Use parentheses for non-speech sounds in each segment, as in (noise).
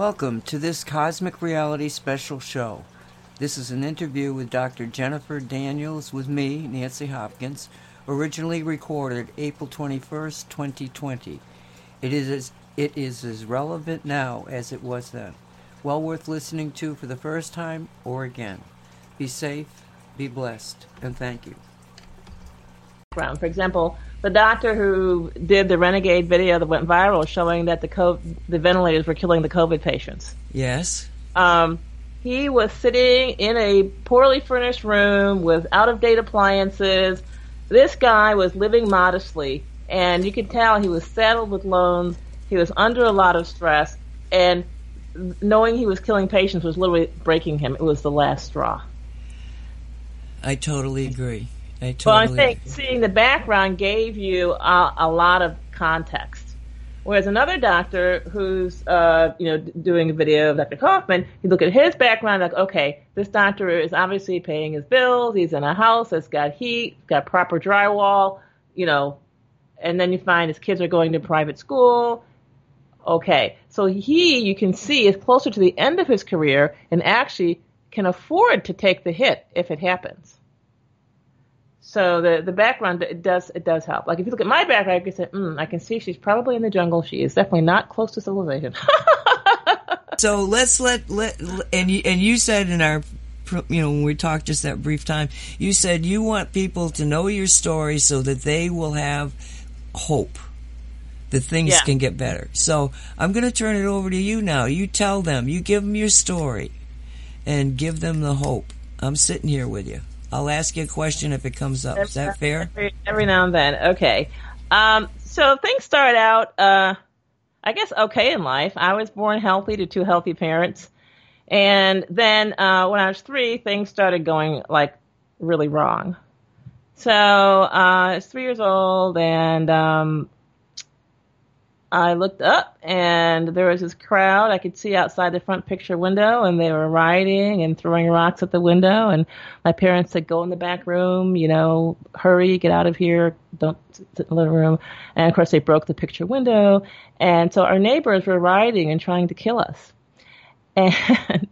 Welcome to this Cosmic Reality special show. This is an interview with Dr. Jennifer Daniels with me, Nancy Hopkins, originally recorded April 21st, 2020. It is as, it is as relevant now as it was then. Well worth listening to for the first time or again. Be safe, be blessed, and thank you. For example, the doctor who did the renegade video that went viral showing that the COVID, the ventilators were killing the COVID patients. Yes. Um, he was sitting in a poorly furnished room with out of date appliances. This guy was living modestly, and you could tell he was saddled with loans. He was under a lot of stress, and knowing he was killing patients was literally breaking him. It was the last straw. I totally agree. I totally well, I think seeing the background gave you a, a lot of context. Whereas another doctor who's, uh, you know, doing a video of Dr. Kaufman, you look at his background, like, okay, this doctor is obviously paying his bills. He's in a house that's got heat, got proper drywall, you know, and then you find his kids are going to private school. Okay, so he, you can see, is closer to the end of his career and actually can afford to take the hit if it happens. So the the background it does it does help. Like if you look at my background, you can say, mm, I can see she's probably in the jungle. She is definitely not close to civilization. (laughs) so let's let let and you and you said in our you know when we talked just that brief time, you said you want people to know your story so that they will have hope that things Yeah. can get better. So I'm going to turn it over to you now. You tell them, you give them your story, and give them the hope. I'm sitting here with you. I'll ask you a question if it comes up. Is that fair? Every, now and then. Okay. Um, so things start out, uh, I guess, okay in life. I was born healthy to two healthy parents. And then uh, when I was three, things started going like really wrong. So uh, I was three years old, and um, I looked up, and there was this crowd I could see outside the front picture window, and they were rioting and throwing rocks at the window. And my parents said, "Go in the back room, you know, hurry, get out of here, don't sit in the living room." And of course, they broke the picture window, and so our neighbors were rioting and trying to kill us. (laughs) And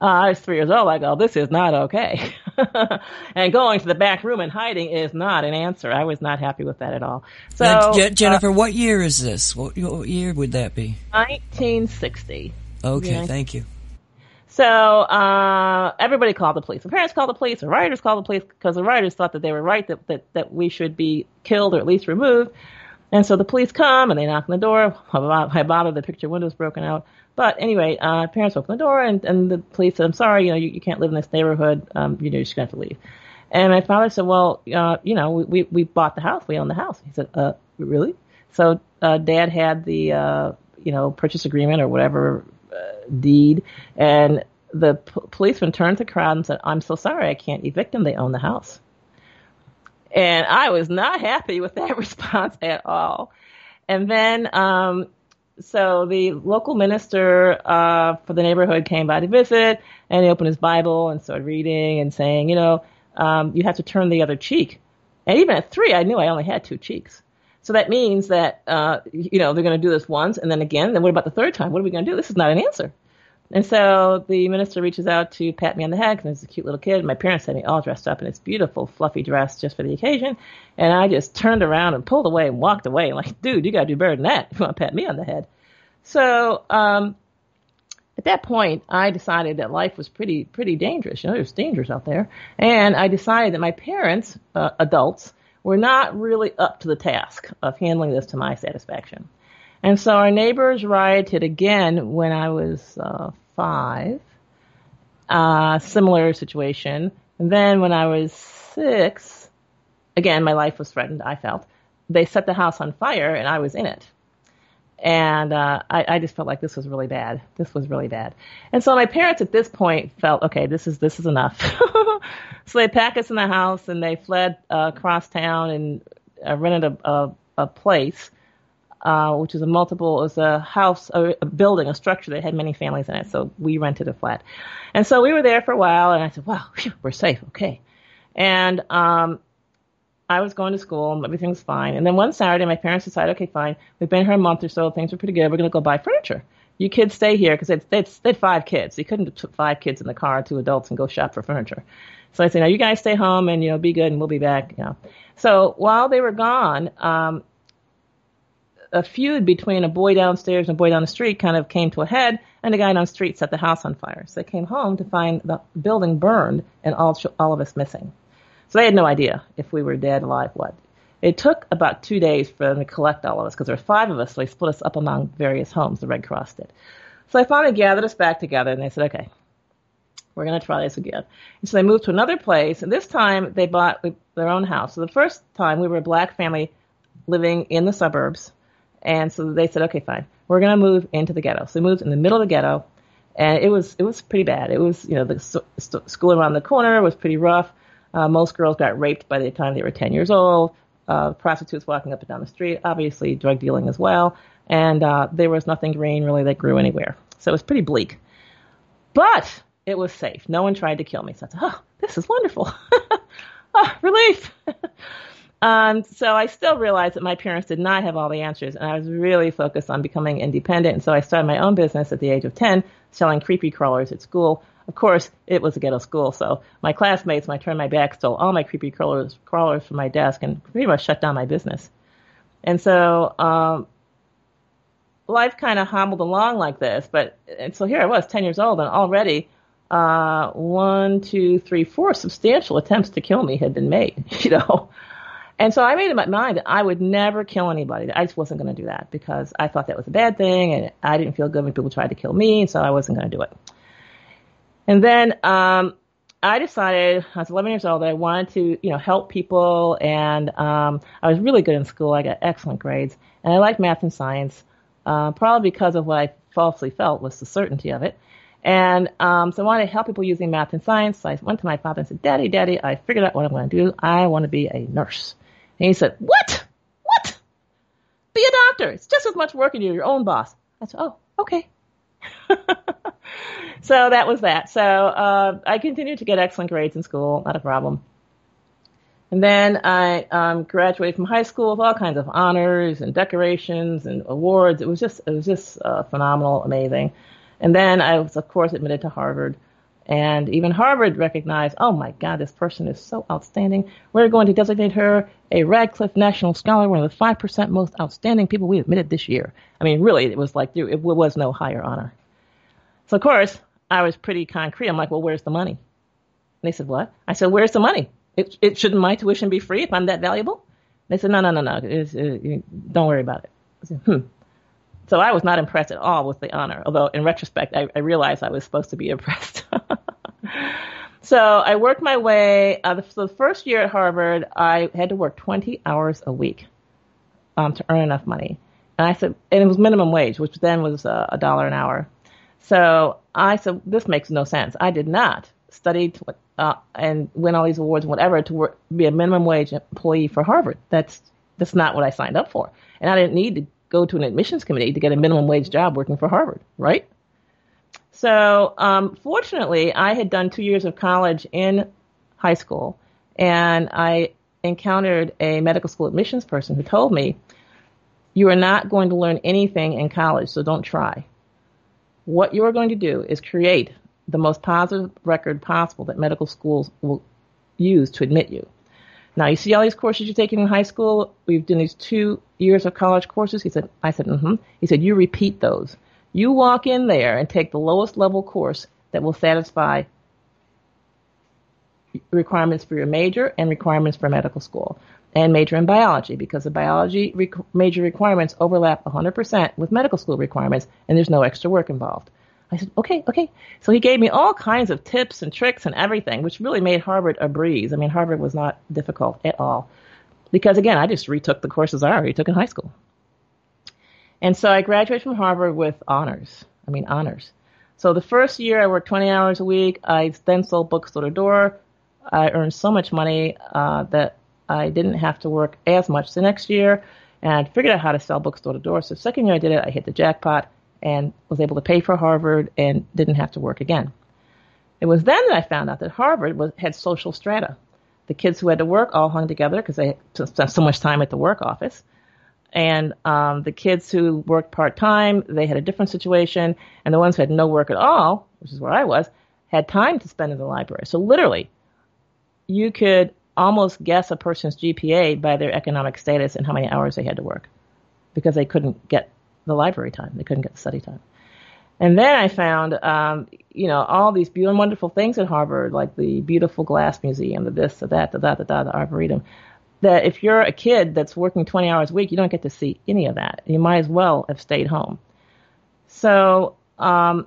uh, I was three years old. I go, this is not okay. (laughs) and going to the back room and hiding is not an answer. I was not happy with that at all. So, Now, Je- uh, Jennifer, what year is this? What, what year would that be? 1960. Okay, Yeah. thank you. So uh, everybody called the police. The parents called the police. The rioters called the police because the rioters thought that they were right that, that that we should be killed or at least removed. And so the police come and they knock on the door. I bother the picture window's broken out. But anyway, uh, parents open the door and, and the police said, "I'm sorry, you know, you, you can't live in this neighborhood. Um, you know, you're just going to have to leave." And my father said, "Well, uh, you know, we, we we bought the house. We own the house." He said, "Uh, really?" So uh, dad had the uh, you know purchase agreement or whatever uh, deed, and the p- policeman turned to the crowd and said, "I'm so sorry, I can't evict them. They own the house." And I was not happy with that (laughs) response at all. And then, um, so the local minister uh, for the neighborhood came by to visit, and he opened his Bible and started reading and saying, you know, um, you have to turn the other cheek. And even at three, I knew I only had two cheeks. So that means that, uh, you know, they're going to do this once and then again. Then what about the third time? What are we going to do? This is not an answer. And so the minister reaches out to pat me on the head because there's a cute little kid. My parents had me all dressed up in this beautiful, fluffy dress just for the occasion. And I just turned around and pulled away and walked away. Like, dude, you got to do better than that if you want to pat me on the head. So um, at that point, I decided that life was pretty pretty dangerous. You know, there's dangers out there. And I decided that my parents, uh, adults, were not really up to the task of handling this to my satisfaction. And so our neighbors rioted again when I was uh, five. Uh, similar situation. And then when I was six, again, my life was threatened, I felt. They set the house on fire and I was in it. And uh, I, I just felt like this was really bad. This was really bad. And so my parents at this point felt, okay, this is this is enough. (laughs) so they packed us in the house and they fled uh, across town and uh, rented a, a, a place uh, which is a multiple, it was a house, a, a building, a structure that had many families in it. So we rented a flat. And so we were there for a while and I said, wow, phew, we're safe. Okay. And, um, I was going to school and everything was fine. And then one Saturday, my parents decided, okay, fine, we've been here a month or so, things are pretty good. We're going to go buy furniture. You kids stay here because they they had five kids. You couldn't put five kids in the car, two adults, and go shop for furniture. So I said, now you guys stay home and you know be good, and we'll be back. You know. So while they were gone, um, a feud between a boy downstairs and a boy down the street kind of came to a head, and the guy down the street set the house on fire. So they came home to find the building burned and all all of us missing. So they had no idea if we were dead, alive, what. It took about two days for them to collect all of us because there were five of us, so they split us up among various homes. The Red Cross did. So they finally gathered us back together, and they said, "Okay, we're going to try this again." And so they moved to another place, and this time they bought their own house. So the first time we were a black family living in the suburbs, and so they said, "Okay, fine, we're going to move into the ghetto." So we moved in the middle of the ghetto, and it was it was pretty bad. It was you know the st- school around the corner was pretty rough. Uh, most girls got raped by the time they were 10 years old. Uh, prostitutes walking up and down the street, obviously drug dealing as well. And uh, there was nothing green really that grew anywhere. So it was pretty bleak. But it was safe. No one tried to kill me. So I oh, this is wonderful. oh, (laughs) relief. (laughs) um, so I still realized that my parents did not have all the answers, and I was really focused on becoming independent. And so I started my own business at the age of 10, selling creepy crawlers at school of course, it was a ghetto school, so my classmates, when I turned my back, stole all my creepy crawlers, crawlers from my desk and pretty much shut down my business. And so um, life kind of hobbled along like this. But and so here I was, 10 years old, and already uh, one, two, three, four substantial attempts to kill me had been made, (laughs) you know. And so I made in my mind that I would never kill anybody. I just wasn't going to do that because I thought that was a bad thing, and I didn't feel good when people tried to kill me, so I wasn't going to do it. And then um, I decided I was 11 years old that I wanted to, you know, help people, and um, I was really good in school. I got excellent grades, and I liked math and science, uh, probably because of what I falsely felt was the certainty of it. And um, so I wanted to help people using math and science. So I went to my father and said, "Daddy, Daddy, I figured out what I'm going to do. I want to be a nurse." And he said, "What? What? Be a doctor. It's just as much work as you're your own boss." I said, "Oh, okay." (laughs) so that was that. So uh, I continued to get excellent grades in school, not a problem. And then I um, graduated from high school with all kinds of honors and decorations and awards. It was just it was just uh, phenomenal, amazing. And then I was, of course, admitted to Harvard. And even Harvard recognized, oh my God, this person is so outstanding. We're going to designate her a Radcliffe National Scholar, one of the 5% most outstanding people we admitted this year. I mean, really, it was like, it was no higher honor. So, of course, I was pretty concrete. I'm like, well, where's the money? And they said, what? I said, where's the money? It, it shouldn't my tuition be free if I'm that valuable? They said, no, no, no, no. Uh, don't worry about it. I said, hmm. So I was not impressed at all with the honor, although in retrospect, I, I realized I was supposed to be (laughs) impressed. (laughs) so I worked my way. Uh, the, so the first year at Harvard, I had to work 20 hours a week um, to earn enough money. And I said, and it was minimum wage, which then was uh, a dollar an hour. So I said, this makes no sense. I did not study to, uh, and win all these awards and whatever to work, be a minimum wage employee for Harvard. That's that's not what I signed up for. And I didn't need to go to an admissions committee to get a minimum wage job working for Harvard, right? So, um, fortunately, I had done two years of college in high school, and I encountered a medical school admissions person who told me, "You are not going to learn anything in college, so don't try. What you are going to do is create the most positive record possible that medical schools will use to admit you." Now, you see all these courses you're taking in high school? We've done these two years of college courses. He said, I said, mm-hmm. He said, you repeat those. You walk in there and take the lowest level course that will satisfy requirements for your major and requirements for medical school and major in biology because the biology rec- major requirements overlap 100% with medical school requirements and there's no extra work involved. I said, okay, okay. So he gave me all kinds of tips and tricks and everything, which really made Harvard a breeze. I mean, Harvard was not difficult at all. Because again, I just retook the courses I already took in high school. And so I graduated from Harvard with honors. I mean, honors. So the first year I worked 20 hours a week. I then sold books door to door. I earned so much money uh, that I didn't have to work as much the next year. And I figured out how to sell books door to door. So the second year I did it, I hit the jackpot and was able to pay for Harvard and didn't have to work again. It was then that I found out that Harvard was, had social strata. The kids who had to work all hung together because they spent so much time at the work office. And um, the kids who worked part time, they had a different situation. And the ones who had no work at all, which is where I was, had time to spend in the library. So literally, you could almost guess a person's GPA by their economic status and how many hours they had to work because they couldn't get the library time. They couldn't get the study time. And then I found, um, you know, all these beautiful, wonderful things at Harvard, like the beautiful glass museum, the this, the that, the that, the that, the arboretum. That if you're a kid that's working 20 hours a week, you don't get to see any of that. You might as well have stayed home. So um,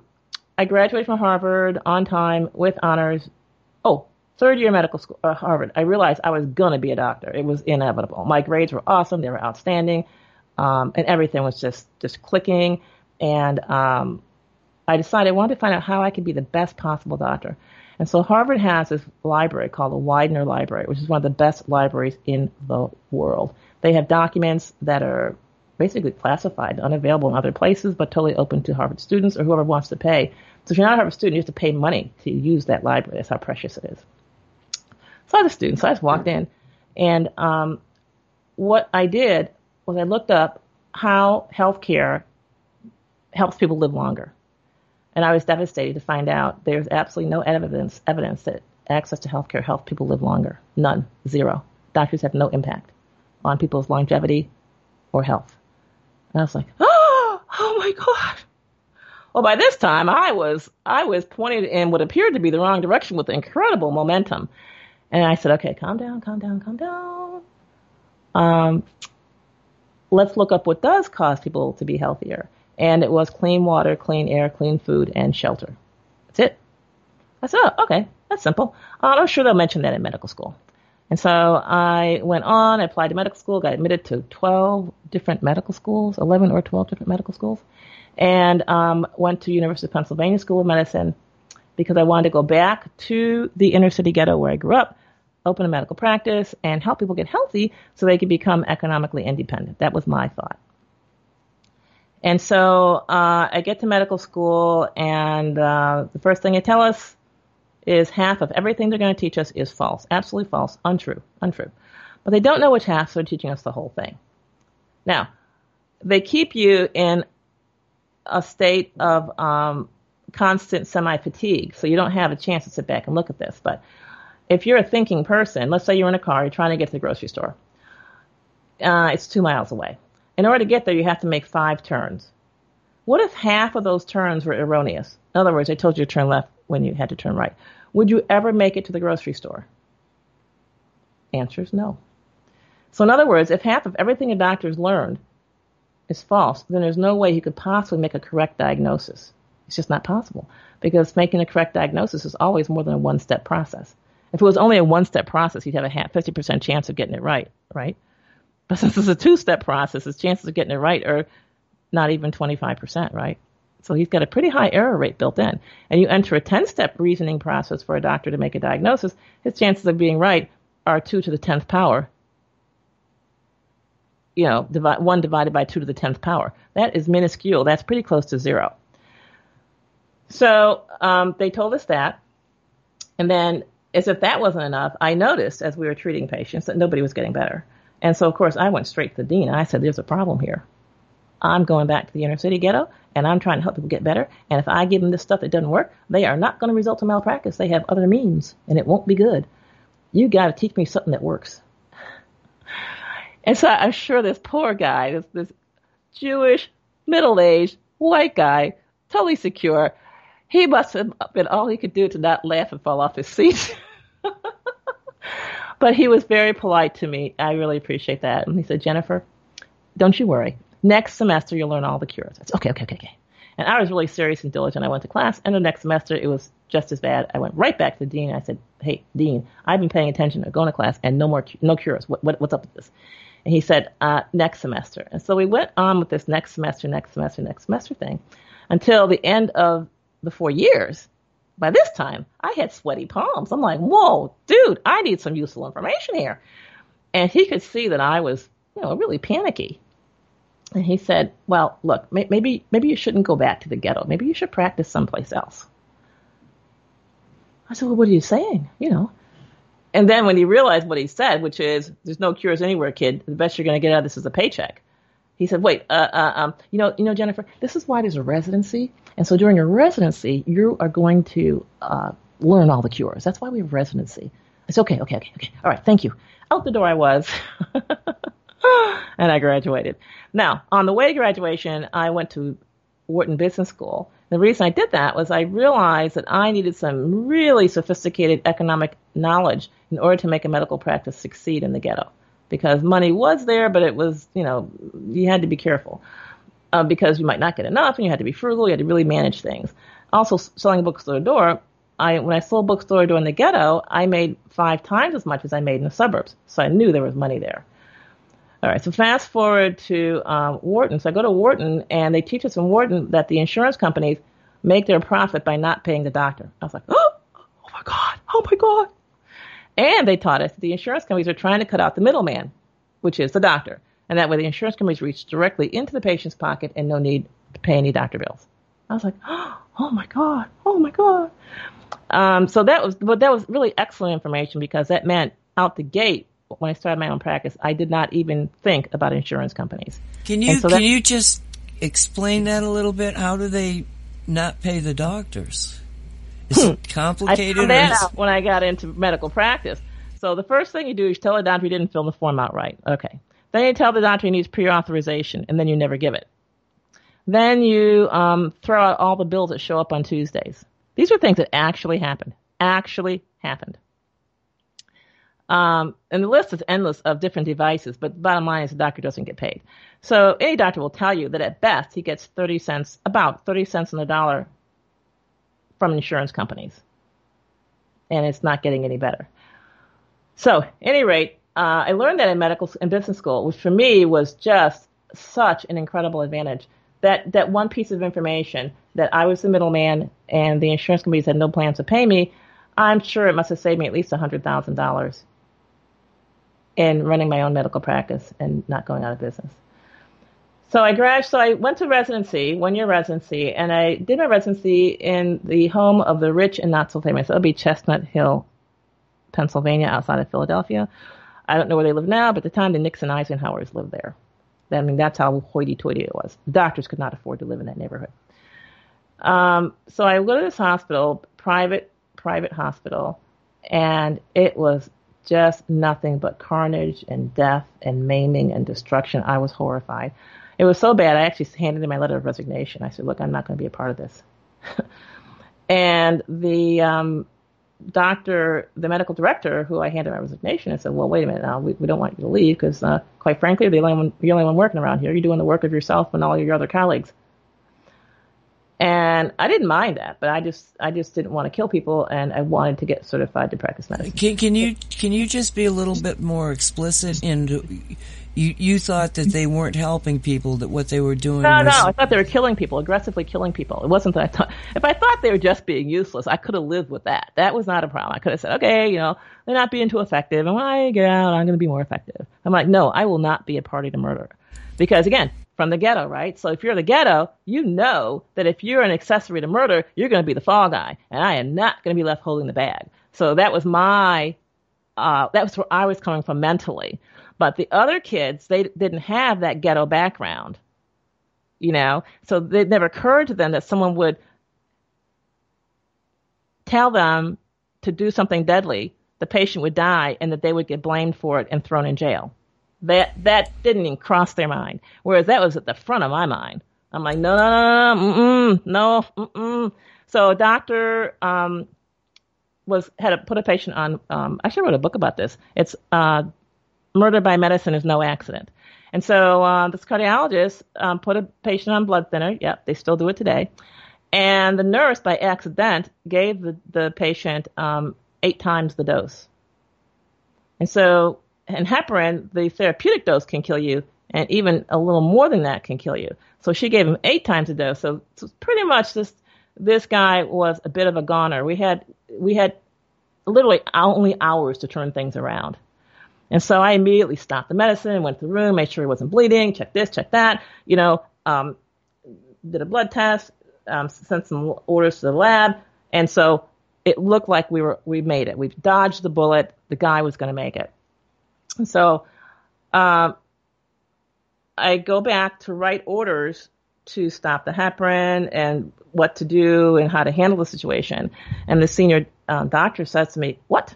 I graduated from Harvard on time with honors. Oh, third year medical school, uh, Harvard. I realized I was gonna be a doctor. It was inevitable. My grades were awesome. They were outstanding, um, and everything was just just clicking. And um, I decided I wanted to find out how I could be the best possible doctor. And so Harvard has this library called the Widener Library, which is one of the best libraries in the world. They have documents that are basically classified, unavailable in other places, but totally open to Harvard students or whoever wants to pay. So if you're not a Harvard student, you have to pay money to use that library. That's how precious it is. So I was a student, so I just walked in, and um, what I did was I looked up how healthcare helps people live longer. And I was devastated to find out there's absolutely no evidence evidence that access to healthcare helps people live longer. None. Zero. Doctors have no impact on people's longevity or health. And I was like, oh, (gasps) oh my God. Well, by this time, I was I was pointed in what appeared to be the wrong direction with incredible momentum. And I said, okay, calm down, calm down, calm down. Um, let's look up what does cause people to be healthier and it was clean water, clean air, clean food, and shelter. That's it. I said, oh, okay, that's simple. Uh, I'm sure they'll mention that in medical school. And so I went on, I applied to medical school, got admitted to 12 different medical schools, 11 or 12 different medical schools, and um, went to University of Pennsylvania School of Medicine because I wanted to go back to the inner city ghetto where I grew up, open a medical practice, and help people get healthy so they could become economically independent. That was my thought. And so uh, I get to medical school, and uh, the first thing they tell us is half of everything they're going to teach us is false, absolutely false, untrue, untrue. But they don't know which half, so they're teaching us the whole thing. Now, they keep you in a state of um, constant semi-fatigue, so you don't have a chance to sit back and look at this. But if you're a thinking person, let's say you're in a car, you're trying to get to the grocery store. Uh, it's two miles away. In order to get there, you have to make five turns. What if half of those turns were erroneous? In other words, they told you to turn left when you had to turn right. Would you ever make it to the grocery store? Answer is no. So, in other words, if half of everything a doctor's learned is false, then there's no way he could possibly make a correct diagnosis. It's just not possible because making a correct diagnosis is always more than a one step process. If it was only a one step process, he'd have a 50% chance of getting it right, right? But since it's a two step process, his chances of getting it right are not even 25%, right? So he's got a pretty high error rate built in. And you enter a 10 step reasoning process for a doctor to make a diagnosis, his chances of being right are 2 to the 10th power. You know, divide, 1 divided by 2 to the 10th power. That is minuscule. That's pretty close to zero. So um, they told us that. And then, as if that wasn't enough, I noticed as we were treating patients that nobody was getting better. And so, of course, I went straight to the dean. I said, there's a problem here. I'm going back to the inner city ghetto and I'm trying to help people get better. And if I give them this stuff that doesn't work, they are not going to result in malpractice. They have other means and it won't be good. You got to teach me something that works. (sighs) And so I'm sure this poor guy, this, this Jewish, middle aged, white guy, totally secure, he must have been all he could do to not laugh and fall off his seat. (laughs) But he was very polite to me. I really appreciate that. And he said, Jennifer, don't you worry. Next semester, you'll learn all the cures. I said, okay, okay, okay, okay. And I was really serious and diligent. I went to class, and the next semester, it was just as bad. I went right back to the dean. I said, hey, dean, I've been paying attention, to going to class, and no more, no cures. What, what, what's up with this? And he said, uh, next semester. And so we went on with this next semester, next semester, next semester thing until the end of the four years by this time, I had sweaty palms. I'm like, whoa, dude, I need some useful information here. And he could see that I was, you know, really panicky. And he said, well, look, maybe, maybe you shouldn't go back to the ghetto. Maybe you should practice someplace else. I said, well, what are you saying? You know, And then when he realized what he said, which is, "There's no cures anywhere, kid. The best you're going to get out of this is a paycheck." He said, "Wait, uh, uh, um, you know, you know, Jennifer, this is why there's a residency, and so during your residency, you are going to uh, learn all the cures. That's why we have residency." It's okay, okay, okay, okay. All right, thank you. Out the door I was, (laughs) and I graduated. Now, on the way to graduation, I went to Wharton Business School. The reason I did that was I realized that I needed some really sophisticated economic knowledge in order to make a medical practice succeed in the ghetto. Because money was there, but it was, you know, you had to be careful. Uh, because you might not get enough and you had to be frugal, you had to really manage things. Also, selling books door to door, I, when I sold books door to door in the ghetto, I made five times as much as I made in the suburbs. So I knew there was money there. All right, so fast forward to um, Wharton. So I go to Wharton, and they teach us in Wharton that the insurance companies make their profit by not paying the doctor. I was like, oh, (gasps) oh my God, oh my God. And they taught us that the insurance companies are trying to cut out the middleman, which is the doctor. And that way the insurance companies reach directly into the patient's pocket and no need to pay any doctor bills. I was like, (gasps) oh my God, oh my God. Um, so that was, but that was really excellent information because that meant out the gate when I started my own practice, I did not even think about insurance companies. Can you so can you just explain that a little bit? How do they not pay the doctors? Is it hmm. (laughs) complicated? I found that out when I got into medical practice. So the first thing you do is tell the doctor you didn't fill the form out right. Okay. Then you tell the doctor he needs pre-authorization, and then you never give it. Then you um, throw out all the bills that show up on Tuesdays. These are things that actually happened. Actually happened. Um, and the list is endless of different devices, but the bottom line is the doctor doesn't get paid. So any doctor will tell you that at best he gets 30 cents, about 30 cents on the dollar from insurance companies. And it's not getting any better. So, any rate, uh, I learned that in medical and business school, which for me was just such an incredible advantage. That that one piece of information that I was the middleman and the insurance companies had no plans to pay me, I'm sure it must have saved me at least a hundred thousand dollars in running my own medical practice and not going out of business. So I graduated, so I went to residency, one year residency, and I did my residency in the home of the rich and not so famous. That would be Chestnut Hill, Pennsylvania, outside of Philadelphia. I don't know where they live now, but at the time the Nixon Eisenhowers lived there. I mean, that's how hoity-toity it was. Doctors could not afford to live in that neighborhood. Um, so I go to this hospital, private, private hospital, and it was just nothing but carnage and death and maiming and destruction. I was horrified. It was so bad, I actually handed in my letter of resignation. I said, look, I'm not going to be a part of this. (laughs) and the um, doctor, the medical director, who I handed my resignation, I said, well, wait a minute now, we, we don't want you to leave because, uh, quite frankly, you're the, only one, you're the only one working around here. You're doing the work of yourself and all your other colleagues. And I didn't mind that, but I just I just didn't want to kill people, and I wanted to get certified to practice medicine. Can, can you can you just be a little bit more explicit into you you thought that they weren't helping people that what they were doing no was... no i thought they were killing people aggressively killing people. It wasn't that i thought if i thought they were just being useless i could have lived with that. That was not a problem. I could have said okay you know they're not being too effective. And when i get out i'm going to be more effective. I'm like no i will not be a party to murder. Because again from the ghetto, right? So if you're the ghetto, you know that if you're an accessory to murder, you're going to be the fall guy, and I am not going to be left holding the bag. So that was my, uh, that was where I was coming from mentally. But the other kids, they didn't have that ghetto background, you know, so it never occurred to them that someone would tell them to do something deadly, the patient would die, and that they would get blamed for it and thrown in jail. That that didn't even cross their mind. Whereas that was at the front of my mind. I'm like, no, no, no, no, mm-mm, no, mm-mm. So a doctor um, was had a, put a patient on. Um, I actually wrote a book about this. It's uh, murder by medicine is no accident. And so uh, this cardiologist um, put a patient on blood thinner. Yep, they still do it today. And the nurse, by accident, gave the, the patient um, eight times the dose. And so and heparin, the therapeutic dose can kill you, and even a little more than that can kill you. So she gave him eight times a dose. So, so pretty much this this guy was a bit of a goner. We had we had literally only hours to turn things around. And so I immediately stopped the medicine, went to the room, made sure he wasn't bleeding, checked this, checked that, you know, um, did a blood test, um, sent some orders to the lab. And so it looked like we were we made it. We've dodged the bullet. The guy was going to make it. And so um, I go back to write orders to stop the heparin and what to do and how to handle the situation. And the senior um, doctor says to me, "What?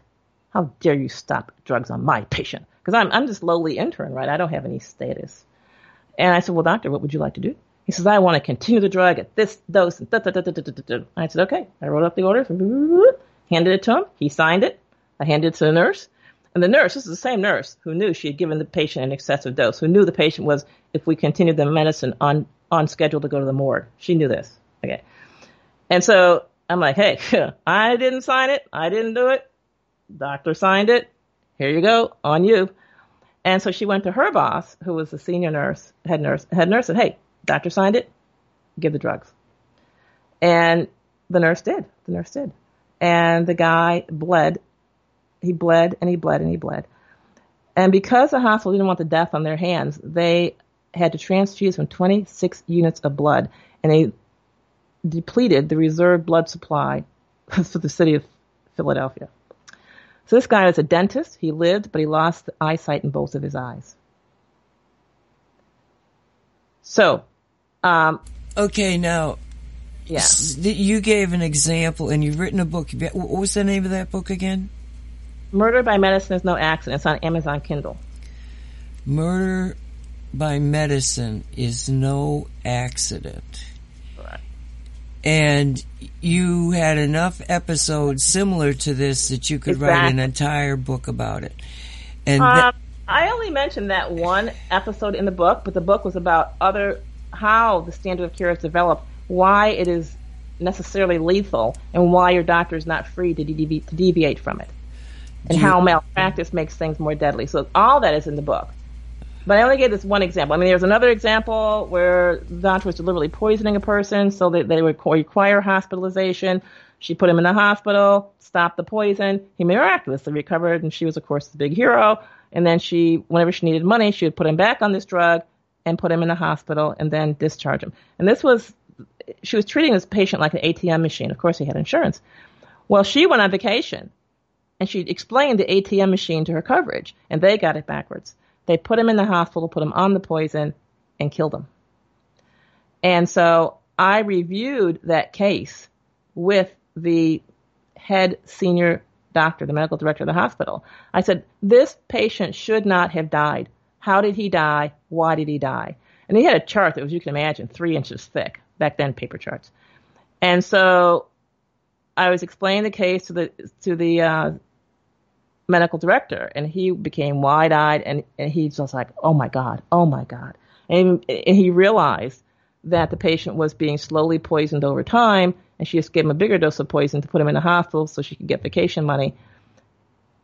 How dare you stop drugs on my patient?" Because I'm I'm just lowly intern, right? I don't have any status. And I said, "Well, doctor, what would you like to do?" He says, I want to continue the drug at this dose. And da, da, da. I said, okay. I wrote up the order, handed it to him. He signed it. I handed it to the nurse. And the nurse, this is the same nurse who knew she had given the patient an excessive dose, who knew the patient was, if we continued the medicine, on, on schedule to go to the morgue. She knew this. Okay. And so I'm like, hey, (laughs) I didn't sign it. I didn't do it. Doctor signed it. Here you go, on you. And so she went to her boss, who was the senior nurse, head nurse, head nurse, said, hey, Doctor signed it. Give the drugs. And the nurse did. The nurse did. And the guy bled. He bled and he bled and he bled. And because the hospital didn't want the death on their hands, they had to transfuse him 26 units of blood and they depleted the reserve blood supply (laughs) for the city of Philadelphia. So this guy was a dentist. He lived, but he lost eyesight in both of his eyes. So um, okay, now, yeah, you gave an example, and you've written a book. What was the name of that book again? Murder by Medicine is no accident. It's on Amazon Kindle. Murder by Medicine is no accident. And you had enough episodes similar to this that you could exactly. write an entire book about it. And um, I only mentioned that one episode in the book, but the book was about other how the standard of care is developed, why it is necessarily lethal, and why your doctor is not free to, devi- to deviate from it, and how malpractice makes things more deadly. So all that is in the book. But I only gave this one example. I mean, there's another example where the doctor was deliberately poisoning a person, so that they would require hospitalization. She put him in the hospital, stopped the poison. He miraculously recovered, and she was, of course, the big hero. And then she, whenever she needed money, she would put him back on this drug and put him in the hospital and then discharge him. And this was, she was treating this patient like an ATM machine. Of course, he had insurance. Well, she went on vacation and she explained the ATM machine to her coverage and they got it backwards. They put him in the hospital, put him on the poison and killed him. And so I reviewed that case with the head senior doctor, the medical director of the hospital. I said, this patient should not have died. How did he die? Why did he die? And he had a chart that was, you can imagine, three inches thick. Back then, paper charts. And so I was explaining the case to the to the uh, medical director, and he became wide eyed, and, and he was like, "Oh my god, oh my god," and, and he realized that the patient was being slowly poisoned over time, and she just gave him a bigger dose of poison to put him in the hospital so she could get vacation money,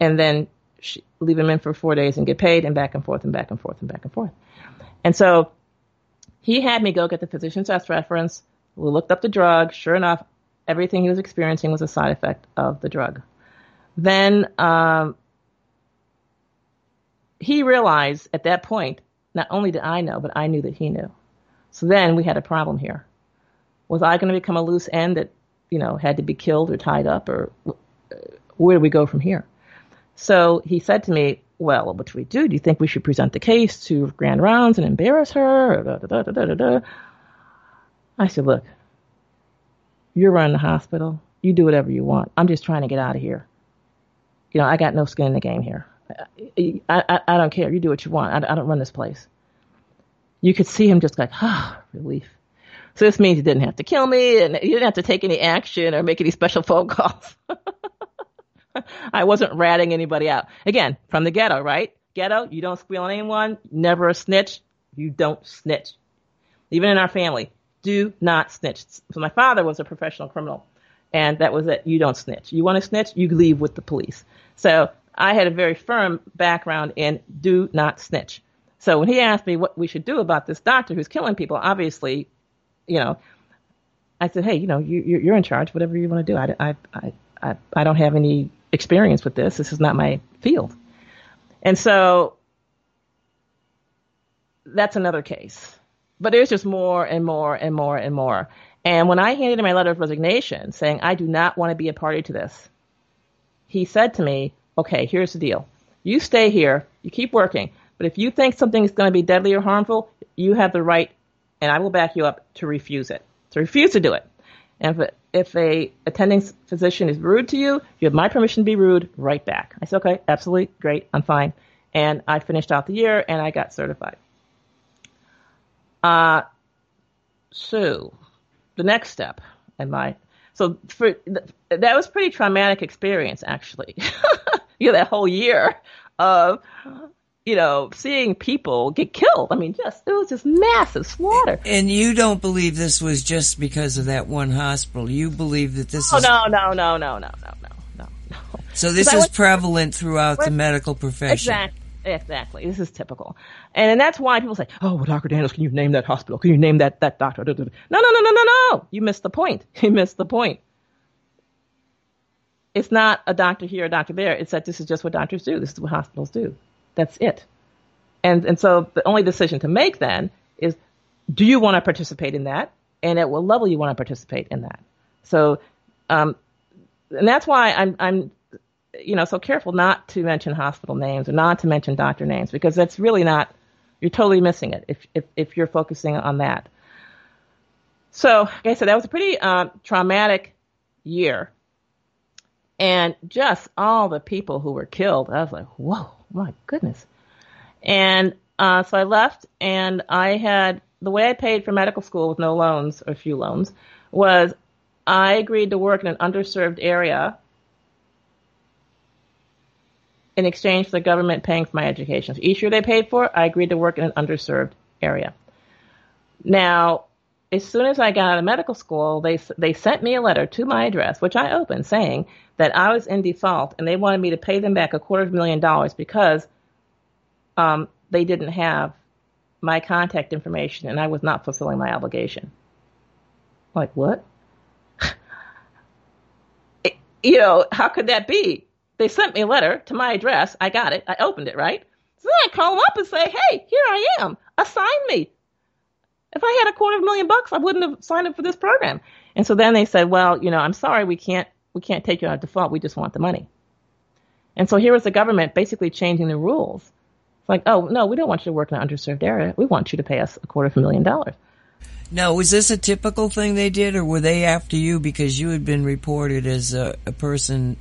and then she, leave him in for four days and get paid, and back and forth and back and forth and back and forth. And so he had me go get the physician's desk reference. We looked up the drug. Sure enough, everything he was experiencing was a side effect of the drug. Then um, he realized at that point, not only did I know, but I knew that he knew. So then we had a problem here. Was I going to become a loose end that, you know, had to be killed or tied up, or where do we go from here? So he said to me, well, what do we do? Do you think we should present the case to Grand Rounds and embarrass her? Da, da, da, I said, look, you're running the hospital. You do whatever you want. I'm just trying to get out of here. You know, I got no skin in the game here. I, I, I don't care. You do what you want. I, I don't run this place. You could see him just like, ah, relief. So this means he didn't have to kill me and he didn't have to take any action or make any special (laughs) phone calls. (laughs) I wasn't ratting anybody out. Again, from the ghetto, right? Ghetto, you don't squeal on anyone, never a snitch, you don't snitch. Even in our family, do not snitch. So my father was a professional criminal, and that was it. You don't snitch. You want to snitch, you leave with the police. So I had a very firm background in do not snitch. So when he asked me what we should do about this doctor who's killing people, obviously, you know, I said, hey, you know, you, you're in charge. Whatever you want to do. I, I, I, I, I don't have any experience with this. This is not my field. And so that's another case. But there's just more and more and more and more. And when I handed him my letter of resignation saying, I do not want to be a party to this, he said to me, okay, here's the deal. You stay here, you keep working, but if you think something is going to be deadly or harmful, you have the right, and I will back you up to refuse it, to refuse to do it. And if, if a attending physician is rude to you, you have my permission to be rude right back. I said, okay, absolutely, great, I'm fine. And I finished out the year and I got certified. Uh, so the next step in my so for, that was pretty traumatic experience, actually. (laughs) you know, that whole year of, you know, seeing people get killed. I mean, just, it was just massive slaughter. And you don't believe this was just because of that one hospital. You believe that this oh, is. no, no, no, no, no, no, no, no. So this is went, prevalent throughout went, the medical profession. Exactly. Exactly. This is typical. And, and that's why people say, oh, well, Dr. Daniels, can you name that hospital? Can you name that, that doctor? No, no, no, no, no, no. You missed the point. (laughs) You missed the point. It's not a doctor here, a doctor there. It's that this is just what doctors do. This is what hospitals do. That's it. And, and so the only decision to make then is, do you want to participate in that? And at what level you want to participate in that? So, um, and that's why I'm, I'm you know, so careful not to mention hospital names or not to mention doctor names because that's really not, you're totally missing it if, if, if you're focusing on that. So, like I said, that was a pretty uh, traumatic year. And just all the people who were killed, I was like, whoa, my goodness. And uh, so I left, and I had the way I paid for medical school with no loans or few loans was I agreed to work in an underserved area in exchange for the government paying for my education. So each year they paid for, it, I agreed to work in an underserved area. Now, as soon as I got out of medical school, they they sent me a letter to my address, which I opened, saying that I was in default and they wanted me to pay them back a quarter of a million dollars because um, they didn't have my contact information and I was not fulfilling my obligation. Like what? (laughs) you know, how could that be? They sent me a letter to my address. I got it. I opened it, right? So then I call them up and say, hey, here I am. Assign me. If I had a quarter of a million bucks, I wouldn't have signed up for this program. And so then they said, well, you know, I'm sorry, we can't, we can't take you on default. We just want the money. And so here was the government basically changing the rules. It's like, oh, no, we don't want you to work in an underserved area. We want you to pay us a quarter of a million dollars. Now, was this a typical thing they did, or were they after you because you had been reported as a, a person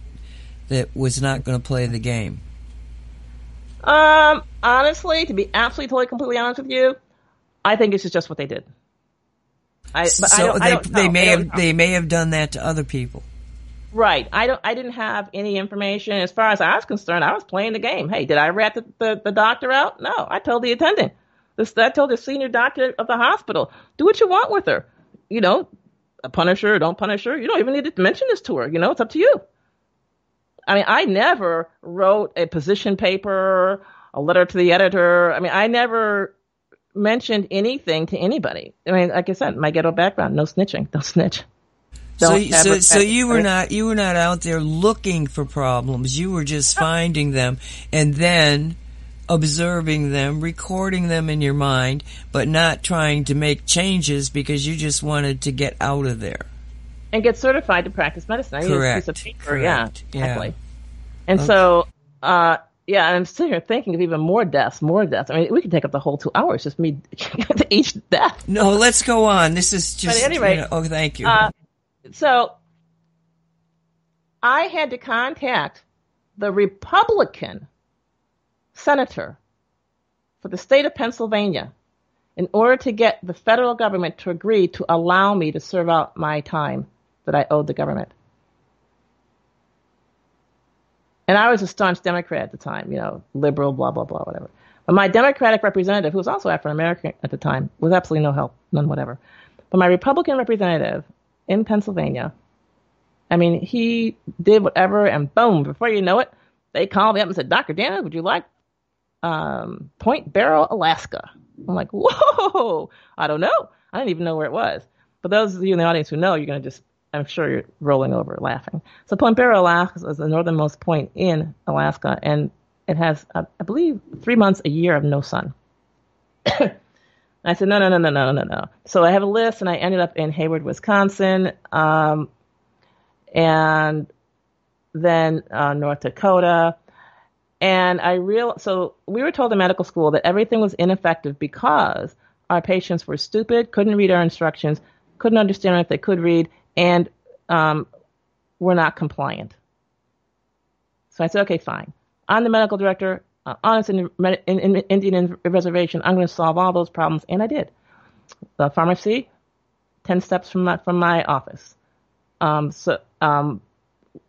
that was not going to play the game? Um, honestly, to be absolutely totally completely honest with you, I think this is just what they did. I, so I they they may have they may have done that to other people. Right. I don't. I didn't have any information as far as I was concerned. I was playing the game. Hey, did I rat the, the, the doctor out? No. I told the attendant. This, I told the senior doctor of the hospital, do what you want with her. You know, punish her, don't punish her. You don't even need to mention this to her. You know, it's up to you. I mean, I never wrote a position paper, a letter to the editor. I mean, I never mentioned anything to anybody. I mean, like I said, my ghetto background, no snitching, don't snitch. Don't so, so, so you were not you were not out there looking for problems. You were just finding them and then observing them, recording them in your mind, but not trying to make changes because you just wanted to get out of there and get certified to practice medicine. I Correct. Need a piece of paper. Correct. Yeah, exactly. Yeah. And okay. so, uh, yeah, I'm sitting here thinking of even more deaths, more deaths. I mean, we could take up the whole two hours just me (laughs) each death. No, let's go on. This is just. But anyway, you know, oh, thank you. Uh, so, I had to contact the Republican senator for the state of Pennsylvania in order to get the federal government to agree to allow me to serve out my time that I owed the government. And I was a staunch Democrat at the time, you know, liberal, blah, blah, blah, whatever. But my Democratic representative, who was also African American at the time, was absolutely no help, none whatever. But my Republican representative in Pennsylvania, I mean, he did whatever, and boom, before you know it, they called me up and said, Dr. Dana, would you like um, Point Barrow, Alaska? I'm like, whoa, I don't know. I didn't even know where it was. But those of you in the audience who know, you're going to just I'm sure you're rolling over laughing. So Point Barrow, Alaska is the northernmost point in Alaska, and it has, uh, I believe, three months a year of no sun. (coughs) I said, no, no, no, no, no, no, no. So I have a list, and I ended up in Hayward, Wisconsin, um, and then uh, North Dakota. And I real so we were told in medical school that everything was ineffective because our patients were stupid, couldn't read our instructions, couldn't understand if they could read, and um, were not compliant. So I said, okay, fine. I'm the medical director uh, honest in, in, in, Indian reservation. I'm going to solve all those problems, and I did. The pharmacy, ten steps from my, from my office. Um, so um,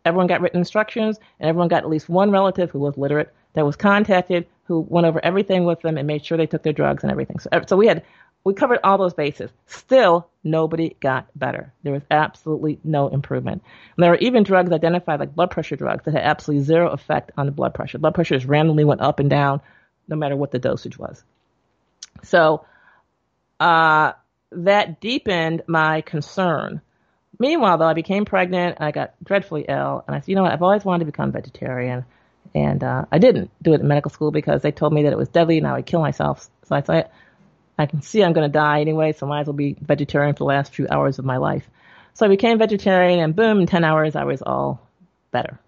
everyone got written instructions, and everyone got at least one relative who was literate that was contacted, who went over everything with them and made sure they took their drugs and everything. So, so we had we covered all those bases. Still, nobody got better. There was absolutely no improvement. And there were even drugs identified, like blood pressure drugs, that had absolutely zero effect on the blood pressure. Blood pressure just randomly went up and down, no matter what the dosage was. So uh, that deepened my concern. Meanwhile, though, I became pregnant. And I got dreadfully ill, and I said, you know what? I've always wanted to become vegetarian, and uh, I didn't do it in medical school because they told me that it was deadly and I would kill myself. So I said, I can see I'm going to die anyway, so might as well be vegetarian for the last few hours of my life. So I became vegetarian, and boom, in 10 hours I was all better.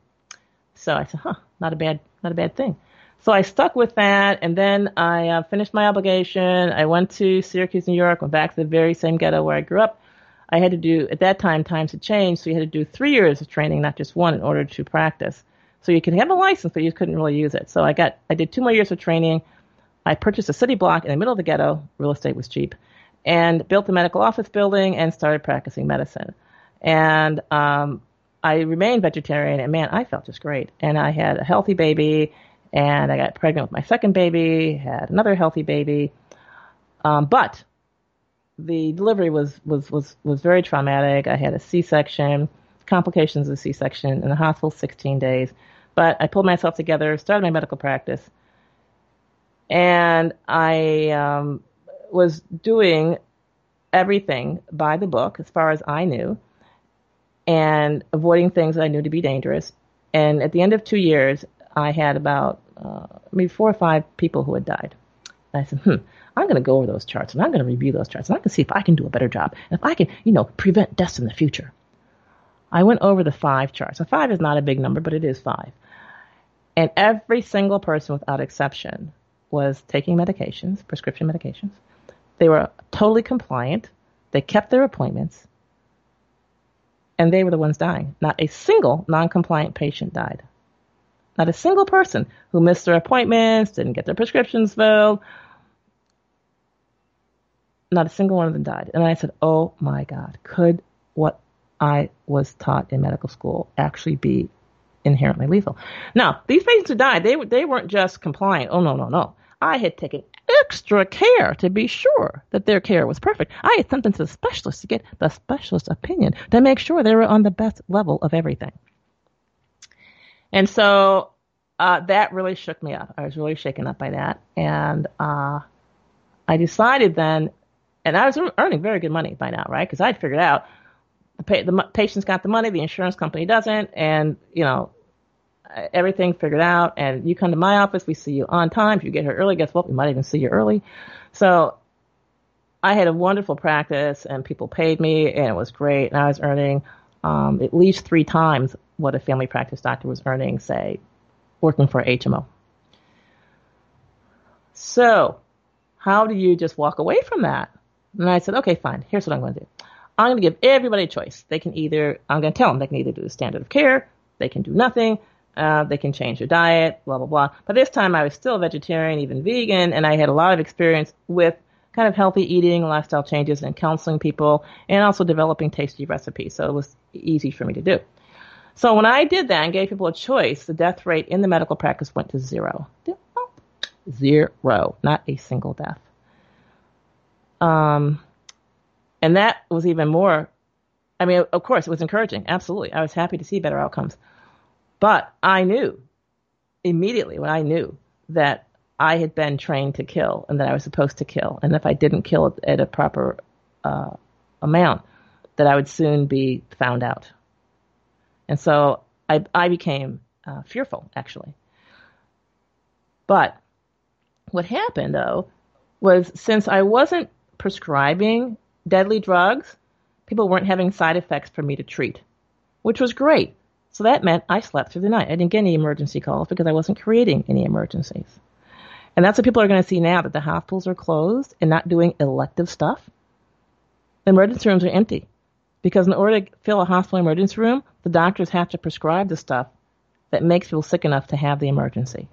So I said, huh, not a bad, not a bad thing. So I stuck with that, and then I uh, finished my obligation. I went to Syracuse, New York, went back to the very same ghetto where I grew up. I had to do, at that time, times had changed, so you had to do three years of training, not just one, in order to practice. So you could have a license, but you couldn't really use it. So I got, I did two more years of training. I purchased a city block in the middle of the ghetto. Real estate was cheap, and built a medical office building and started practicing medicine. And um, I remained vegetarian, and man, I felt just great. And I had a healthy baby, and I got pregnant with my second baby, had another healthy baby. Um, but the delivery was, was, was, was very traumatic. I had a C-section, complications of C-section in the hospital 16 days. But I pulled myself together, started my medical practice, and I um, was doing everything by the book as far as I knew, and avoiding things that I knew to be dangerous. And at the end of two years, I had about uh, maybe four or five people who had died. And I said, hmm, I'm going to go over those charts and I'm going to review those charts and going to see if I can do a better job and if I can, you know, prevent deaths in the future. I went over the five charts. So five is not a big number, but it is five. And every single person without exception was taking medications, prescription medications. They were totally compliant. They kept their appointments. And they were the ones dying. Not a single non-compliant patient died. Not a single person who missed their appointments, didn't get their prescriptions filled. Not a single one of them died. And I said, oh my God, could what I was taught in medical school actually be inherently lethal? Now, these patients who died, they, they weren't just compliant. Oh, no, no, no. I had taken extra care to be sure that their care was perfect. I had sent them to the specialist to get the specialist's opinion to make sure they were on the best level of everything. And so uh, that really shook me up. I was really shaken up by that. And uh, I decided then, and I was earning very good money by now, right? Because I'd figured out the, pay, the patient's got the money, the insurance company doesn't, and you know everything figured out and you come to my office, we see you on time. If you get here early, guess what? We might even see you early. So I had a wonderful practice and people paid me and it was great and I was earning um, at least three times what a family practice doctor was earning, say, working for HMO. So how do you just walk away from that? And I said, okay, fine. Here's what I'm going to do. I'm going to give everybody a choice. They can either, I'm going to tell them they can either do the standard of care, they can do nothing, uh, they can change their diet, blah, blah, blah. But this time I was still vegetarian, even vegan, and I had a lot of experience with kind of healthy eating, lifestyle changes, and counseling people, and also developing tasty recipes. So it was easy for me to do. So when I did that and gave people a choice, the death rate in the medical practice went to zero. Zero, not a single death. Um, and that was even more. I mean, of course, it was encouraging. Absolutely, I was happy to see better outcomes. But I knew immediately when I knew that I had been trained to kill and that I was supposed to kill, and if I didn't kill at a proper uh, amount, that I would soon be found out. And so I, I became uh, fearful, actually. But what happened, though, was since I wasn't prescribing deadly drugs, people weren't having side effects for me to treat, which was great. So that meant I slept through the night. I didn't get any emergency calls because I wasn't creating any emergencies. And that's what people are going to see now that the hospitals are closed and not doing elective stuff. The emergency rooms are empty because in order to fill a hospital emergency room, the doctors have to prescribe the stuff that makes people sick enough to have the emergency.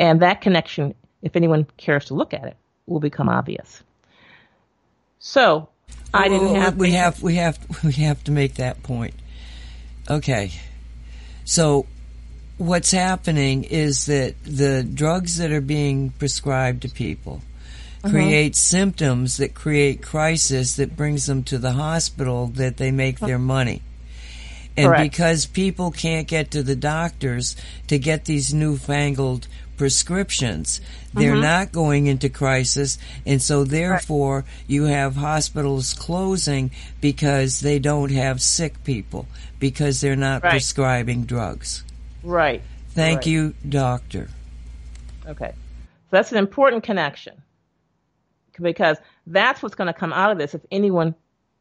And that connection, if anyone cares to look at it, will become obvious. So, I didn't have. We have we have we have to make that point. Okay, so what's happening is that the drugs that are being prescribed to people uh-huh. create symptoms that create crisis that brings them to the hospital that they make their money. And Correct. because people can't get to the doctors to get these newfangled prescriptions, they're mm-hmm. not going into crisis. And so therefore right. you have hospitals closing because they don't have sick people because they're not right. prescribing drugs. Right. Thank right. you, doctor. Okay. So that's an important connection because that's what's going to come out of this if anyone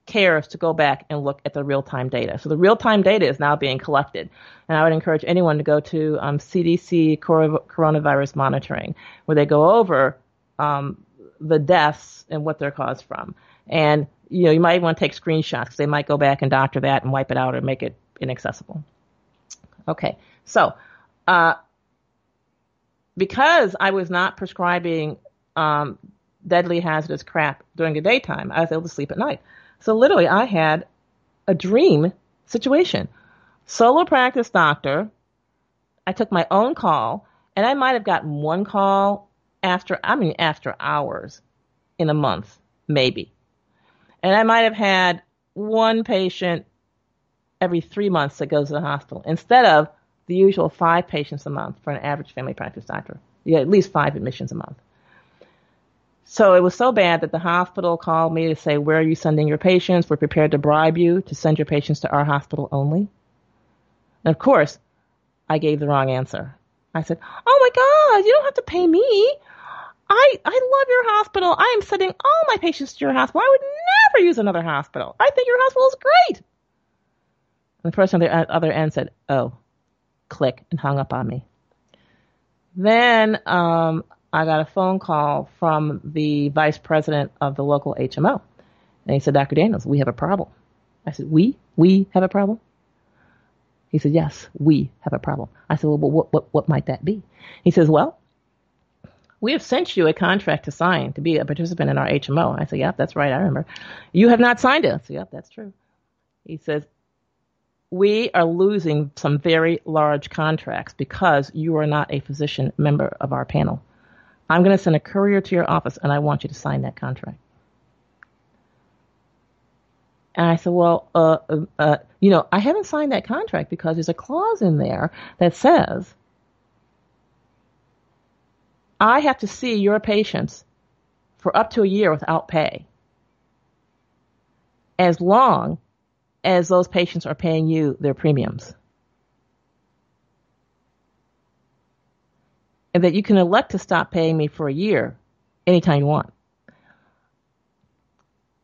cares to go back and look at the real time data. So the real time data is now being collected. And I would encourage anyone to go to um, CDC coronavirus monitoring, where they go over um, the deaths and what they're caused from. And you know, you might want to take screenshots because they might go back and doctor that and wipe it out or make it inaccessible. Okay, so uh, because I was not prescribing um, deadly hazardous crap during the daytime, I was able to sleep at night. So literally, I had a dream situation. Solo practice doctor. I took my own call, and I might have gotten one call after, I mean, after hours in a month, maybe. And I might have had one patient every three months that goes to the hospital instead of the usual five patients a month for an average family practice doctor. You get at least five admissions a month. So it was so bad that the hospital called me to say, Where are you sending your patients? We're prepared to bribe you to send your patients to our hospital only. And of course, I gave the wrong answer. I said, Oh my God, you don't have to pay me. I, I love your hospital. I am sending all my patients to your hospital. I would never use another hospital. I think your hospital is great. And the person on the other end said, Oh, click, and hung up on me. Then um, I got a phone call from the vice president of the local HMO. And he said, Dr. Daniels, we have a problem. I said, we? We have a problem? He said, yes, we have a problem. I said, well, what, what, what might that be? He says, well, we have sent you a contract to sign to be a participant in our HMO. I said, yep, that's right. I remember. You have not signed it. I said, yep, that's true. He says, we are losing some very large contracts because you are not a physician member of our panel. I'm going to send a courier to your office and I want you to sign that contract. And I said, well, uh, uh, uh, you know, I haven't signed that contract because there's a clause in there that says I have to see your patients for up to a year without pay as long as those patients are paying you their premiums. And that you can elect to stop paying me for a year anytime you want.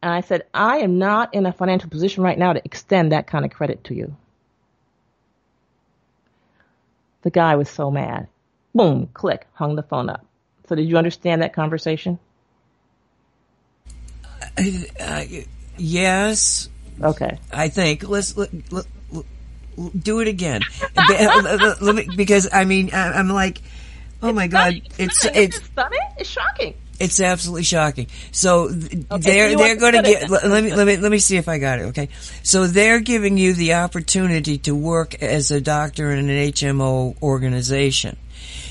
And I said, I am not in a financial position right now to extend that kind of credit to you. The guy was so mad. Boom, click, hung the phone up. So did you understand that conversation? Uh, uh, yes. Okay. I think let's let, let, let, do it again. (laughs) let me, because I mean I'm like Oh my God! It's it's, it's stunning. It's shocking. It's absolutely shocking. So okay, they're they're going to get. Let me let me let me see if I got it. Okay, so they're giving you the opportunity to work as a doctor in an HMO organization,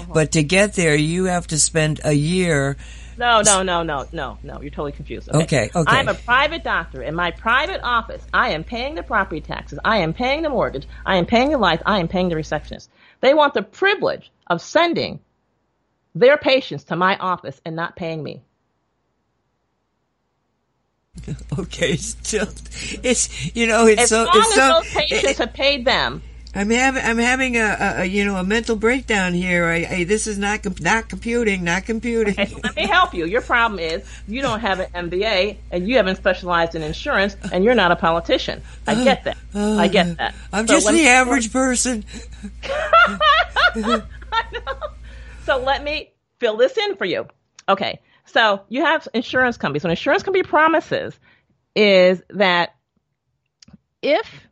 uh-huh. but to get there, you have to spend a year. No, no, no, no, no, no. You're totally confused. Okay? okay, okay. I'm a private doctor. In my private office, I am paying the property taxes. I am paying the mortgage. I am paying the life. I am paying the receptionist. They want the privilege of sending their patients to my office and not paying me. (laughs) Okay, it's still, it's you know it's as so. long it's as so, those patients it, have paid them, I'm having I'm having a, a, a, you know a mental breakdown here. I, I this is not not computing, not computing. Okay, let me help you. Your problem is you don't have an MBA and you haven't specialized in insurance, and you're not a politician. I uh, get that. I get uh, that. I'm so just the average person. (laughs) so let me fill this in for you. Okay, so you have insurance companies. What insurance company promises is that if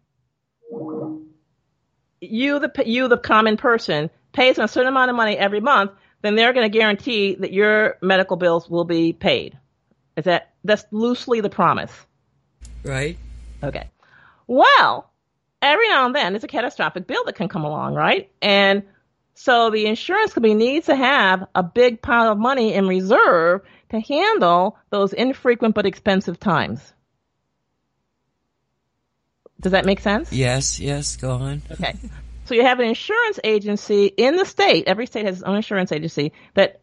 you the you the common person pays a certain amount of money every month, then they're going to guarantee that your medical bills will be paid. Is that that's loosely the promise? Right. Okay. Well, every now and then there's a catastrophic bill that can come along, right? And so the insurance company needs to have a big pile of money in reserve to handle those infrequent but expensive times. Does that make sense? Yes, yes, go on. Okay. So you have an insurance agency in the state, every state has its own insurance agency that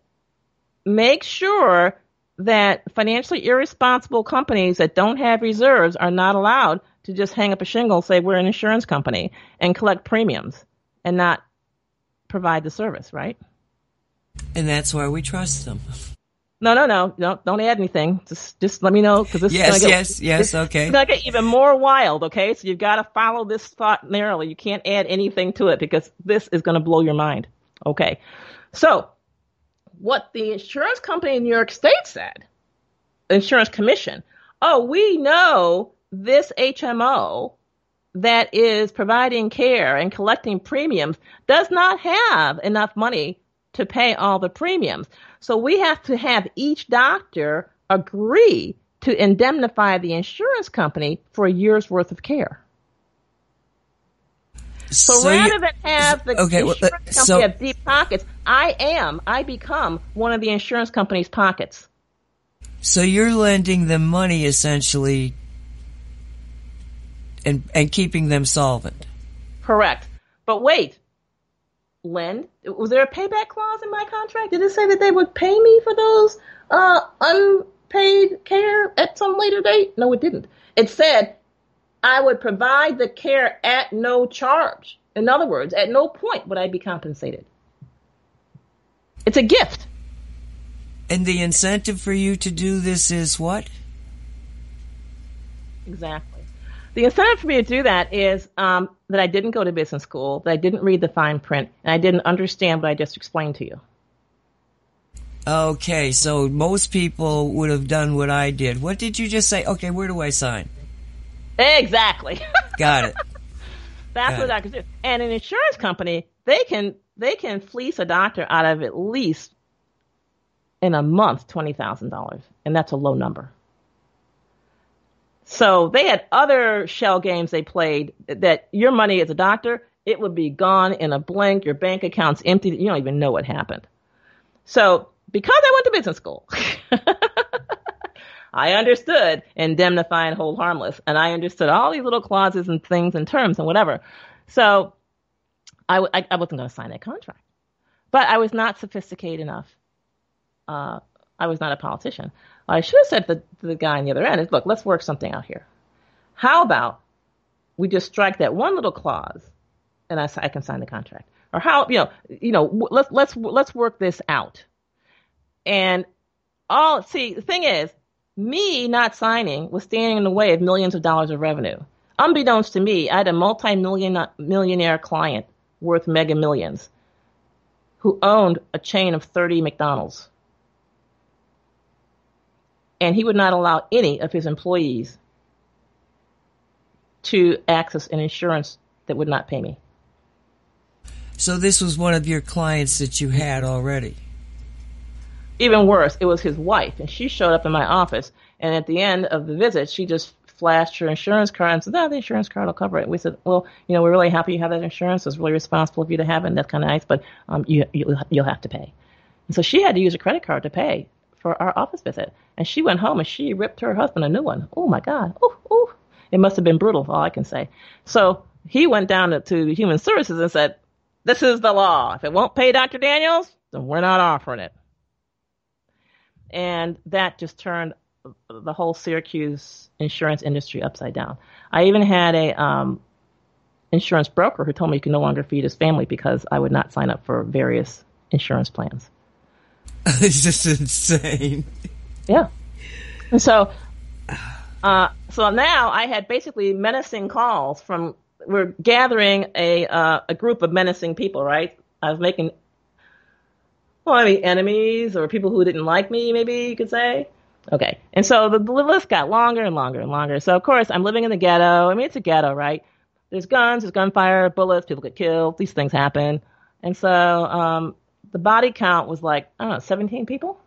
makes sure that financially irresponsible companies that don't have reserves are not allowed to just hang up a shingle, say we're an insurance company, and collect premiums and not provide the service, right? And that's why we trust them. No, no, no, don't don't add anything. Just just let me know because this yes, is gonna get, yes, yes, okay. It's gonna get even more wild. Okay, so you've got to follow this thought narrowly. You can't add anything to it because this is gonna blow your mind. Okay, so what the insurance company in New York State said, insurance commission. Oh, we know this HMO that is providing care and collecting premiums does not have enough money to pay all the premiums. So we have to have each doctor agree to indemnify the insurance company for a year's worth of care. So, so rather than have the okay, insurance well, uh, company so, have deep pockets, I am, I become one of the insurance company's pockets. So you're lending them money essentially and and keeping them solvent. Correct. But wait, lend? Was there a payback clause in my contract? Did it say that they would pay me for those uh, unpaid care at some later date? No, it didn't. It said I would provide the care at no charge. In other words, at no point would I be compensated. It's a gift. And the incentive for you to do this is what? Exactly. The incentive for me to do that is um, that I didn't go to business school, that I didn't read the fine print, and I didn't understand what I just explained to you. Okay, so most people would have done what I did. What did you just say? Okay, where do I sign? Exactly. (laughs) Got it. That's Got what doctors do. And an insurance company, they can they can fleece a doctor out of at least in a month twenty thousand dollars, and that's a low number. So they had other shell games they played that your money as a doctor, it would be gone in a blink. Your bank account's empty. You don't even know what happened. So because I went to business school, (laughs) I understood indemnify and hold harmless. And I understood all these little clauses and things and terms and whatever. So I, I, I wasn't going to sign that contract. But I was not sophisticated enough. Uh, I was not a politician. I should have said to the, the guy on the other end, look, let's work something out here. How about we just strike that one little clause and I, I can sign the contract? Or how, you know, you know, let's, let's, let's work this out. And all, see, the thing is, me not signing was standing in the way of millions of dollars of revenue. Unbeknownst to me, I had a multi-million millionaire client worth mega millions who owned a chain of 30 McDonald's and he would not allow any of his employees to access an insurance that would not pay me. So this was one of your clients that you had already. Even worse, it was his wife, and she showed up in my office. And at the end of the visit, she just flashed her insurance card and said, "No, the insurance card will cover it." We said, "Well, you know, we're really happy you have that insurance. It's really responsible of you to have it. And that's kind of nice, but um, you, you you'll have to pay." And so she had to use a credit card to pay for our office visit. And she went home and she ripped her husband a new one. Oh my God. Oh, oh. It must have been brutal, all I can say. So he went down to, Human Services and said, This is the law. If it won't pay Dr. Daniels, then we're not offering it. And that just turned the whole Syracuse insurance industry upside down. I even had a um, insurance broker who told me he could no longer feed his family because I would not sign up for various insurance plans. (laughs) it's just insane. Yeah. And so, uh, so now I had basically menacing calls from, we're gathering a, uh, a group of menacing people, right? I was making, well, I mean, enemies or people who didn't like me, maybe you could say. Okay. And so the, list got longer and longer and longer. So, of course, I'm living in the ghetto. I mean, it's a ghetto, right? There's guns, there's gunfire, bullets, people get killed, these things happen. And so, um, the body count was like, I don't know, 17 people?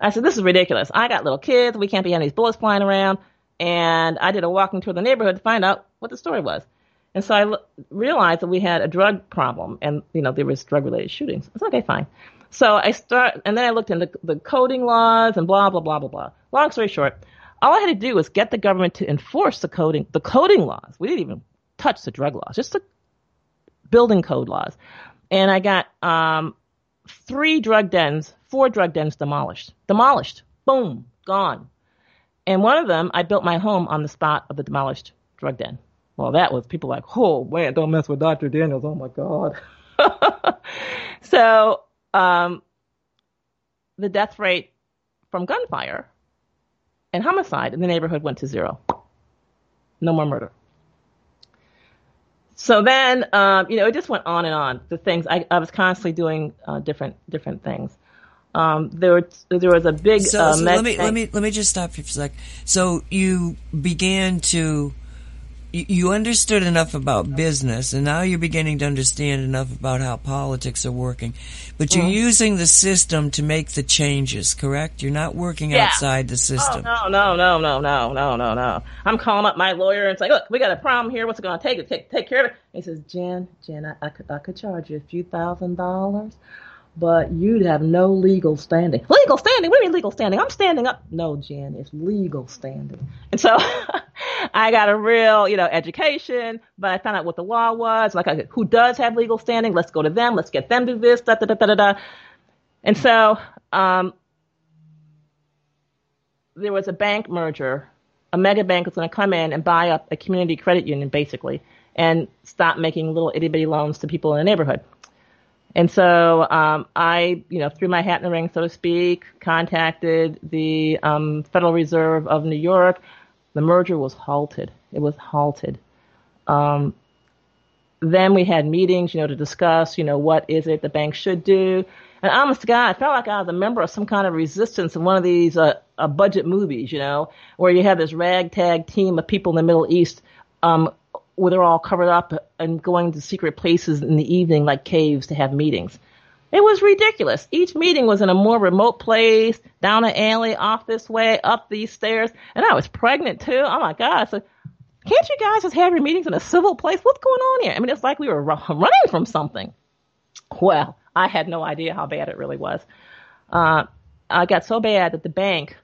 I said, this is ridiculous. I got little kids. We can't be having these bullets flying around. And I did a walking tour of the neighborhood to find out what the story was. And so I l- realized that we had a drug problem and, you know, there was drug related shootings. I said, okay, fine. So I start, and then I looked into the coding laws and blah, blah, blah, blah, blah. Long story short, all I had to do was get the government to enforce the coding, the coding laws. We didn't even touch the drug laws, just the building code laws. And I got, um, three drug dens, four drug dens demolished. Demolished. Boom. Gone. And one of them, I built my home on the spot of the demolished drug den. Well, that was people like, oh man, don't mess with Dr. Daniels. Oh my God. (laughs) so, um, the death rate from gunfire and homicide in the neighborhood went to zero. No more murder. So then, um, you know, it just went on and on. The things I, I was constantly doing uh, different different things. Um, there, was, there was a big. So, uh, so let me let me let me just stop you for a sec. So you began to you understood enough about business and now you're beginning to understand enough about how politics are working. But you're mm. using the system to make the changes correct? You're not working yeah. outside the system. oh, no no no no no no no no. I'm calling up my lawyer and saying look we got a problem here. What's it going to take take take care of it? And he says jen jen I, I, could, I could charge you a few thousand dollars but you'd have no legal standing. Legal standing? What do you mean legal standing? I'm standing up. No, Jen, it's legal standing. And so (laughs) I got a real, you know, education, but I found out what the law was. Like, who does have legal standing? Let's go to them. Let's get them to this. Da da da da da. And so, um, there was a bank merger. A mega bank was going to come in and buy up a community credit union, basically, and stop making little itty bitty loans to people in the neighborhood. And so um, I, you know, threw my hat in the ring, so to speak, contacted the um, Federal Reserve of New York. The merger was halted. It was halted. Um, then we had meetings, you know, to discuss, you know, what is it the bank should do. And honest to God, I felt like I was a member of some kind of resistance in one of these uh, uh, budget movies, you know, where you have this ragtag team of people in the Middle East um, where they're all covered up and going to secret places in the evening, like caves, to have meetings. It was ridiculous. Each meeting was in a more remote place, down an alley, off this way, up these stairs, and I was pregnant too. Oh my God! So, can't you guys just have your meetings in a civil place? What's going on here? I mean, it's like we were (laughs) running from something. Well, I had no idea how bad it really was. Uh, I got so bad that the bank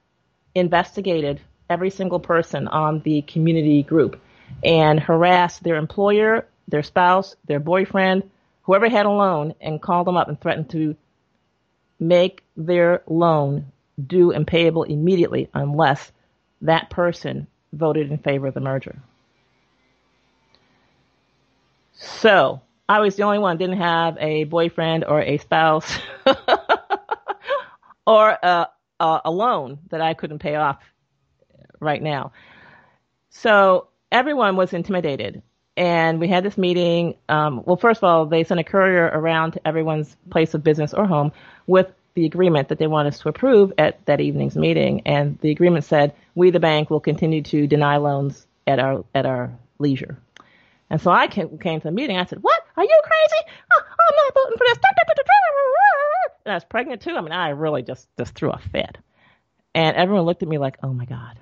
investigated every single person on the community group and harass their employer, their spouse, their boyfriend, whoever had a loan, and call them up and threaten to make their loan due and payable immediately unless that person voted in favor of the merger. So I was the only one didn't have a boyfriend or a spouse (laughs) or a, a, a loan that I couldn't pay off right now. So everyone was intimidated. And we had this meeting. Um, well, first of all, they sent a courier around to everyone's place of business or home with the agreement that they want us to approve at that evening's meeting. And the agreement said, we, the bank, will continue to deny loans at our, at our leisure. And so I came, came to the meeting. I said, what? Are you crazy? Oh, I'm not voting for this. And I was pregnant too. I mean, I really just, just threw a fit. And everyone looked at me like, oh my God.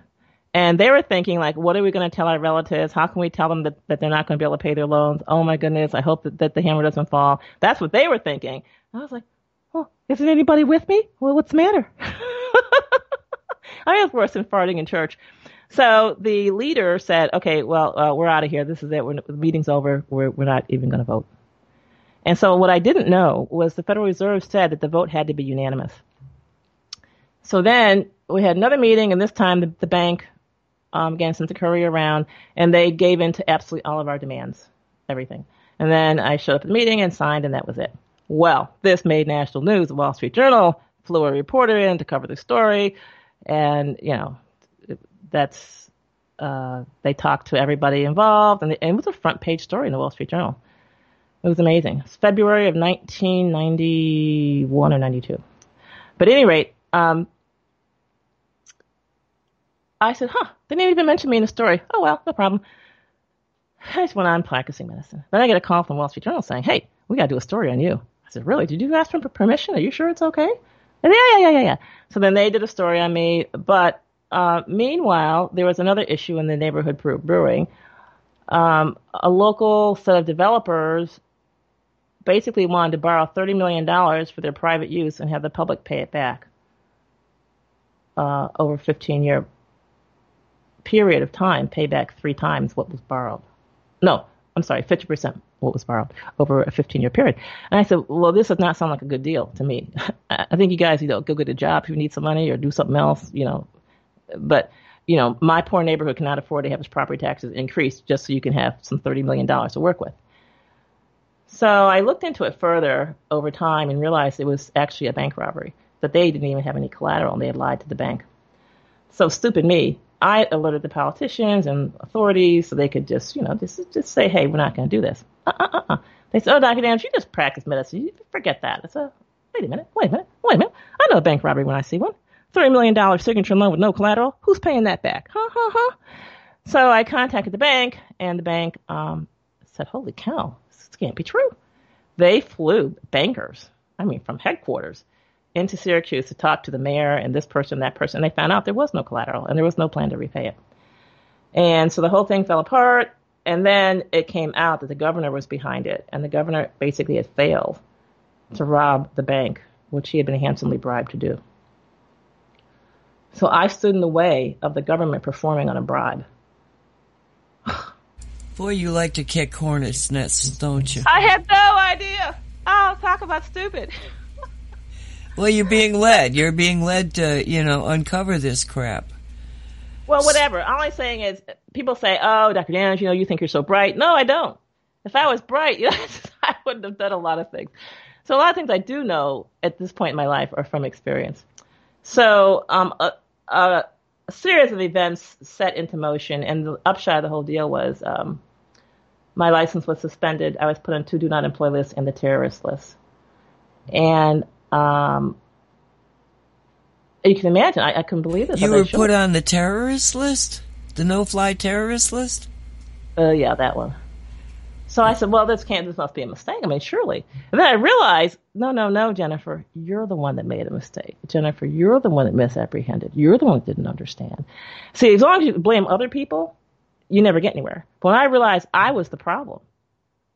And they were thinking, like, what are we going to tell our relatives? How can we tell them that, that they're not going to be able to pay their loans? Oh my goodness, I hope that, that the hammer doesn't fall. That's what they were thinking. I was like, oh, isn't anybody with me? Well, what's the matter? (laughs) I mean, worse than farting in church. So the leader said, okay, well, uh, we're out of here. This is it. We're, the meeting's over. We're, we're not even going to vote. And so what I didn't know was the Federal Reserve said that the vote had to be unanimous. So then we had another meeting, and this time the, the bank um, again, sent the courier around, and they gave in to absolutely all of our demands. everything. And then I showed up at the meeting and signed, and that was it. Well, this made national news. The Wall Street Journal flew a reporter in to cover the story, and you know, that's uh, they talked to everybody involved, and, it was a front page story in the Wall Street Journal. It was amazing. It's February of 1991 or 92. But at any rate, um, I said, huh, they didn't even mention me in the story. Oh, well, no problem. I just went on practicing medicine. Then I get a call from Wall Street Journal saying, hey, we got to do a story on you. I said, really? Did you ask for permission? Are you sure it's okay? And yeah, yeah, yeah, yeah, yeah. So then they did a story on me. But uh, meanwhile, there was another issue in the neighborhood brewing. Um, a local set of developers basically wanted to borrow $30 million for their private use and have the public pay it back uh, over 15 year period of time, pay back three times what was borrowed. No, I'm sorry, 50% what was borrowed over a 15 year period. And I said, well, this does not sound like a good deal to me. (laughs) I think you guys, you know, go get a job if you need some money or do something else, you know. But, you know, my poor neighborhood cannot afford to have its property taxes increased just so you can have some $30 million to work with. So I looked into it further over time and realized it was actually a bank robbery, that they didn't even have any collateral and they had lied to the bank. So stupid me, I alerted the politicians and authorities so they could just, you know, just just say, hey, we're not going to do this. Uh-uh-uh. They said, oh, Dr. Daniels, you just practice medicine. You forget that. I said, wait a minute, wait a minute, wait a minute. I know a bank robbery when I see one. $30 million signature loan with no collateral. Who's paying that back? Huh, huh, huh. So I contacted the bank, and the bank um, said, holy cow, this can't be true. They flew bankers, I mean, from headquarters into Syracuse to talk to the mayor and this person, that person. And they found out there was no collateral and there was no plan to repay it. And so the whole thing fell apart. And then it came out that the governor was behind it. And the governor basically had failed to rob the bank, which he had been handsomely bribed to do. So I stood in the way of the government performing on a bribe. (sighs) Boy, you like to kick hornets' nests, don't you? I had no idea. Oh, talk about stupid. Well, you're being led. You're being led to, you know, uncover this crap. Well, whatever. All I'm saying is, people say, "Oh, Dr. Daniels, you know, you think you're so bright." No, I don't. If I was bright, (laughs) I wouldn't have done a lot of things. So a lot of things I do know at this point in my life are from experience. So um, a, a, a series of events set into motion, and the upshot of the whole deal was um, my license was suspended. I was put on two do not employ lists and the terrorist list. And um, you can imagine, I, I couldn't believe this. You were put on the terrorist list? The no-fly terrorist list? Uh, yeah, that one. So I said, well, this can't, this must be a mistake. I mean, surely. And then I realized, no, no, no, Jennifer, you're the one that made a mistake. Jennifer, you're the one that misapprehended. You're the one that didn't understand. See, as long as you blame other people, you never get anywhere. But when I realized I was the problem,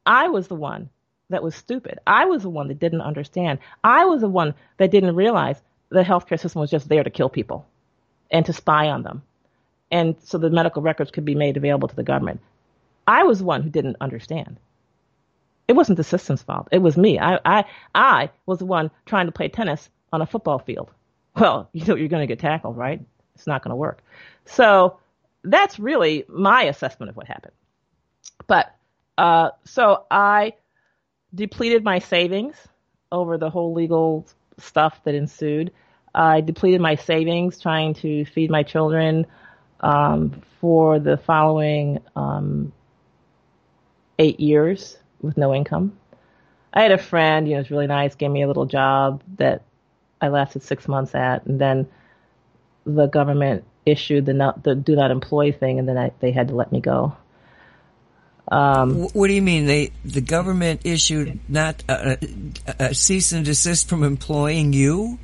I was the one that was stupid. I was the one that didn't understand. I was the one that didn't realize the healthcare system was just there to kill people and to spy on them. And so the medical records could be made available to the government. I was the one who didn't understand. It wasn't the system's fault. It was me. I, I, I was the one trying to play tennis on a football field. Well, (laughs) you know, you're going to get tackled, right? It's not going to work. So that's really my assessment of what happened. But, uh, so I depleted my savings over the whole legal stuff that ensued. I depleted my savings trying to feed my children um, for the following um, eight years with no income. I had a friend, you know, it was really nice, gave me a little job that I lasted six months at, and then the government issued the, not, the do not employ thing, and then I, they had to let me go. Um, what do you mean? They the government issued not a, a, cease and desist from employing you?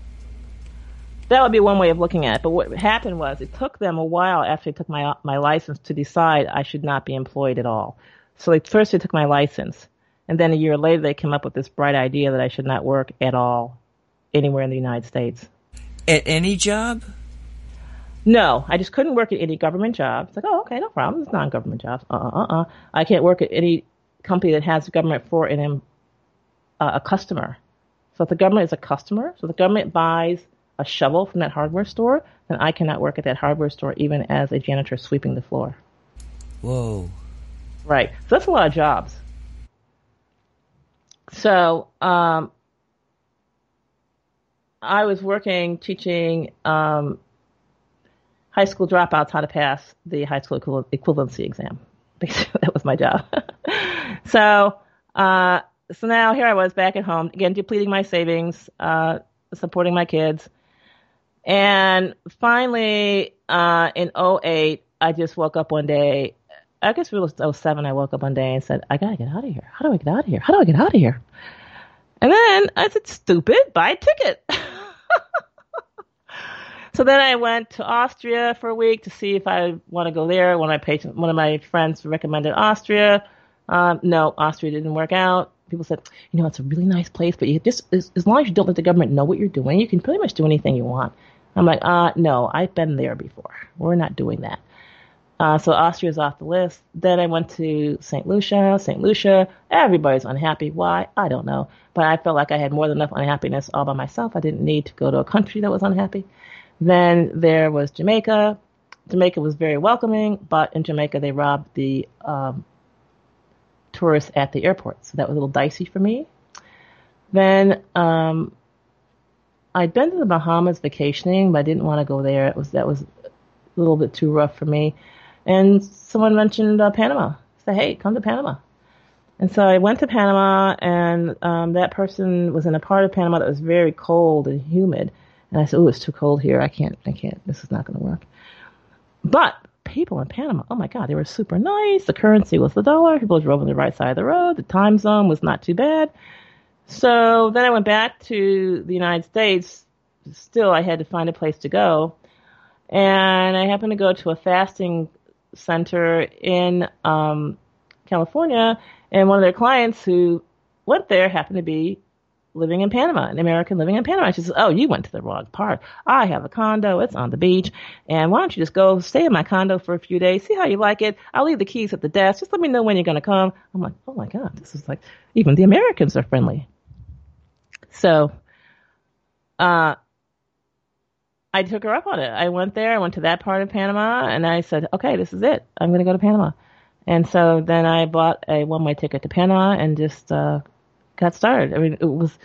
That would be one way of looking at it. But what happened was it took them a while after they took my my license to decide I should not be employed at all. So they, first they took my license, and then a year later they came up with this bright idea that I should not work at all anywhere in the United States. At any job? No, I just couldn't work at any government job. It's like, oh, okay, no problem. It's non-government jobs. Uh, uh, uh. I can't work at any company that has government for an uh, a customer. So if the government is a customer, so the government buys a shovel from that hardware store, then I cannot work at that hardware store even as a janitor sweeping the floor. Whoa. Right. So that's a lot of jobs. so um, I was working teaching um, high school dropouts how to pass the high school equivalency exam. (laughs) Basically, that was my job. (laughs) so, uh, so now here I was back at home again, depleting my savings, uh, supporting my kids, and finally, uh, in 08, I just woke up one day. I guess it was 07. I woke up one day and said, "I gotta get out of here. How do I get out of here? How do I get out of here?" And then I said, "Stupid, buy a ticket." (laughs) So then I went to Austria for a week to see if I want to go there. One of my patients, one of my friends recommended Austria. Um, no, Austria didn't work out. People said, you know, it's a really nice place, but you just as, as long as you don't let the government know what you're doing, you can pretty much do anything you want. I'm like, uh, no, I've been there before. We're not doing that. Uh, so Austria's off the list. Then I went to St. Lucia. St. Lucia, everybody's unhappy. Why? I don't know. But I felt like I had more than enough unhappiness all by myself. I didn't need to go to a country that was unhappy. Then there was Jamaica. Jamaica was very welcoming, but in Jamaica they robbed the um, tourists at the airport, so that was a little dicey for me. Then um, I'd been to the Bahamas vacationing, but I didn't want to go there. It was that was a little bit too rough for me. And someone mentioned uh, Panama. Said, "Hey, come to Panama." And so I went to Panama, and um, that person was in a part of Panama that was very cold and humid. And I said, "Oh, it's too cold here. I can't. I can't. This is not going to work." But people in Panama, oh my God, they were super nice. The currency was the dollar. People drove on the right side of the road. The time zone was not too bad. So then I went back to the United States. Still, I had to find a place to go. And I happened to go to a fasting center in um, California, and one of their clients who went there happened to be living in Panama, an American living in Panama. She says, Oh, you went to the wrong part. I have a condo. It's on the beach. And why don't you just go stay in my condo for a few days? See how you like it. I'll leave the keys at the desk. Just let me know when you're going to come. I'm like, Oh my God, this is like, even the Americans are friendly. So, uh, I took her up on it. I went there. I went to that part of Panama and I said, okay, this is it. I'm going to go to Panama. And so then I bought a one way ticket to Panama and just, uh, got started. I mean, it was.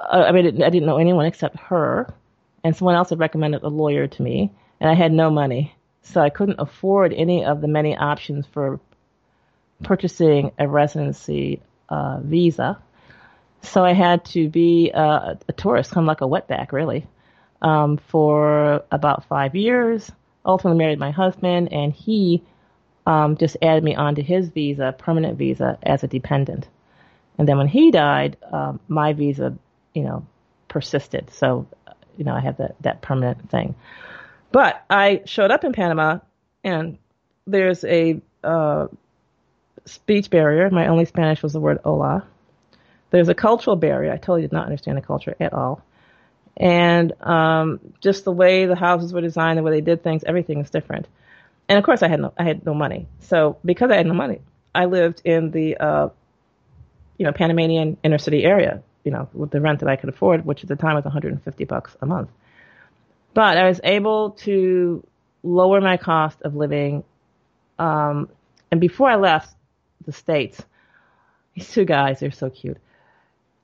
Uh, I mean, I didn't know anyone except her, and someone else had recommended a lawyer to me, and I had no money, so I couldn't afford any of the many options for purchasing a residency uh, visa. So I had to be a, a tourist, kind of like a wetback, really, um, for about five years. Ultimately, married my husband, and he um, just added me onto his visa, permanent visa, as a dependent. And then when he died, um, my visa, you know, persisted. So, you know, I had that, that permanent thing. But I showed up in Panama and there's a uh, speech barrier. My only Spanish was the word hola. There's a cultural barrier. I totally did not understand the culture at all. And um, just the way the houses were designed, the way they did things, everything is different. And of course, I had no, I had no money. So because I had no money, I lived in the uh, you know, Panamanian inner city area, you know, with the rent that I could afford, which at the time was 150 bucks a month. But I was able to lower my cost of living. Um, and before I left the States, (laughs) these two guys, they're so cute.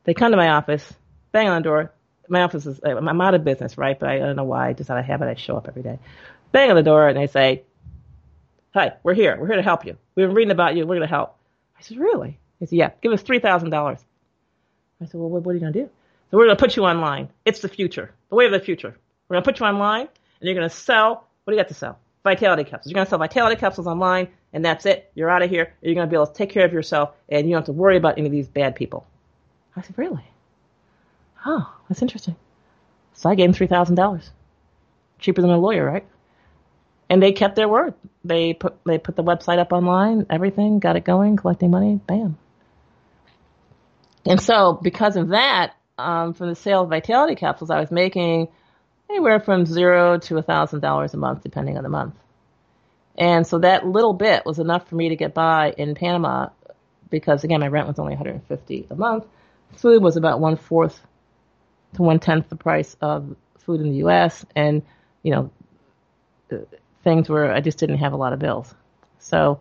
They come to my office, bang on the door. My office is, I'm out of business, right? But I don't know why. I Just out of habit, I show up every day. Bang on the door and they say, Hi, we're here. We're here to help you. We've been reading about you. We're going to help. I said, Really? He said, yeah, give us $3,000. I said, well, what, what are you going to do? So we're going to put you online. It's the future, the way of the future. We're going to put you online and you're going to sell, what do you got to sell? Vitality capsules. You're going to sell vitality capsules online and that's it. You're out of here. You're going to be able to take care of yourself and you don't have to worry about any of these bad people. I said, really? Oh, that's interesting. So I gave him $3,000. Cheaper than a lawyer, right? and they kept their word. They put they put the website up online, everything, got it going, collecting money, bam. And so because of that, um, from the sale of vitality capsules, I was making anywhere from zero to a thousand dollars a month, depending on the month. And so that little bit was enough for me to get by in Panama, because again, my rent was only 150 a month. Food was about one fourth to one tenth the price of food in the U.S. And you know, things where I just didn't have a lot of bills. So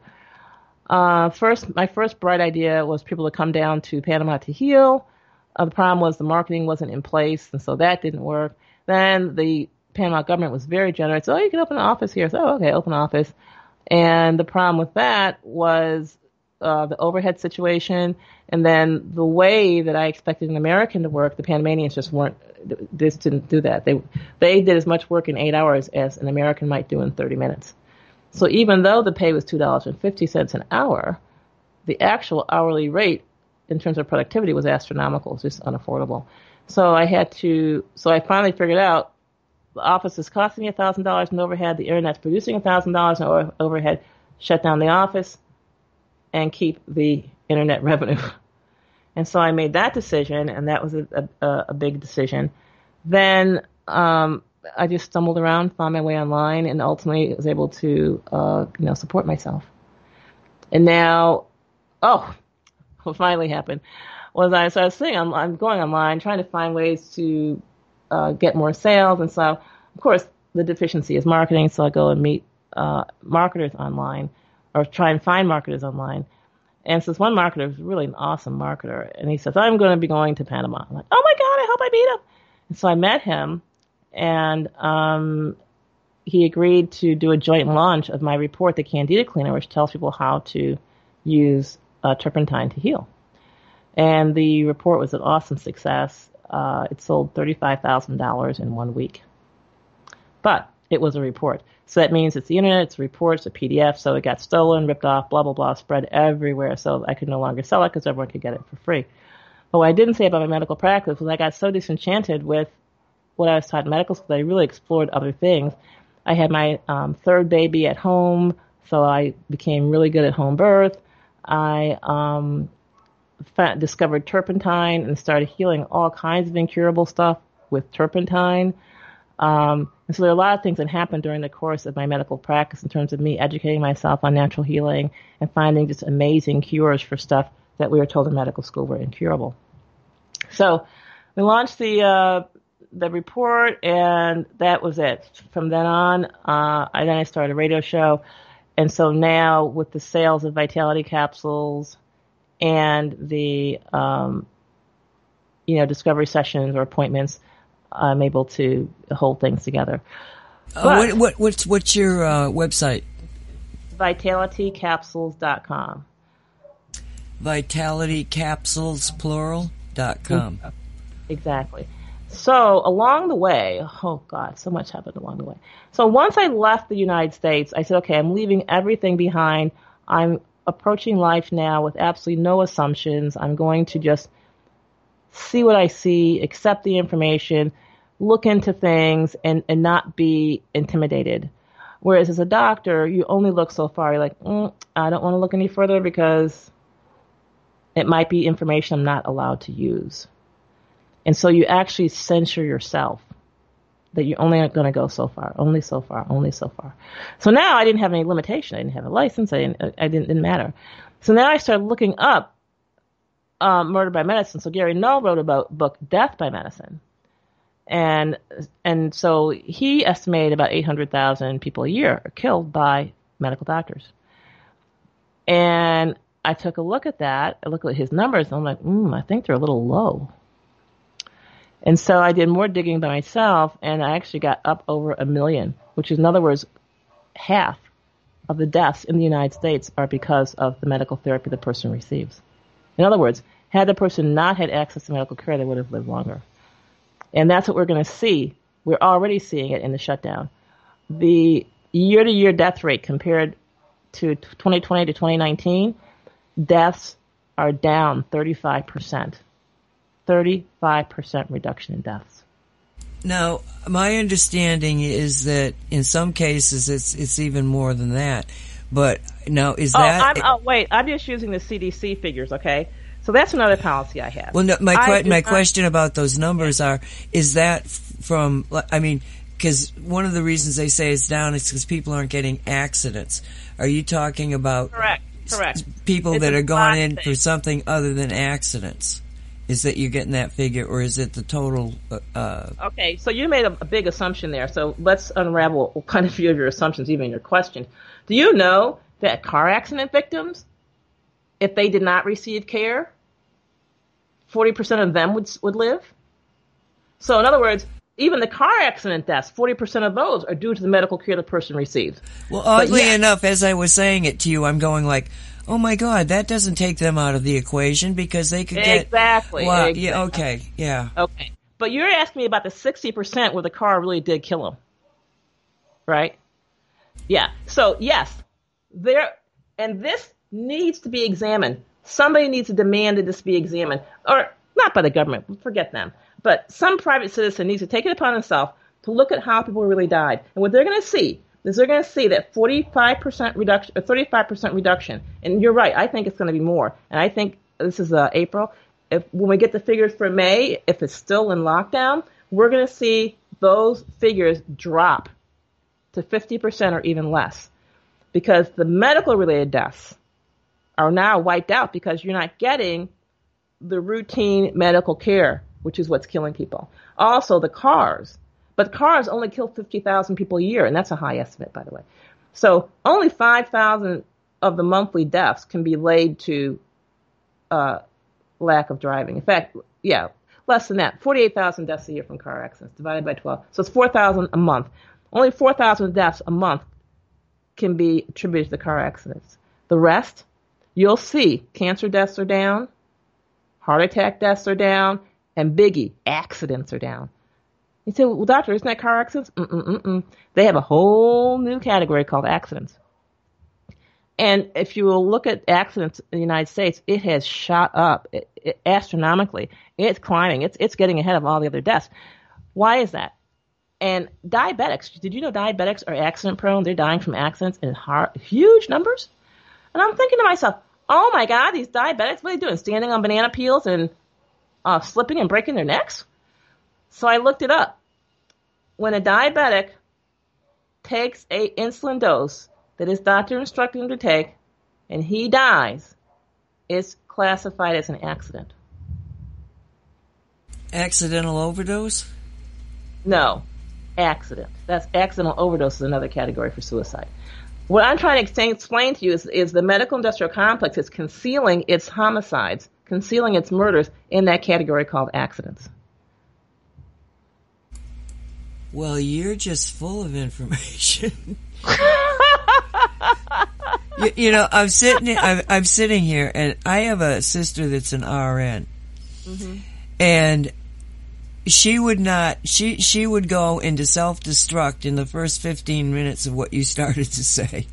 Uh, first, my first bright idea was people to come down to Panama to heal. Uh, the problem was the marketing wasn't in place, and so that didn't work. Then the Panama government was very generous. Oh, you can open an office here. So, oh, okay, open an office. And the problem with that was uh, the overhead situation, and then the way that I expected an American to work, the Panamanians just weren't. This didn't do that. They they did as much work in eight hours as an American might do in 30 minutes. So even though the pay was two dollars and fifty cents an hour, the actual hourly rate in terms of productivity was astronomical. It was just unaffordable. So I had to. So I finally figured out the office is costing me thousand dollars in overhead. The internet's producing thousand dollars in overhead. Shut down the office and keep the internet (laughs) revenue. And so I made that decision, and that was a, a, a big decision. Then um, I just stumbled around, found my way online, and ultimately was able to, uh, you know, support myself. And now, oh, what finally happened was I, so I was saying I'm, I'm going online, trying to find ways to uh, get more sales, and so of course the deficiency is marketing. So I go and meet uh, marketers online, or try and find marketers online. And so this one marketer was really an awesome marketer, and he says, "I'm going to be going to Panama." I'm like, "Oh my god, I hope I meet him." And so I met him, and um, he agreed to do a joint launch of my report, the Candida Cleaner, which tells people how to use uh, turpentine to heal. And the report was an awesome success. Uh, it sold thirty-five thousand dollars in one week, but it was a report. So that means it's the internet, it's a report, it's a PDF, so it got stolen, ripped off, blah, blah, blah, spread everywhere. So I could no longer sell it because everyone could get it for free. But what I didn't say about my medical practice was I got so disenchanted with what I was taught in medical school I really explored other things. I had my um, third baby at home, so I became really good at home birth. I um, found, discovered turpentine and started healing all kinds of incurable stuff with turpentine. Um, and so there are a lot of things that happened during the course of my medical practice in terms of me educating myself on natural healing and finding just amazing cures for stuff that we were told in medical school were incurable. So we launched the uh, the report, and that was it. From then on, uh, I then I started a radio show, and so now with the sales of Vitality capsules and the um, you know discovery sessions or appointments I'm able to hold things together. Uh, what, what, what's what's your uh, website? VitalityCapsules.com. VitalityCapsules plural dot com. Exactly. So along the way, oh God, so much happened along the way. So once I left the United States, I said, okay, I'm leaving everything behind. I'm approaching life now with absolutely no assumptions. I'm going to just see what I see, accept the information, look into things, and, and not be intimidated. Whereas as a doctor, you only look so far. You're like, mm, I don't want to look any further because it might be information I'm not allowed to use. And so you actually censure yourself that you're only going to go so far, only so far, only so far. So now I didn't have any limitation. I didn't have a license. I didn't, I didn't, didn't matter. So now I started looking up um, Murder by Medicine. So Gary Null wrote about book Death by Medicine, and and so he estimated about eight hundred thousand people a year are killed by medical doctors. And I took a look at that. I looked at his numbers, and I'm like, mm, I think they're a little low. And so I did more digging by myself, and I actually got up over a million, which is, in other words, half of the deaths in the United States are because of the medical therapy the person receives. In other words, had the person not had access to medical care, they would have lived longer. And that's what we're going to see. We're already seeing it in the shutdown. The year to year death rate compared to 2020 to 2019, deaths are down 35%. 35% reduction in deaths. Now, my understanding is that in some cases it's it's even more than that. But now is oh, that? I'm, oh, wait, I'm just using the CDC figures, okay? So that's another policy I have. Well, no, my que- my not, question about those numbers are: is that from? I mean, because one of the reasons they say it's down is because people aren't getting accidents. Are you talking about correct? Correct. People it's that are going in thing. for something other than accidents. Is that you're getting that figure, or is it the total? Uh, uh okay, so you made a, a big assumption there. So let's unravel (laughs) kind of few of your assumptions, even your question. Do you know that car accident victims if they did not receive care, 40% of them would, would live. So, in other words, even the car accident deaths, 40% of those are due to the medical care the person received. Well, oddly yeah. enough, as I was saying it to you, I'm going like, oh my God, that doesn't take them out of the equation because they could get. Exactly. Well, exactly. Yeah, okay. Yeah. Okay. But you're asking me about the 60% where the car really did kill them. Right? Yeah. So, yes, there, and this needs to be examined. Somebody needs to demand that this be examined. Or, not by the government, forget them. But some private citizen needs to take it upon himself to look at how people really died. And what they're going to see is they're going to see that 45% reduction, or 35% reduction. And you're right, I think it's going to be more. And I think this is uh, April. If when we get the figures for May, if it's still in lockdown, we're going to see those figures drop to 50% or even less because the medical related deaths are now wiped out because you're not getting the routine medical care, which is what's killing people. Also, the cars. But cars only kill 50,000 people a year, and that's a high estimate, by the way. So only 5,000 of the monthly deaths can be laid to uh, lack of driving. In fact, yeah, less than that. 48,000 deaths a year from car accidents divided by 12. So it's 4,000 a month. Only 4,000 deaths a month can be attributed to car accidents. The rest, you'll see cancer deaths are down, heart attack deaths are down, and biggie, accidents are down. You say, well, doctor, isn't that car accidents? Mm-mm-mm-mm. They have a whole new category called accidents. And if you look at accidents in the United States, it has shot up astronomically. It's climbing. It's it's getting ahead of all the other deaths. Why is that? And diabetics, did you know diabetics are accident prone? They're dying from accidents in huge numbers. And I'm thinking to myself, oh my God, these diabetics, what are they doing? Standing on banana peels and uh, slipping and breaking their necks? So I looked it up. When a diabetic takes a insulin dose that his doctor instructed him to take and he dies, it's classified as an accident. Accidental overdose? No accident. That's accidental overdose is another category for suicide. What I'm trying to explain to you is, is the medical industrial complex is concealing its homicides, concealing its murders in that category called accidents. Well, you're just full of information. (laughs) you, you, know, I'm sitting, I'm, I'm, sitting here, and I have a sister that's an RN, mm-hmm. and she would not she she would go into self destruct in the first 15 minutes of what you started to say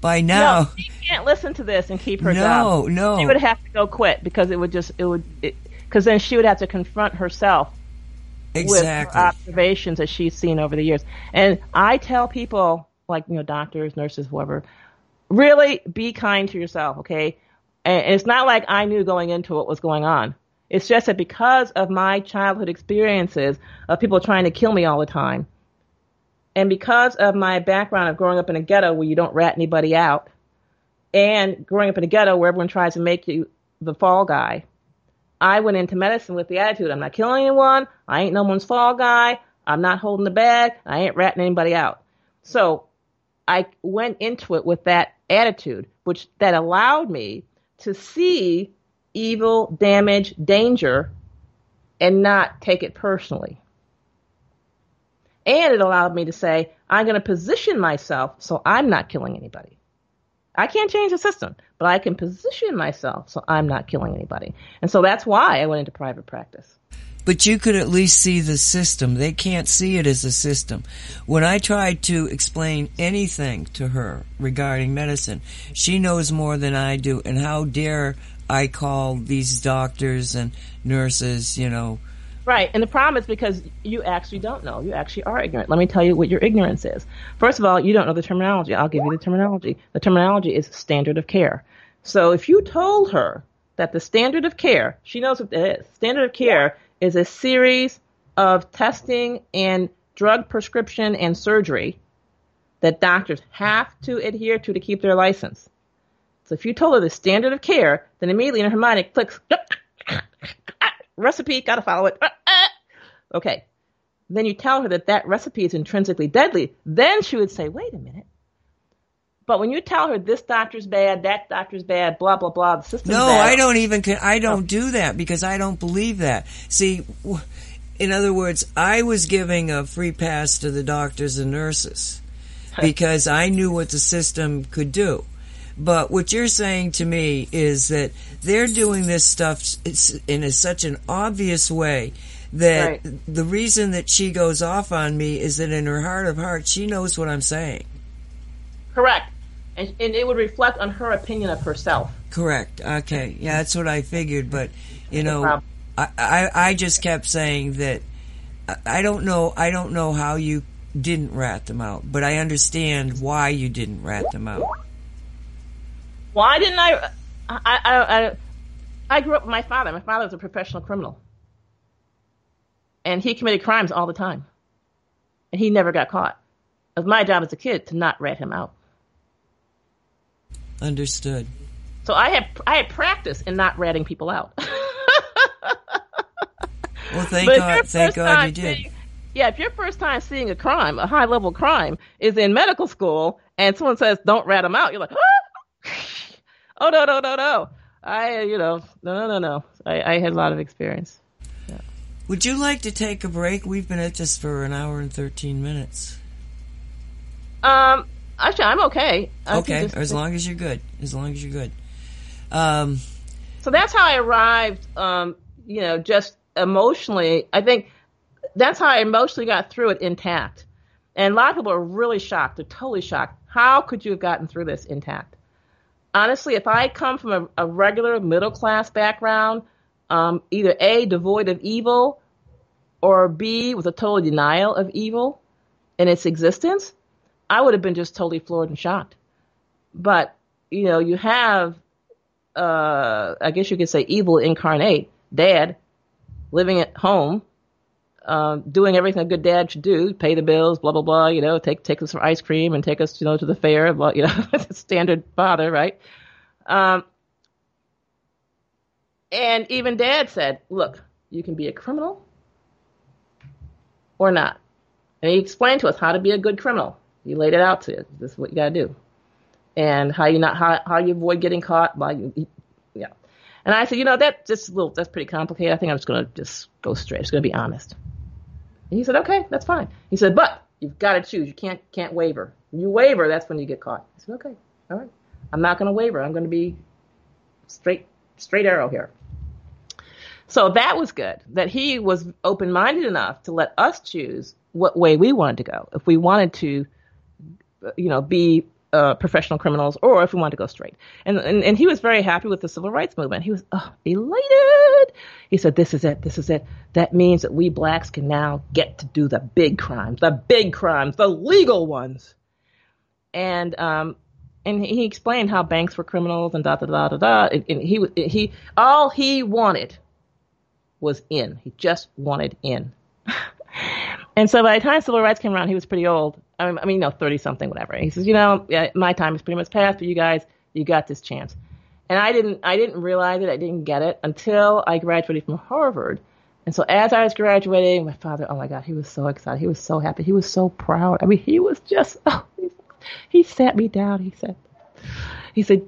by now no, she can't listen to this and keep her no, job no she would have to go quit because it would just it would because then she would have to confront herself exactly. with observations that she's seen over the years. And i tell people like you know doctors nurses whoever really be kind to yourself okay? And it's not like i knew going into what was going on. It's just that because of my childhood experiences of people trying to kill me all the time, and because of my background of growing up in a ghetto where you don't rat anybody out, and growing up in a ghetto where everyone tries to make you the fall guy, I went into medicine with the attitude I'm not killing anyone, I ain't no one's fall guy, I'm not holding the bag, I ain't ratting anybody out. So I went into it with that attitude, which that allowed me to see evil, damage, danger, and not take it personally. And it allowed me to say, I'm going to position myself so I'm not killing anybody. I can't change the system, but I can position myself so I'm not killing anybody. And so that's why I went into private practice. But you could at least see the system. They can't see it as a system. When I tried to explain anything to her regarding medicine, she knows more than I do. And how dare I call these doctors and nurses, you know. Right, and the problem is because you actually don't know. You actually are ignorant. Let me tell you what your ignorance is. First of all, you don't know the terminology. I'll give you the terminology. The terminology is standard of care. So if you told her that the standard of care, she knows what it is. Standard of care is a series of testing and drug prescription and surgery that doctors have to adhere to to keep their license. So if you told her the standard of care, then immediately in her mind it clicks, recipe, gotta follow it. Uh, uh. Okay. Then you tell her that that recipe is intrinsically deadly. Then she would say, wait a minute. But when you tell her this doctor's bad, that doctor's bad, blah blah blah, the system's No, bad. I don't even. I don't do that because I don't believe that. See, in other words, I was giving a free pass to the doctors and nurses (laughs) because I knew what the system could do. But what you're saying to me is that they're doing this stuff in a, such an obvious way that right. the reason that she goes off on me is that in her heart of hearts she knows what I'm saying. Correct. And, and it would reflect on her opinion of herself. Correct. Okay. Yeah, that's what I figured. But, you know, I, I, I just kept saying that I don't know, I don't know how you didn't rat them out, but I understand why you didn't rat them out. Why didn't I? I, I, I, I grew up with my father. My father was a professional criminal. And he committed crimes all the time. And he never got caught. It was my job as a kid to not rat him out. Understood. So I had I had practice in not ratting people out. (laughs) well, thank God, thank God you did. Seeing, yeah, if your first time seeing a crime, a high level crime, is in medical school, and someone says don't rat them out, you're like, ah! (laughs) oh no no no no, I you know no no no no, I, I had a lot of experience. Yeah. Would you like to take a break? We've been at this for an hour and thirteen minutes. Um, Actually, I'm okay. I okay, just, as long as you're good. As long as you're good. Um, so that's how I arrived. Um, you know, just emotionally, I think that's how I emotionally got through it intact. And a lot of people are really shocked. They're totally shocked. How could you have gotten through this intact? Honestly, if I come from a, a regular middle class background, um, either A, devoid of evil, or B, with a total denial of evil in its existence, I would have been just totally floored and shocked. But, you know, you have, uh, I guess you could say evil incarnate, dad, living at home, um, doing everything a good dad should do, pay the bills, blah, blah, blah, you know, take, take us for ice cream and take us, you know, to the fair, blah, you know, (laughs) standard father, right? Um, and even dad said, look, you can be a criminal or not. And he explained to us how to be a good criminal. He laid it out to you. This is what you gotta do, and how you not how how you avoid getting caught by you. Yeah, and I said, you know, that just a little that's pretty complicated. I think I'm just gonna just go straight. I'm just gonna be honest. And he said, okay, that's fine. He said, but you've got to choose. You can't can't waver. When you waver, that's when you get caught. I said, okay, all right. I'm not gonna waver. I'm gonna be straight straight arrow here. So that was good. That he was open minded enough to let us choose what way we wanted to go. If we wanted to you know, be uh, professional criminals, or if we want to go straight. And, and and he was very happy with the civil rights movement. He was elated. He said, "This is it. This is it. That means that we blacks can now get to do the big crimes, the big crimes, the legal ones." And um, and he explained how banks were criminals and da da da da da. And, and he he all he wanted was in. He just wanted in. (laughs) And so by the time civil rights came around, he was pretty old. I mean, I mean, you know, thirty something, whatever. he says, you know, my time is pretty much past, but you guys, you got this chance. And I didn't, I didn't realize it. I didn't get it until I graduated from Harvard. And so as I was graduating, my father, oh my God, he was so excited. He was so happy. He was so proud. I mean, he was just, (laughs) oh, he, he sat me down. He said, he said,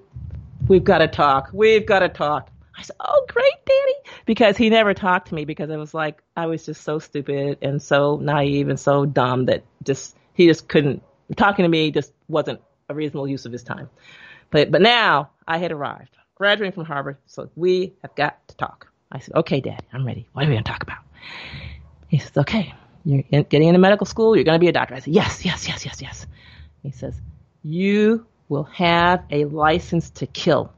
we've got to talk. We've got to talk. I said, "Oh, great, Daddy," because he never talked to me because it was like I was just so stupid and so naive and so dumb that just he just couldn't talking to me just wasn't a reasonable use of his time. But but now I had arrived, graduating from Harvard, so we have got to talk. I said, "Okay, Dad, I'm ready. What are we going to talk about?" He says, "Okay, you're in, getting into medical school. You're going to be a doctor." I said, "Yes, yes, yes, yes, yes." He says, "You will have a license to kill."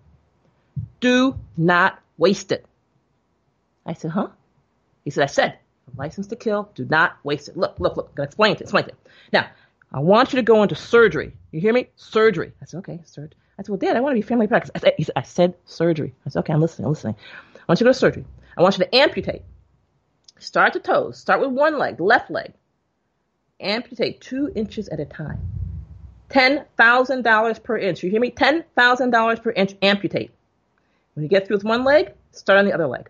Do not waste it. I said, huh? He said, I said, license to kill, do not waste it. Look, look, look, I'm gonna explain it, explain it. Now, I want you to go into surgery. You hear me? Surgery. I said, okay, surgery. I said, well, Dad, I want to be family practice. I said, I said surgery. I said, okay, I'm listening, I'm listening. I want you to go to surgery. I want you to amputate. Start the toes. Start with one leg, left leg. Amputate two inches at a time. $10,000 per inch. You hear me? $10,000 per inch amputate. When you get through with one leg, start on the other leg.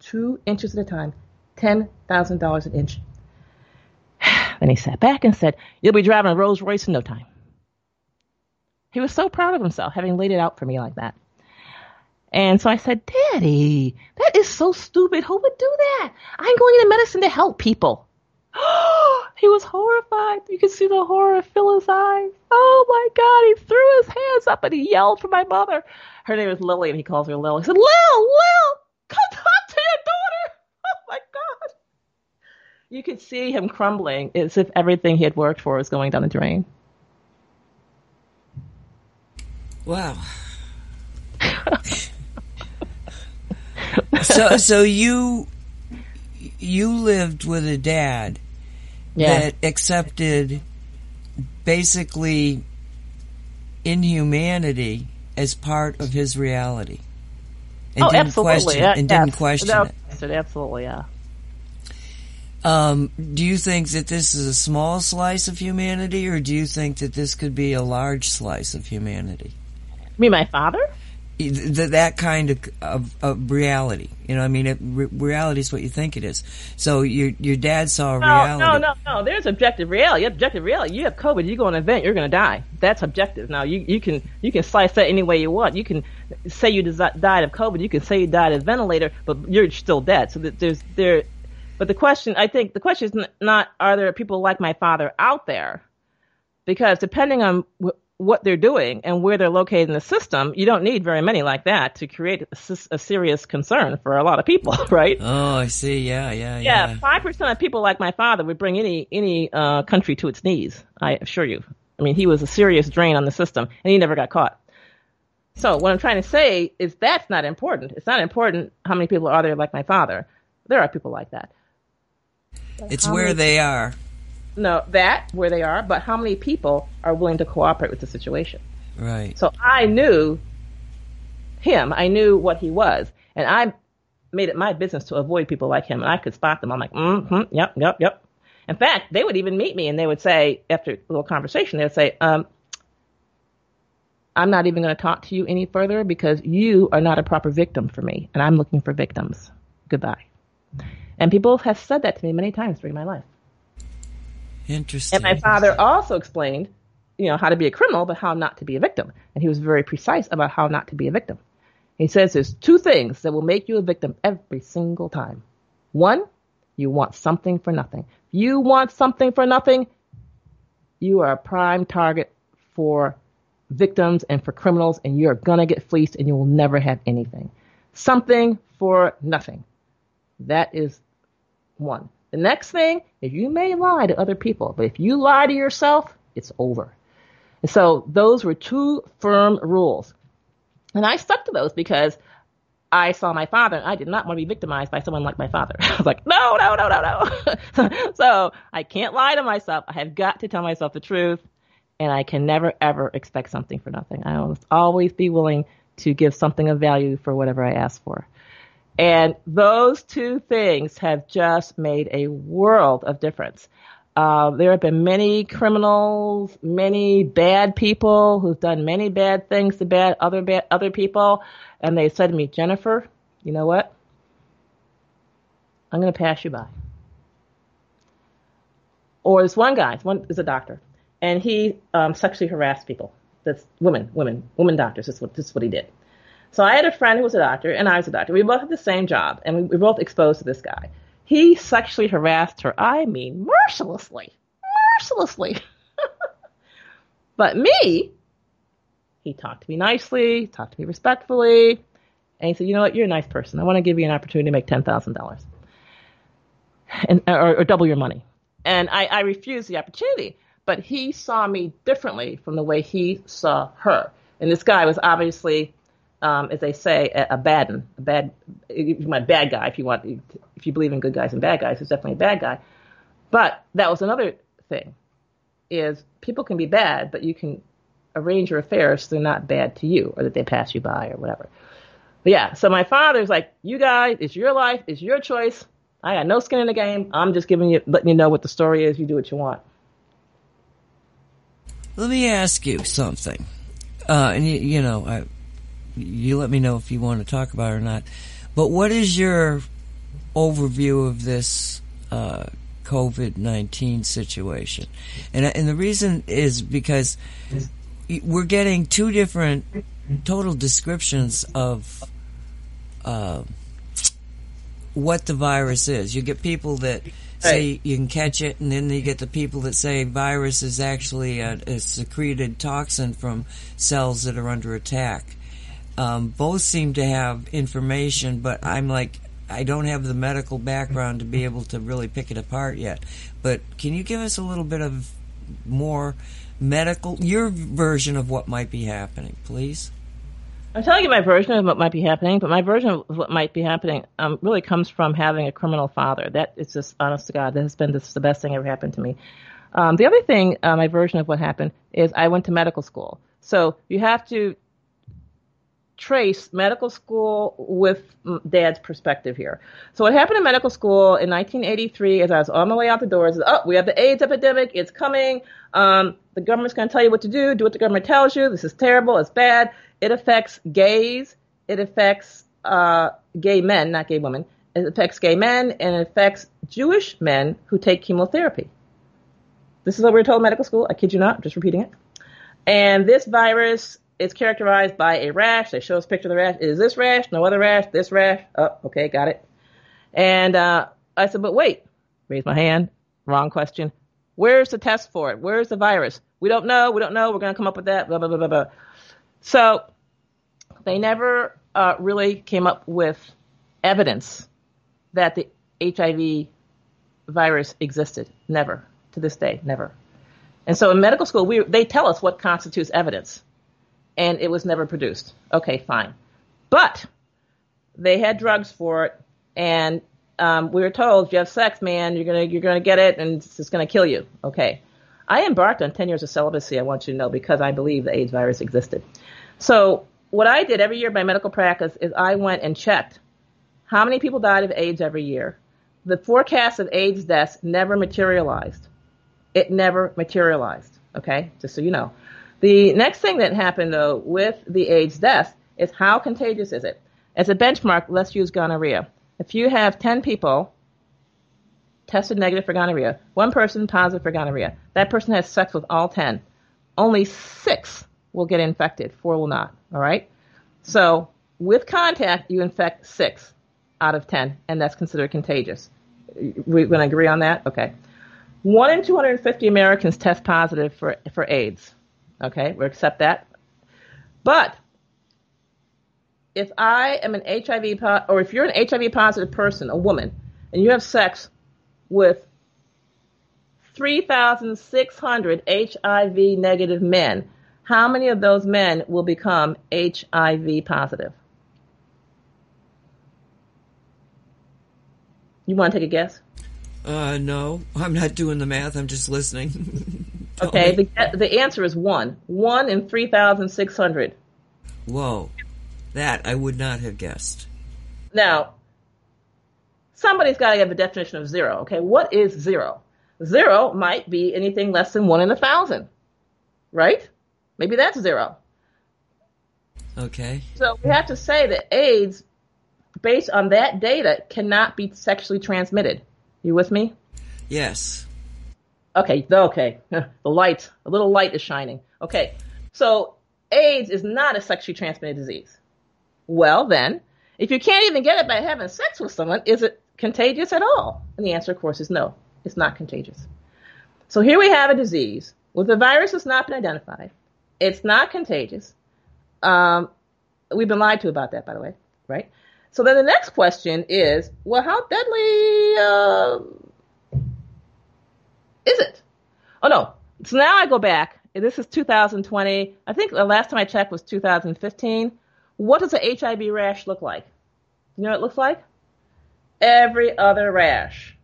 Two inches at a time, $10,000 an inch. (sighs) then he sat back and said, You'll be driving a Rolls Royce in no time. He was so proud of himself having laid it out for me like that. And so I said, Daddy, that is so stupid. Who would do that? I'm going into medicine to help people. (gasps) he was horrified. You could see the horror fill his eyes. Oh my God. He threw his hands up and he yelled for my mother. Her name is Lily and he calls her Lil. He said, Lil, Lil, come talk to your daughter. (laughs) Oh my God. You could see him crumbling as if everything he had worked for was going down the drain. Wow. (laughs) so so you you lived with a dad Yeah. that accepted basically inhumanity as part of his reality. And oh, didn't absolutely. question and didn't question No, it. yes, Absolutely, yeah. Um, do you think that this is a small slice of humanity, or do you think that this could be a large slice of humanity? You mean my father? Th- th- that kind of, of, of reality. You know, I mean, it, re- reality is what you think it is. So your your dad saw a No, reality. no, no, no. There's objective reality. Objective reality. You have COVID. You go on an event. You're going to die. That's objective. Now you you can you can slice that any way you want. You can say you desi- died of COVID. You can say you died of ventilator, but you're still dead. So that there's there. But the question, I think, the question is not are there people like my father out there, because depending on wh- what they're doing and where they're located in the system, you don't need very many like that to create a serious concern for a lot of people, (laughs) right? Oh, I see. Yeah, yeah, Yeah, yeah. five percent of people like my father would bring any any uh, country to its knees. I assure you. I mean, he was a serious drain on the system, and he never got caught. So what I'm trying to say is that's not important. It's not important how many people are there like my father. There are people like that. It's where many- they are. No, that where they are, but how many people are willing to cooperate with the situation? Right. So I knew him. I knew what he was, and I made it my business to avoid people like him. And I could spot them. I'm like, mm-hmm, yep, yep, yep. In fact, they would even meet me, and they would say after a little conversation, they would say, um, "I'm not even going to talk to you any further because you are not a proper victim for me, and I'm looking for victims. Goodbye." And people have said that to me many times during my life. Interesting. And my father also explained, you know, how to be a criminal, but how not to be a victim. And he was very precise about how not to be a victim. He says there's two things that will make you a victim every single time. One, you want something for nothing. You want something for nothing, you are a prime target for victims and for criminals, and you're gonna get fleeced and you will never have anything. Something for nothing. That is one. The next thing is you may lie to other people, but if you lie to yourself, it's over. And so those were two firm rules. And I stuck to those because I saw my father and I did not want to be victimized by someone like my father. (laughs) I was like, no, no, no, no, no. (laughs) so I can't lie to myself. I have got to tell myself the truth and I can never ever expect something for nothing. I must always be willing to give something of value for whatever I ask for. And those two things have just made a world of difference. Uh, there have been many criminals, many bad people who've done many bad things to bad other bad other people, and they said to me, Jennifer, you know what? I'm going to pass you by. Or this one guy, one is a doctor, and he um, sexually harassed people. That's women, women, women doctors. This is what this is what he did. So I had a friend who was a doctor, and I was a doctor. We both had the same job, and we were both exposed to this guy. He sexually harassed her. I mean, mercilessly, mercilessly. (laughs) but me, he talked to me nicely, talked to me respectfully, and he said, "You know what? You're a nice person. I want to give you an opportunity to make ten thousand dollars, and or, or double your money." And I, I refused the opportunity, but he saw me differently from the way he saw her. And this guy was obviously um, as they say, a, a bad a bad, my bad guy. If you want, if you believe in good guys and bad guys, he's definitely a bad guy. But that was another thing, is people can be bad, but you can arrange your affairs so they're not bad to you, or that they pass you by, or whatever. But yeah, so my father's like, you guys, it's your life, it's your choice. I got no skin in the game. I'm just giving you, letting you know what the story is. You do what you want. Let me ask you something. Uh, and you, you know, I, you let me know if you want to talk about it or not. But what is your overview of this uh, COVID nineteen situation? And and the reason is because we're getting two different total descriptions of uh, what the virus is. You get people that say you can catch it, and then you get the people that say virus is actually a, a secreted toxin from cells that are under attack. Um, both seem to have information, but I'm like, I don't have the medical background to be able to really pick it apart yet. But can you give us a little bit of more medical, your version of what might be happening, please? I'm telling you my version of what might be happening, but my version of what might be happening um, really comes from having a criminal father. That is just, honest to God, that has been this, the best thing ever happened to me. Um, the other thing, uh, my version of what happened, is I went to medical school. So you have to trace medical school with dad's perspective here. So what happened in medical school in 1983 is I was on my way out the doors. Oh, we have the AIDS epidemic. It's coming. Um, the government's going to tell you what to do. Do what the government tells you. This is terrible. It's bad. It affects gays. It affects uh, gay men, not gay women. It affects gay men and it affects Jewish men who take chemotherapy. This is what we are told in medical school. I kid you not. I'm just repeating it. And this virus it's characterized by a rash. They show us a picture of the rash. Is this rash? No other rash. This rash. Oh, okay, got it. And uh, I said, but wait. Raise my hand. Wrong question. Where's the test for it? Where's the virus? We don't know. We don't know. We're going to come up with that. Blah blah blah blah blah. So they never uh, really came up with evidence that the HIV virus existed. Never to this day. Never. And so in medical school, we they tell us what constitutes evidence and it was never produced. Okay, fine. But they had drugs for it, and um, we were told, if you have sex, man, you're gonna you're gonna get it, and it's gonna kill you. Okay. I embarked on 10 years of celibacy, I want you to know, because I believe the AIDS virus existed. So what I did every year by medical practice is I went and checked how many people died of AIDS every year. The forecast of AIDS deaths never materialized. It never materialized. Okay, just so you know. The next thing that happened, though, with the AIDS death is how contagious is it? As a benchmark, let's use gonorrhea. If you have 10 people tested negative for gonorrhea, one person positive for gonorrhea, that person has sex with all 10. Only six will get infected, four will not. All right? So, with contact, you infect six out of 10, and that's considered contagious. We're going to agree on that? Okay. One in 250 Americans test positive for, for AIDS. Okay, we accept that. But if I am an HIV po- or if you're an HIV positive person, a woman, and you have sex with 3,600 HIV negative men, how many of those men will become HIV positive? You want to take a guess? Uh, no, I'm not doing the math. I'm just listening. (laughs) okay, the, the answer is one. One in 3,600. Whoa. That I would not have guessed. Now, somebody's got to give a definition of zero. Okay, what is zero? Zero might be anything less than one in a thousand, right? Maybe that's zero. Okay. So we have to say that AIDS, based on that data, cannot be sexually transmitted. You with me? Yes. Okay, okay. (laughs) the light, a little light is shining. Okay, so AIDS is not a sexually transmitted disease. Well, then, if you can't even get it by having sex with someone, is it contagious at all? And the answer, of course, is no. It's not contagious. So here we have a disease with a virus that's not been identified. It's not contagious. Um, we've been lied to about that, by the way, right? So then the next question is, well, how deadly uh, is it? Oh no. So now I go back. This is 2020. I think the last time I checked was 2015. What does a HIV rash look like? You know what it looks like? Every other rash.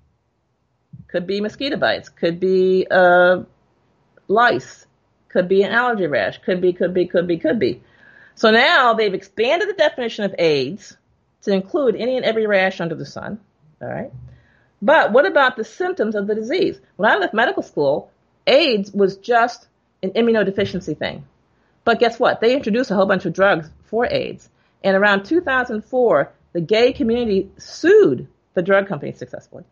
Could be mosquito bites. Could be uh, lice. Could be an allergy rash. Could be, could be, could be, could be. So now they've expanded the definition of AIDS to include any and every rash under the sun. All right. But what about the symptoms of the disease? When I left medical school, AIDS was just an immunodeficiency thing. But guess what? They introduced a whole bunch of drugs for AIDS. And around 2004, the gay community sued the drug companies successfully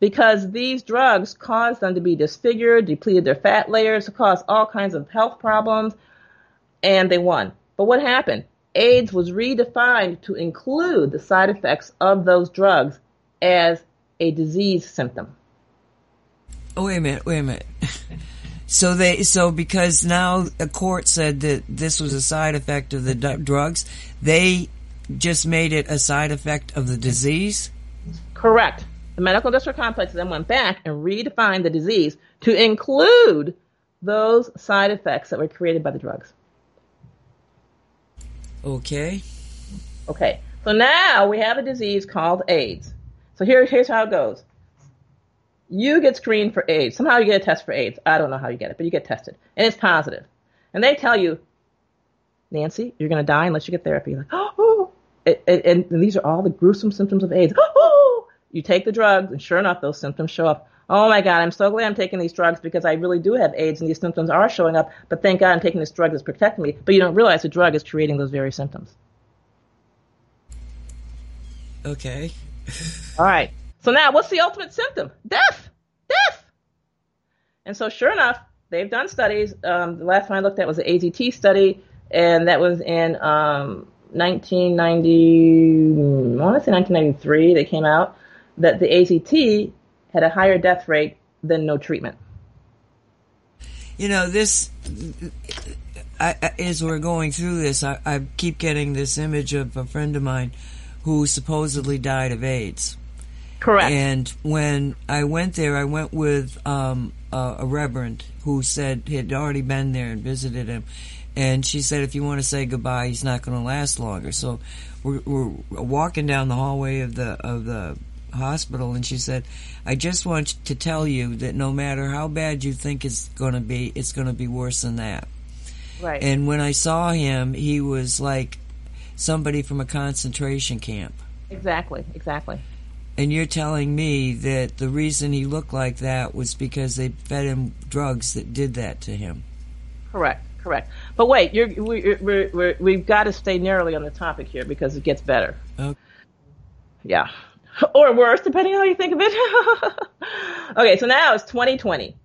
because these drugs caused them to be disfigured, depleted their fat layers, caused all kinds of health problems. and they won. But what happened? AIDS was redefined to include the side effects of those drugs as a disease symptom. Oh, wait a minute, wait a minute. so they, so because now a court said that this was a side effect of the d- drugs, they just made it a side effect of the disease? Correct. The medical industrial complex then went back and redefined the disease to include those side effects that were created by the drugs. Okay. Okay. So now we have a disease called AIDS. So here, here's how it goes. You get screened for AIDS. Somehow you get a test for AIDS. I don't know how you get it, but you get tested. And it's positive. And they tell you, Nancy, you're going to die unless you get therapy. You're like, (gasps) oh, and, and, these are all the gruesome symptoms of AIDS. (gasps) Oh, you take the drugs, and sure enough, those symptoms show up. Oh my God, I'm so glad I'm taking these drugs because I really do have AIDS and these symptoms are showing up, but thank God I'm taking this drug that's protecting me. But you don't realize the drug is creating those very symptoms. Okay. All right. So now what's the ultimate symptom? Death. Death. And so sure enough, they've done studies. Um, the last one I looked at was the AZT study, and that was in um, 1990, I want to say 1993, they came out, that the AZT had a higher death rate than no treatment. You know, this, I, as we're going through this, I, I keep getting this image of a friend of mine who supposedly died of AIDS. Correct. And when I went there, I went with um, a, a reverend who said he had already been there and visited him. And she said, if you want to say goodbye, he's not going to last longer. So we're, we're walking down the hallway of the of the hospital, and she said, I just want to tell you that no matter how bad you think it's going to be, it's going to be worse than that. Right. And when I saw him, he was like somebody from a concentration camp. Exactly, exactly. And you're telling me that the reason he looked like that was because they fed him drugs that did that to him. Correct, correct. But wait, you're, we're, we're, we're, we've got to stay narrowly on the topic here because it gets better. Okay. Yeah. (laughs) Or worse, depending on how you think of it. (laughs) okay, so now it's 2020.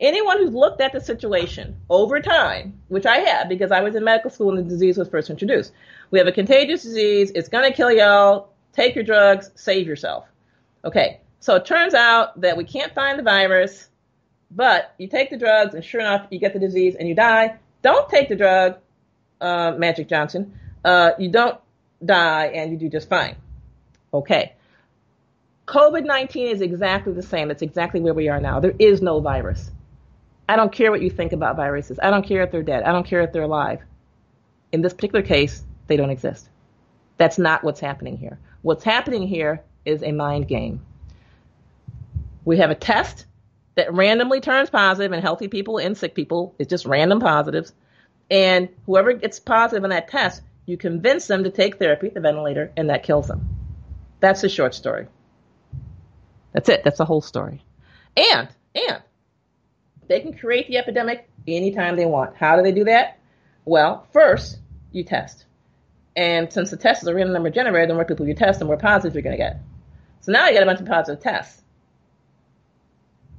Anyone who's looked at the situation over time, which I have because I was in medical school when the disease was first introduced, we have a contagious disease. It's going to kill y'all. Take your drugs. Save yourself. Okay. So it turns out that we can't find the virus, but you take the drugs, and sure enough, you get the disease and you die. Don't take the drug, uh, Magic Johnson. Uh, you don't die and you do just fine. Okay. COVID 19 is exactly the same. It's exactly where we are now. There is no virus. I don't care what you think about viruses. I don't care if they're dead. I don't care if they're alive. In this particular case, they don't exist. That's not what's happening here. What's happening here is a mind game. We have a test that randomly turns positive in healthy people and sick people. It's just random positives. And whoever gets positive in that test, you convince them to take therapy, the ventilator, and that kills them. That's the short story. That's it. That's the whole story. And, and, they can create the epidemic anytime they want. How do they do that? Well, first, you test. And since the test is a random number generator, the more people you test, the more positives you're going to get. So now you get a bunch of positive tests.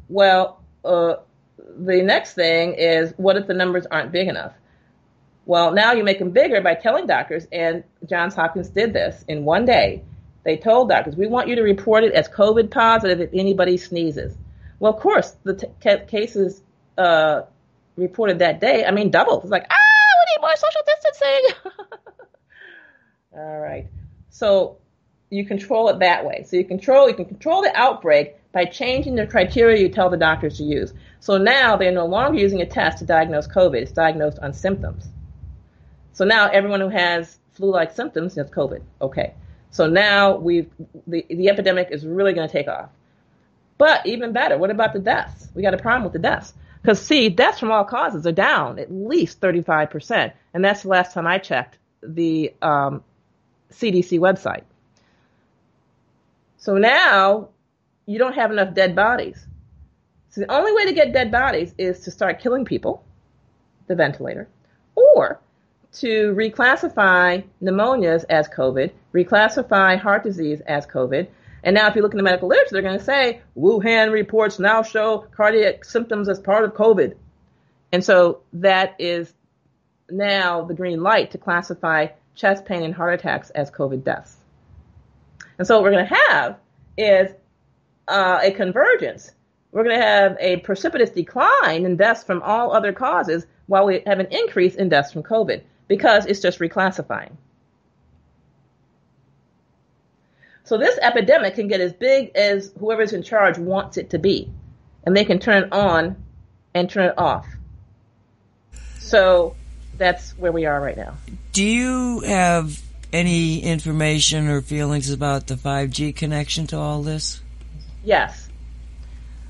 Well, uh, the next thing is what if the numbers aren't big enough? Well, now you make them bigger by telling doctors, and Johns Hopkins did this in one day. They told doctors, we want you to report it as COVID positive if anybody sneezes. Well, of course, the t- cases uh, reported that day, I mean, doubled. It's like, ah, we need more social distancing. (laughs) All right. So you control it that way. So you control you can control the outbreak by changing the criteria you tell the doctors to use. So now they're no longer using a test to diagnose COVID. It's diagnosed on symptoms. So now everyone who has flu-like symptoms has COVID. Okay. So now we've the, the epidemic is really going to take off. But even better, what about the deaths? We got a problem with the deaths. Because see, deaths from all causes are down at least 35%. And that's the last time I checked the um, CDC website. So now you don't have enough dead bodies. So the only way to get dead bodies is to start killing people, the ventilator, or to reclassify pneumonias as COVID, reclassify heart disease as COVID. And now if you look in the medical literature, they're going to say Wuhan reports now show cardiac symptoms as part of COVID. And so that is now the green light to classify chest pain and heart attacks as COVID deaths. And so what we're going to have is uh, a convergence. We're going to have a precipitous decline in deaths from all other causes while we have an increase in deaths from COVID because it's just reclassifying. So this epidemic can get as big as whoever's in charge wants it to be, and they can turn it on and turn it off. So that's where we are right now. Do you have any information or feelings about the 5G connection to all this? Yes.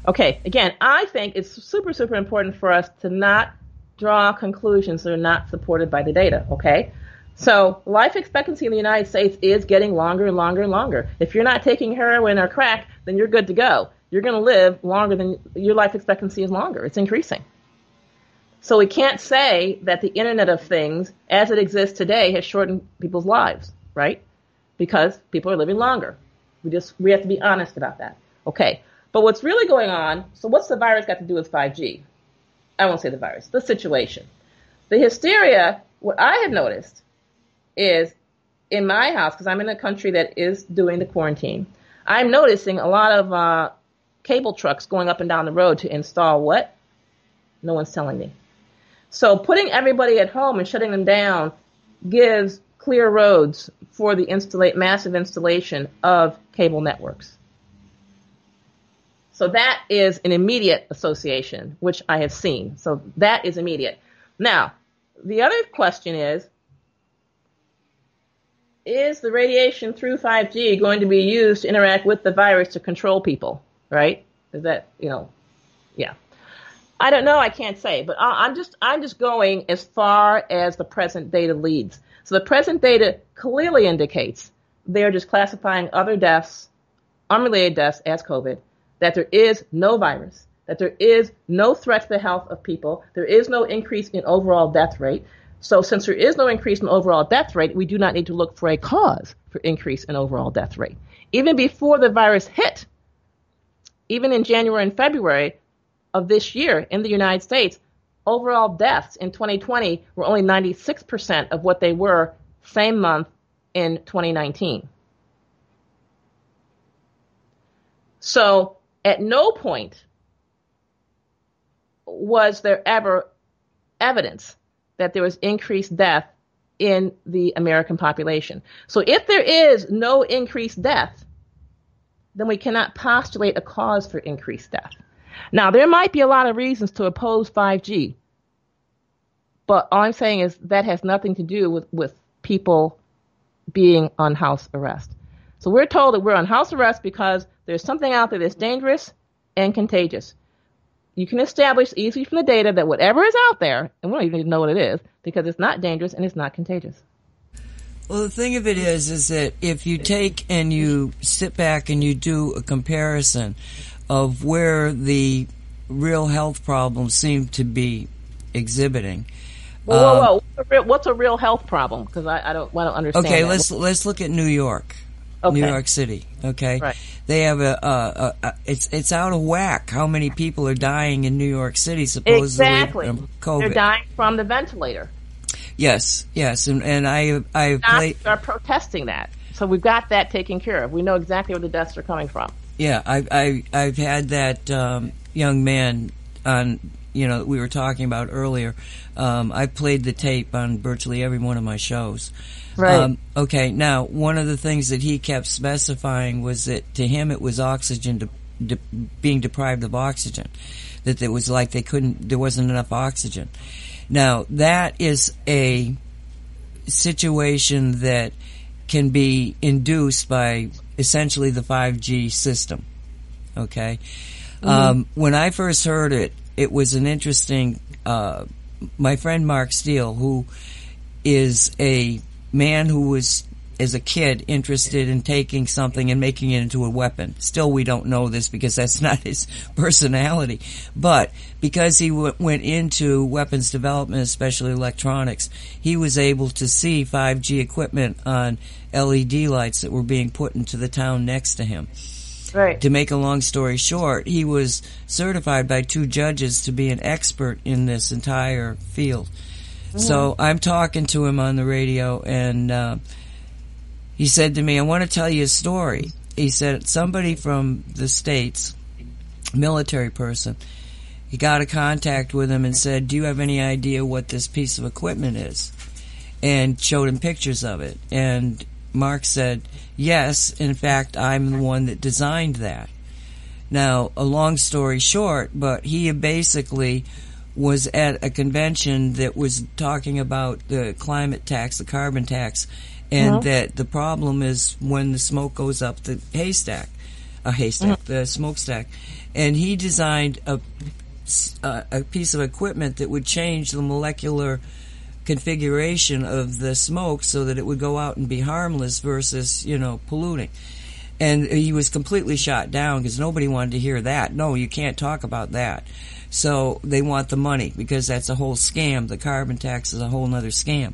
Okay, again, I think it's super, super important for us to not draw conclusions that are not supported by the data, okay? So life expectancy in the United States is getting longer and longer and longer. If you're not taking heroin or crack, then you're good to go. You're going to live longer than your life expectancy is longer. It's increasing. So we can't say that the Internet of Things, as it exists today, has shortened people's lives, right? Because people are living longer. We just we have to be honest about that. Okay. But what's really going on? So what's the virus got to do with 5G? I won't say the virus, the situation. The hysteria. What I have noticed is in my house, because I'm in a country that is doing the quarantine, I'm noticing a lot of uh, cable trucks going up and down the road to install what? No one's telling me. So putting everybody at home and shutting them down gives clear roads for the massive installation of cable networks. So that is an immediate association, which I have seen. So that is immediate. Now, the other question is, is the radiation through 5G going to be used to interact with the virus to control people? Right? Is that, you know, yeah. I don't know. I can't say, but I'm just I'm just going as far as the present data leads. So the present data clearly indicates they're just classifying other deaths, unrelated deaths, as COVID. That there is no virus. That there is no threat to the health of people. There is no increase in overall death rate. So since there is no increase in overall death rate, we do not need to look for a cause for increase in overall death rate. Even before the virus hit, even in January and February of this year in the United States, overall deaths in 2020 were only 96% of what they were same month in 2019. So at no point was there ever evidence that there was increased death in the American population. So if there is no increased death, then we cannot postulate a cause for increased death. Now, there might be a lot of reasons to oppose 5G, but all I'm saying is that has nothing to do with, with people being on house arrest. So we're told that we're on house arrest because there's something out there that's dangerous and contagious you can establish easily from the data that whatever is out there, and we don't even know what it is, because it's not dangerous and it's not contagious. Well, the thing of it is, is that if you take and you sit back and you do a comparison of where the real health problems seem to be exhibiting. Whoa, whoa, whoa! Um, what's a real health problem? Because I, I, don't, I don't understand. Okay, that. let's let's look at New York. Okay. New York City. Okay, right. they have a, a, a, it's it's out of whack how many people are dying in New York City supposedly exactly. from COVID. They're dying from the ventilator. Yes, yes, and and I I played, are protesting that, so we've got that taken care of. We know exactly where the deaths are coming from. Yeah, I I I've had that um, young man on you know we were talking about earlier. Um, I played the tape on virtually every one of my shows Right. Um, okay. Now, one of the things that he kept specifying was that to him it was oxygen de- de- being deprived of oxygen. That it was like they couldn't, there wasn't enough oxygen. Now, that is a situation that can be induced by essentially the 5G system. Okay. Mm-hmm. Um, when I first heard it, it was an interesting, uh, my friend Mark Steele, who is a man who was as a kid interested in taking something and making it into a weapon. Still, we don't know this because that's (laughs) not his personality. But because he w- went into weapons development, especially electronics, he was able to see 5G equipment on LED lights that were being put into the town next to him. Right. To make a long story short, he was certified by two judges to be an expert in this entire field. So I'm talking to him on the radio, and uh, he said to me, I want to tell you a story. He said, somebody from the States, military person, he got a contact with him and said, Do you have any idea what this piece of equipment is? And showed him pictures of it. And Mark said, Yes, in fact, I'm the one that designed that. Now, a long story short, but he basically was at a convention that was talking about the climate tax, the carbon tax, and that the problem is when the smoke goes up the haystack, a haystack, mm. the smokestack, and he designed a a a piece of equipment that would change the molecular configuration of the smoke so that it would go out and be harmless versus you know polluting. And he was completely shot down because nobody wanted to hear that. No, you can't talk about that. So they want the money because that's a whole scam. The carbon tax is a whole nother scam.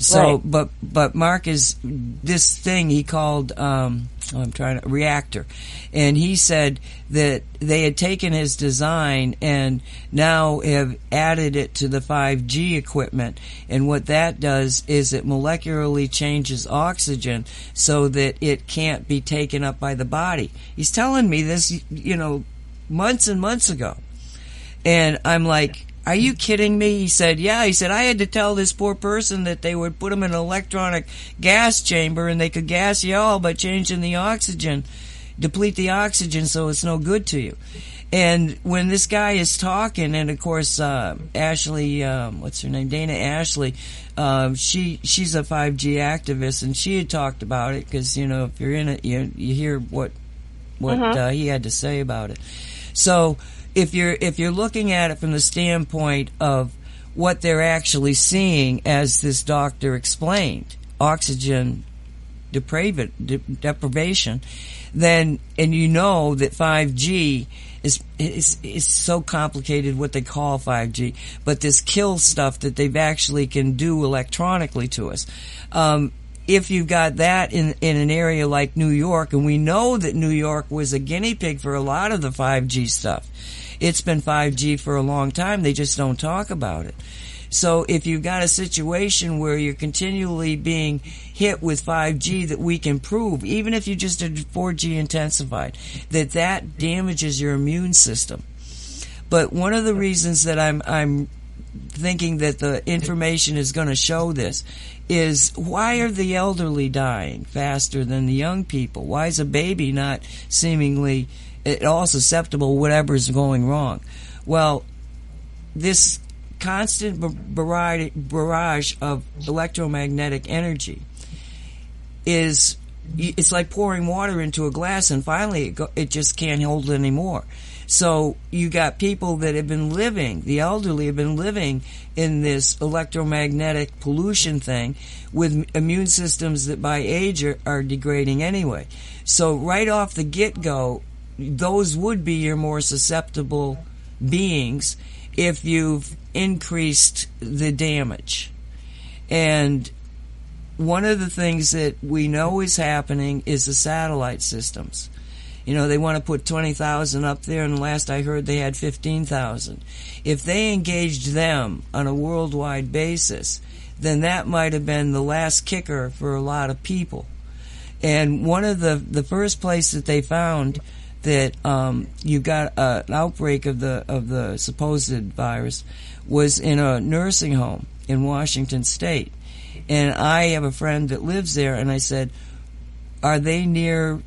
So, Right. but but Mark is this thing he called um, oh, I'm trying to reactor, and he said that they had taken his design and now have added it to the 5G equipment, and what that does is it molecularly changes oxygen so that it can't be taken up by the body. He's telling me this, you know, months and months ago. And I'm like, are you kidding me? He said, yeah. He said, I had to tell this poor person that they would put him in an electronic gas chamber and they could gas you all by changing the oxygen, deplete the oxygen so it's no good to you. And when this guy is talking, and of course, uh, Ashlie, um, what's her name? Dana Ashlie, um, she, she's a 5G activist and she had talked about it because, you know, if you're in it, you, you hear what, what, Mhm. uh, he had to say about it. So if you're if you're looking at it from the standpoint of what they're actually seeing, as this doctor explained, oxygen depravi- de- deprivation, then and you know that 5G is is is so complicated what they call 5G, but this kill stuff that they've actually can do electronically to us. Um, if you've got that in in an area like New York, and we know that New York was a guinea pig for a lot of the 5G stuff. It's been 5G for a long time. They just don't talk about it. So if you've got a situation where you're continually being hit with 5G that we can prove, even if you just did 4G intensified, that that damages your immune system. But one of the reasons that I'm I'm thinking that the information is going to show this is why are the elderly dying faster than the young people? Why is a baby not seemingly at all susceptible whatever's going wrong? Well, this constant barrage, of electromagnetic energy is it's like pouring water into a glass and finally it, go, it just can't hold it anymore. So you got people that have been living, the elderly have been living in this electromagnetic pollution thing with immune systems that by age are, are degrading anyway. So right off the get-go, those would be your more susceptible beings if you've increased the damage. And one of the things that we know is happening is the satellite systems. You know, they want to put 20,000 up there, and last I heard they had 15,000. If they engaged them on a worldwide basis, then that might have been the last kicker for a lot of people. And one of the, the first place that they found that um, you got an outbreak of the of the supposed virus was in a nursing home in Washington State. And I have a friend that lives there, and I said, "Are they near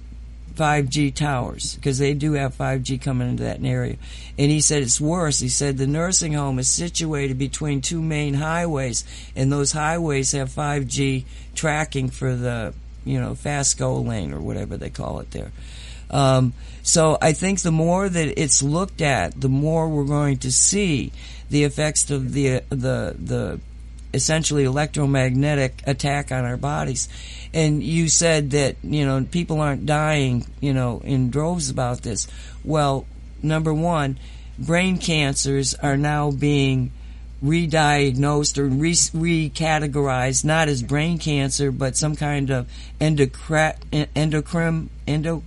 5G towers? Because they do have 5G coming into that area." And he said it's worse. He said the nursing home is situated between two main highways, and those highways have 5G tracking for the you know fast go lane or whatever they call it there. Um, so I think the more that it's looked at, the more we're going to see the effects of the the the essentially electromagnetic attack on our bodies. And you said that you know people aren't dying, you know, in droves about this. Well, number one, brain cancers are now being re-diagnosed or re- recategorized not as brain cancer but some kind of endocrine endocrine endo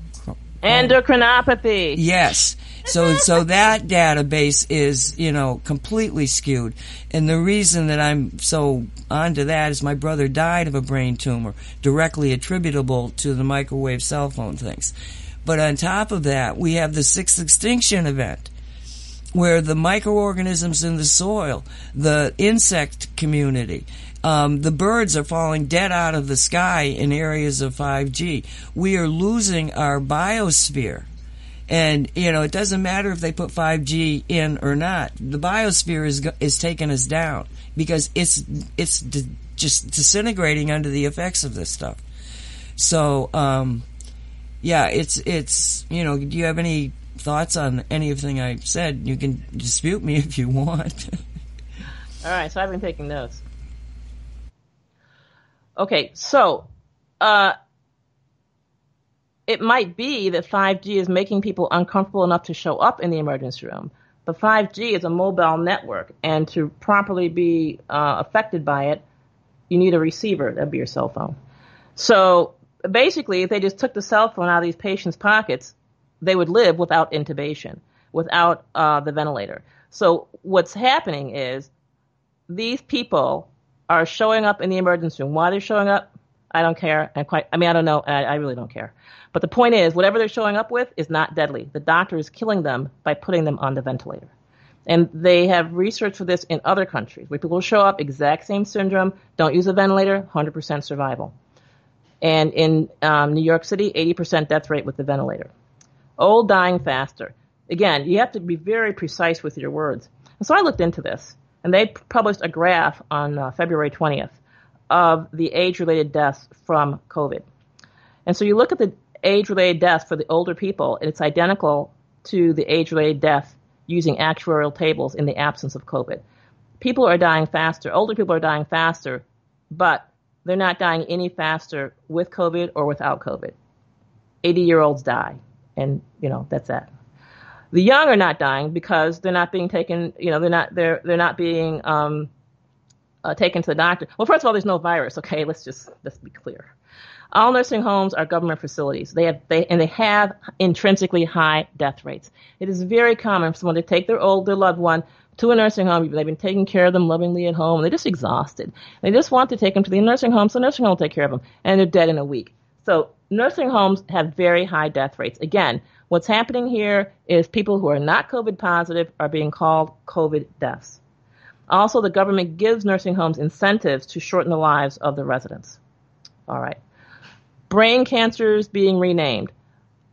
Oh. Endocrinopathy. Yes. So so that database is, you know, completely skewed. And the reason that I'm so onto that is my brother died of a brain tumor directly attributable to the microwave cell phone things. But on top of that, we have the sixth extinction event where the microorganisms in the soil, the insect community, um, the birds are falling dead out of the sky in areas of 5G. We are losing our biosphere. And, you know, it doesn't matter if they put 5G in or not. The biosphere is, is taking us down because it's, it's di- just disintegrating under the effects of this stuff. So, um, yeah, it's, it's, you know, do you have any thoughts on anything I said? You can dispute me (laughs) if you want. (laughs) All right, so I've been taking notes. Okay, so, uh, it might be that 5G is making people uncomfortable enough to show up in the emergency room. But 5G is a mobile network, and to properly be uh, affected by it, you need a receiver. That'd be your cell phone. So basically, if they just took the cell phone out of these patients' pockets, they would live without intubation, without uh, the ventilator. So what's happening is these people are showing up in the emergency room. Why they're showing up, I don't care. And quite, I mean, I don't know. I, I really don't care. But the point is, whatever they're showing up with is not deadly. The doctor is killing them by putting them on the ventilator. And they have research for this in other countries where people show up, exact same syndrome, don't use a ventilator, 100% survival. And in um, New York City, 80% death rate with the ventilator. Old dying faster. Again, you have to be very precise with your words. And so I looked into this, and they published a graph on uh, February 20th of the age related deaths from COVID. And so you look at the age related death for the older people, and it's identical to the age related death using actuarial tables in the absence of COVID. People are dying faster, older people are dying faster, but they're not dying any faster with COVID or without COVID. 80 year olds die, and you know, that's that. The young are not dying because they're not being taken, you know, they're not, they're, they're not being, um, uh, taken to the doctor. Well, first of all, there's no virus. Okay, let's just let's be clear. All nursing homes are government facilities. They have they and they have intrinsically high death rates. It is very common for someone to take their older loved one to a nursing home. They've been taking care of them lovingly at home. And they're just exhausted. They just want to take them to the nursing home, so nursing home will take care of them, and they're dead in a week. So nursing homes have very high death rates. Again, what's happening here is people who are not COVID positive are being called COVID deaths. Also, the government gives nursing homes incentives to shorten the lives of the residents. All right brain cancers being renamed.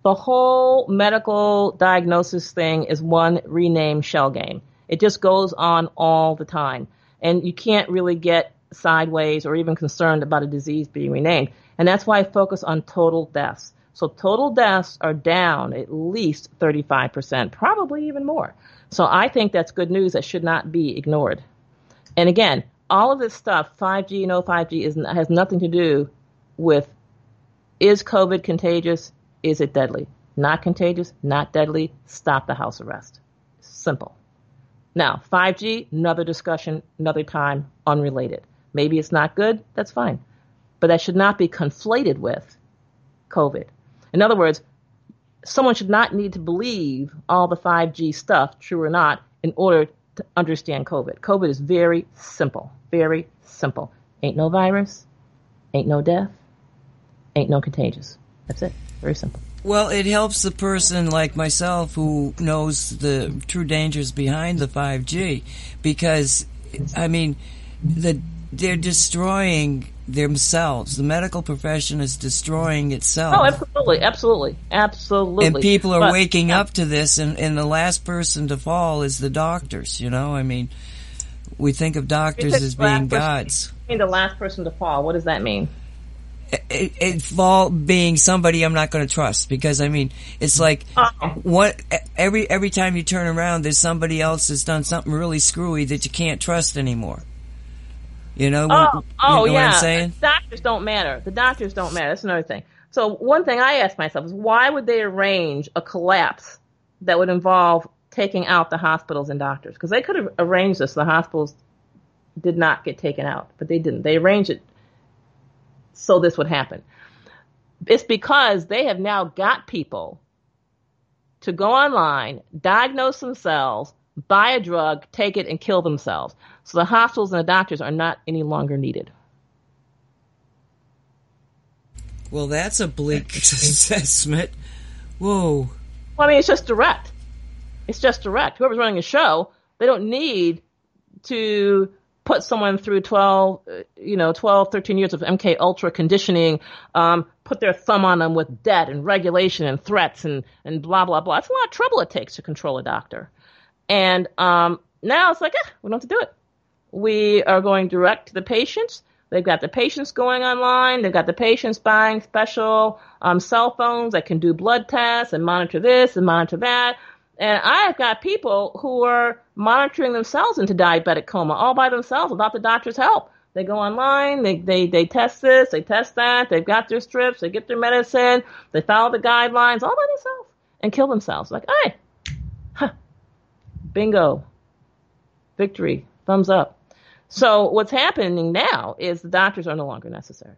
The whole medical diagnosis thing is one rename shell game. It just goes on all the time. And you can't really get sideways or even concerned about a disease being renamed. And that's why I focus on total deaths. So total deaths are down at least 35%, probably even more. So I think that's good news that should not be ignored. And again, all of this stuff, 5G, no 5G, is, has nothing to do with is COVID contagious? Is it deadly? Not contagious, not deadly, stop the house arrest. Simple. Now, 5G, another discussion, another time, unrelated. Maybe it's not good, that's fine. But that should not be conflated with COVID. In other words, someone should not need to believe all the 5G stuff, true or not, in order to understand COVID. COVID is very simple, very simple. Ain't no virus, ain't no death, ain't no contagious. That's it. Very simple. Well, it helps the person like myself who knows the true dangers behind the 5G because, I mean, the, they're destroying themselves. The medical profession is destroying itself. Oh, absolutely, absolutely, absolutely. And people are but, waking yeah. up to this, and, and the last person to fall is the doctors. You know, I mean, we think of doctors as being gods. Person, the last person to fall. What does that mean? it, it fall being somebody I'm not going to trust because I mean it's like uh what every every time you turn around there's somebody else that's done something really screwy that you can't trust anymore. You know, oh, oh you oh, know yeah. saying? Doctors don't matter. The doctors don't matter. That's another thing. So one thing I ask myself is why would they arrange a collapse that would involve taking out the hospitals and doctors? Because they could have arranged this. The hospitals did not get taken out, but they didn't. They arranged it so this would happen. It's because they have now got people to go online, diagnose themselves, buy a drug, take it, and kill themselves. So the hospitals and the doctors are not any longer needed. Well, that's a bleak assessment. Whoa. Well, I mean, it's just direct. It's just direct. Whoever's running a show, they don't need to put someone through 12, uh, you know, 12, 13 years of MK Ultra conditioning, um, put their thumb on them with debt and regulation and threats and, and blah, blah, blah. It's a lot of trouble it takes to control a doctor. And um, now it's like, eh, we don't have to do it. We are going direct to the patients. They've got the patients going online. They've got the patients buying special um, cell phones that can do blood tests and monitor this and monitor that. And I've got people who are monitoring themselves into diabetic coma all by themselves without the doctor's help. They go online, they, they, they test this, they test that, they've got their strips, they get their medicine, they follow the guidelines all by themselves and kill themselves. Like, hey, huh, bingo, victory, thumbs up. So what's happening now is the doctors are no longer necessary.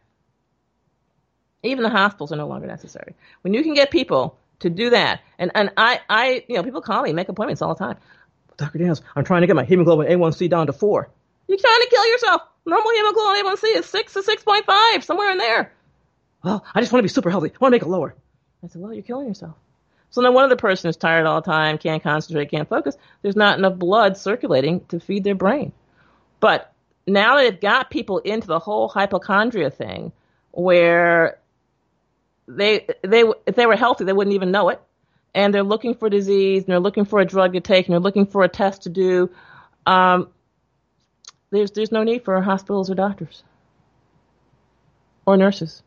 Even the hospitals are no longer necessary. When you can get people to do that, and, and I, I, you know, people call me, make appointments all the time. Dr. Daniels, I'm trying to get my hemoglobin A1C down to four. You're trying to kill yourself. Normal hemoglobin A1C is six to six point five, somewhere in there. Well, I just want to be super healthy. I want to make it lower. I said, well, you're killing yourself. So then one of the person is tired all the time, can't concentrate, can't focus. There's not enough blood circulating to feed their brain. But now they've got people into the whole hypochondria thing where they they if they were healthy they wouldn't even know it. And they're looking for disease and they're looking for a drug to take and they're looking for a test to do um, there's there's no need for hospitals or doctors or nurses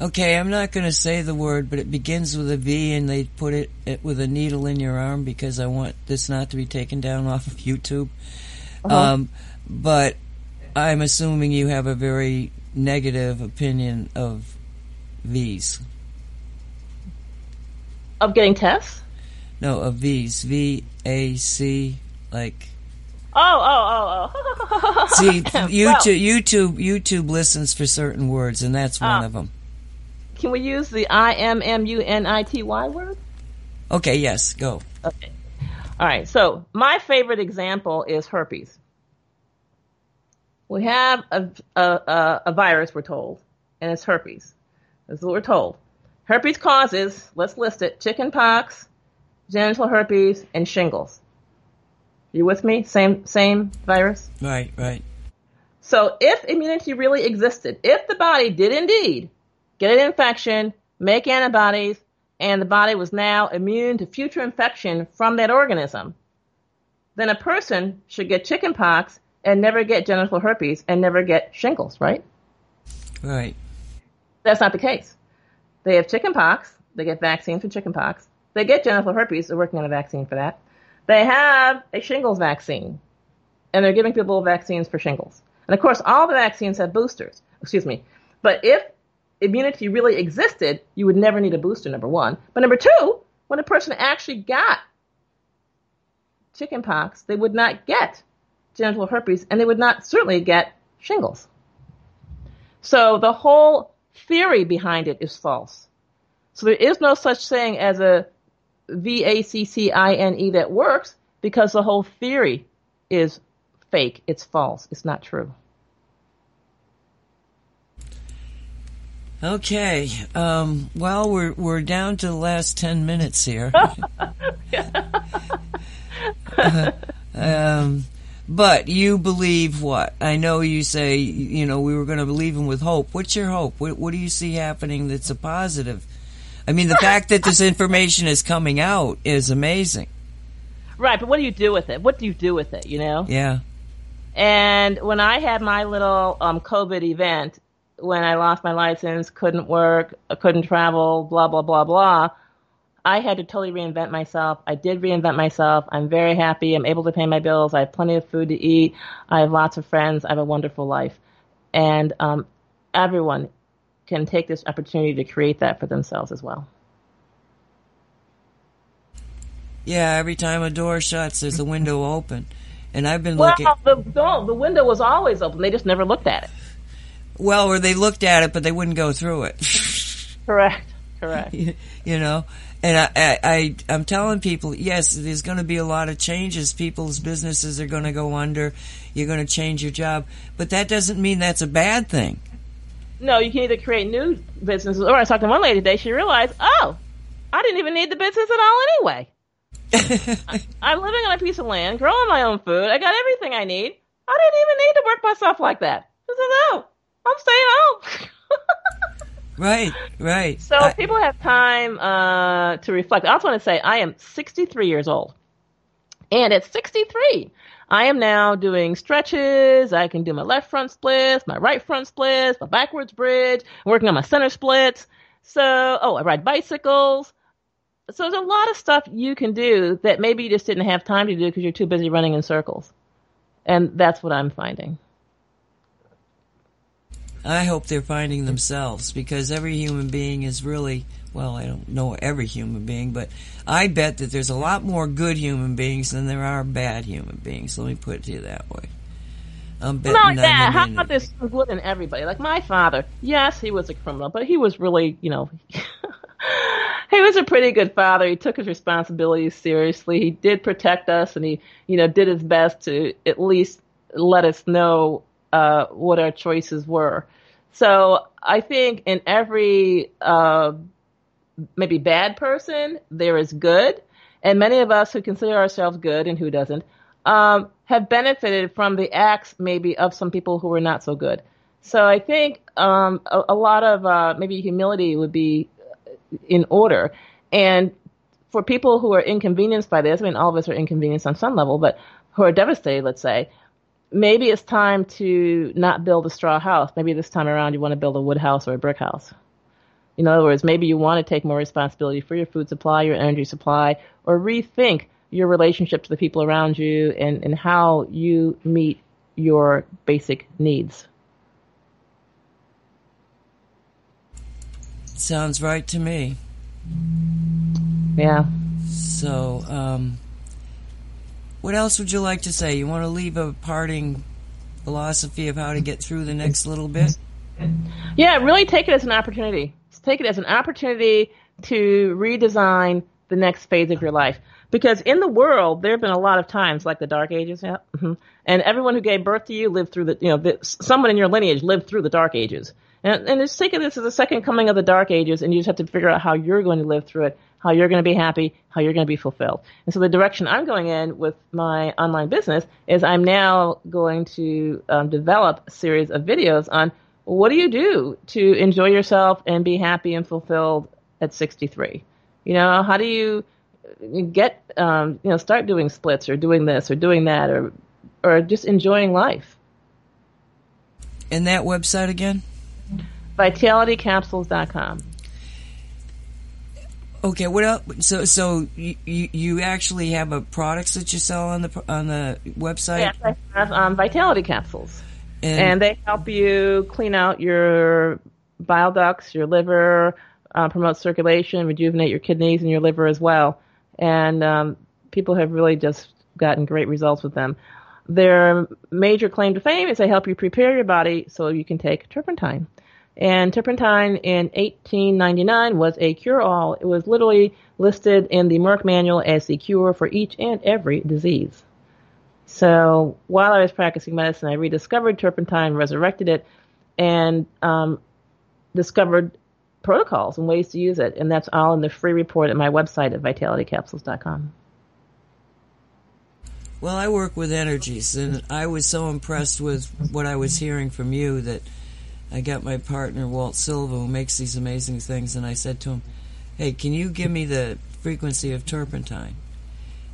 Okay, I'm not going to say the word, but it begins with a V, and they put it, it, with a needle in your arm because I want this not to be taken down off of YouTube. Uh-huh. Um, but I'm assuming you have a very negative opinion of V's. Of getting tests? No, of V's. V A C, like. Oh, oh, oh, oh. See, (laughs) YouTube, well, YouTube, YouTube listens for certain words, and that's one uh, of them. Can we use the I M M U N I T Y word? Okay, yes, go. Okay. All right, so my favorite example is herpes. We have a, a, a virus, we're told, and it's herpes. That's what we're told. Herpes causes, let's list it, chickenpox, genital herpes, and shingles. You with me? Same same virus? Right, right. So if immunity really existed, if the body did indeed get an infection, make antibodies, and the body was now immune to future infection from that organism, then a person should get chickenpox and never get genital herpes and never get shingles, right? Right. That's not the case. They have chickenpox, they get vaccines for chickenpox, they get genital herpes, they're working on a vaccine for that. They have a shingles vaccine, and they're giving people vaccines for shingles. And of course, all the vaccines have boosters. Excuse me. But if immunity really existed, you would never need a booster, number one. But number two, when a person actually got chickenpox, they would not get genital herpes and they would not certainly get shingles. So the whole theory behind it is false. So there is no such thing as a V-A-C-C-I-N-E that works because the whole theory is fake. It's false. It's not true. Okay. Um, well, we're we're down to the last ten minutes here. (laughs) uh, um, but you believe what? I know you say you know we were going to believe him with hope. What's your hope? What, what do you see happening that's a positive? I mean, the (laughs) fact that this information is coming out is amazing. Right, but what do you do with it? What do you do with it? You know? Yeah. And when I had my little um, COVID event, when I lost my license, couldn't work, couldn't travel, blah, blah, blah, blah. I had to totally reinvent myself. I did reinvent myself. I'm very happy. I'm able to pay my bills. I have plenty of food to eat. I have lots of friends. I have a wonderful life. And um, everyone can take this opportunity to create that for themselves as well. Yeah, every time a door shuts, there's a window open. And I've been well, looking. Well, the, the window was always open. They just never looked at it. Well, or they looked at it, but they wouldn't go through it. (laughs) Correct. Correct. you, (laughs) you know, and I, I, I, I'm telling people, yes, there's going to be a lot of changes. People's businesses are going to go under. You're going to change your job, but that doesn't mean that's a bad thing. No, you can either create new businesses, or I was talking to one lady today. She realized, oh, I didn't even need the business at all anyway. (laughs) I, am living on a piece of land, growing my own food. I got everything I need. I didn't even need to work myself like that. She said, "Oh, I'm staying home." (laughs) right, right. So I, people have time uh, to reflect. I also want to say I am 63 years old, and at 63, I am now doing stretches. I can do my left front splits, my right front splits, my backwards bridge. I'm working on my center splits. So, oh, I ride bicycles. So there's a lot of stuff you can do that maybe you just didn't have time to do because you're too busy running in circles. And that's what I'm finding. I hope they're finding themselves because every human being is really, well, I don't know every human being, but I bet that there's a lot more good human beings than there are bad human beings. Let me put it to you that way. I'm betting Not that. How about this good in everybody? Like my father, yes, he was a criminal, but he was really, you know, (laughs) he was a pretty good father. He took his responsibilities seriously. He did protect us, and he, you know, did his best to at least let us know uh, what our choices were. So I think in every uh, maybe bad person there is good, and many of us who consider ourselves good and who doesn't um, have benefited from the acts maybe of some people who were not so good. So I think um, a, a, lot of uh, maybe humility would be in order. And for people who are inconvenienced by this, I mean, all of us are inconvenienced on some level, but who are devastated, let's say, maybe it's time to not build a straw house. Maybe this time around you want to build a wood house or a brick house. In other words, maybe you want to take more responsibility for your food supply, your energy supply, or rethink your relationship to the people around you and, and how you meet your basic needs. Sounds right to me. Yeah. So, um, what else would you like to say? You want to leave a parting philosophy of how to get through the next little bit? Yeah, really take it as an opportunity. Take it as an opportunity to redesign the next phase of your life. Because in the world, there have been a lot of times, like the Dark Ages, yeah, mm-hmm, and everyone who gave birth to you lived through the, you know, the, someone in your lineage lived through the Dark Ages. And, and just think of this as the second coming of the Dark Ages, and you just have to figure out how you're going to live through it, how you're going to be happy, how you're going to be fulfilled. And so the direction I'm going in with my online business is I'm now going to um, develop a series of videos on what do you do to enjoy yourself and be happy and fulfilled at 63. You know, how do you get um, you know start doing splits or doing this or doing that or or just enjoying life. And that website again? vitalitycapsules.com. Okay, what else? So, so you, you actually have a products that you sell on the on the website? Yes, I have um, vitality capsules, and, and, they help you clean out your bile ducts, your liver, uh, promote circulation, rejuvenate your kidneys and your liver as well. And um, people have really just gotten great results with them. Their major claim to fame is they help you prepare your body so you can take turpentine. And turpentine in 1899 was a cure-all. It was literally listed in the Merck manual as the cure for each and every disease. So while I was practicing medicine, I rediscovered turpentine, resurrected it, and um, discovered protocols and ways to use it. And that's all in the free report at my website at vitalitycapsules.com. Well, I work with energies, and I was so impressed with what I was hearing from you that – I got my partner Walt Silva who makes these amazing things, and I said to him, "Hey, can you give me the frequency of turpentine?"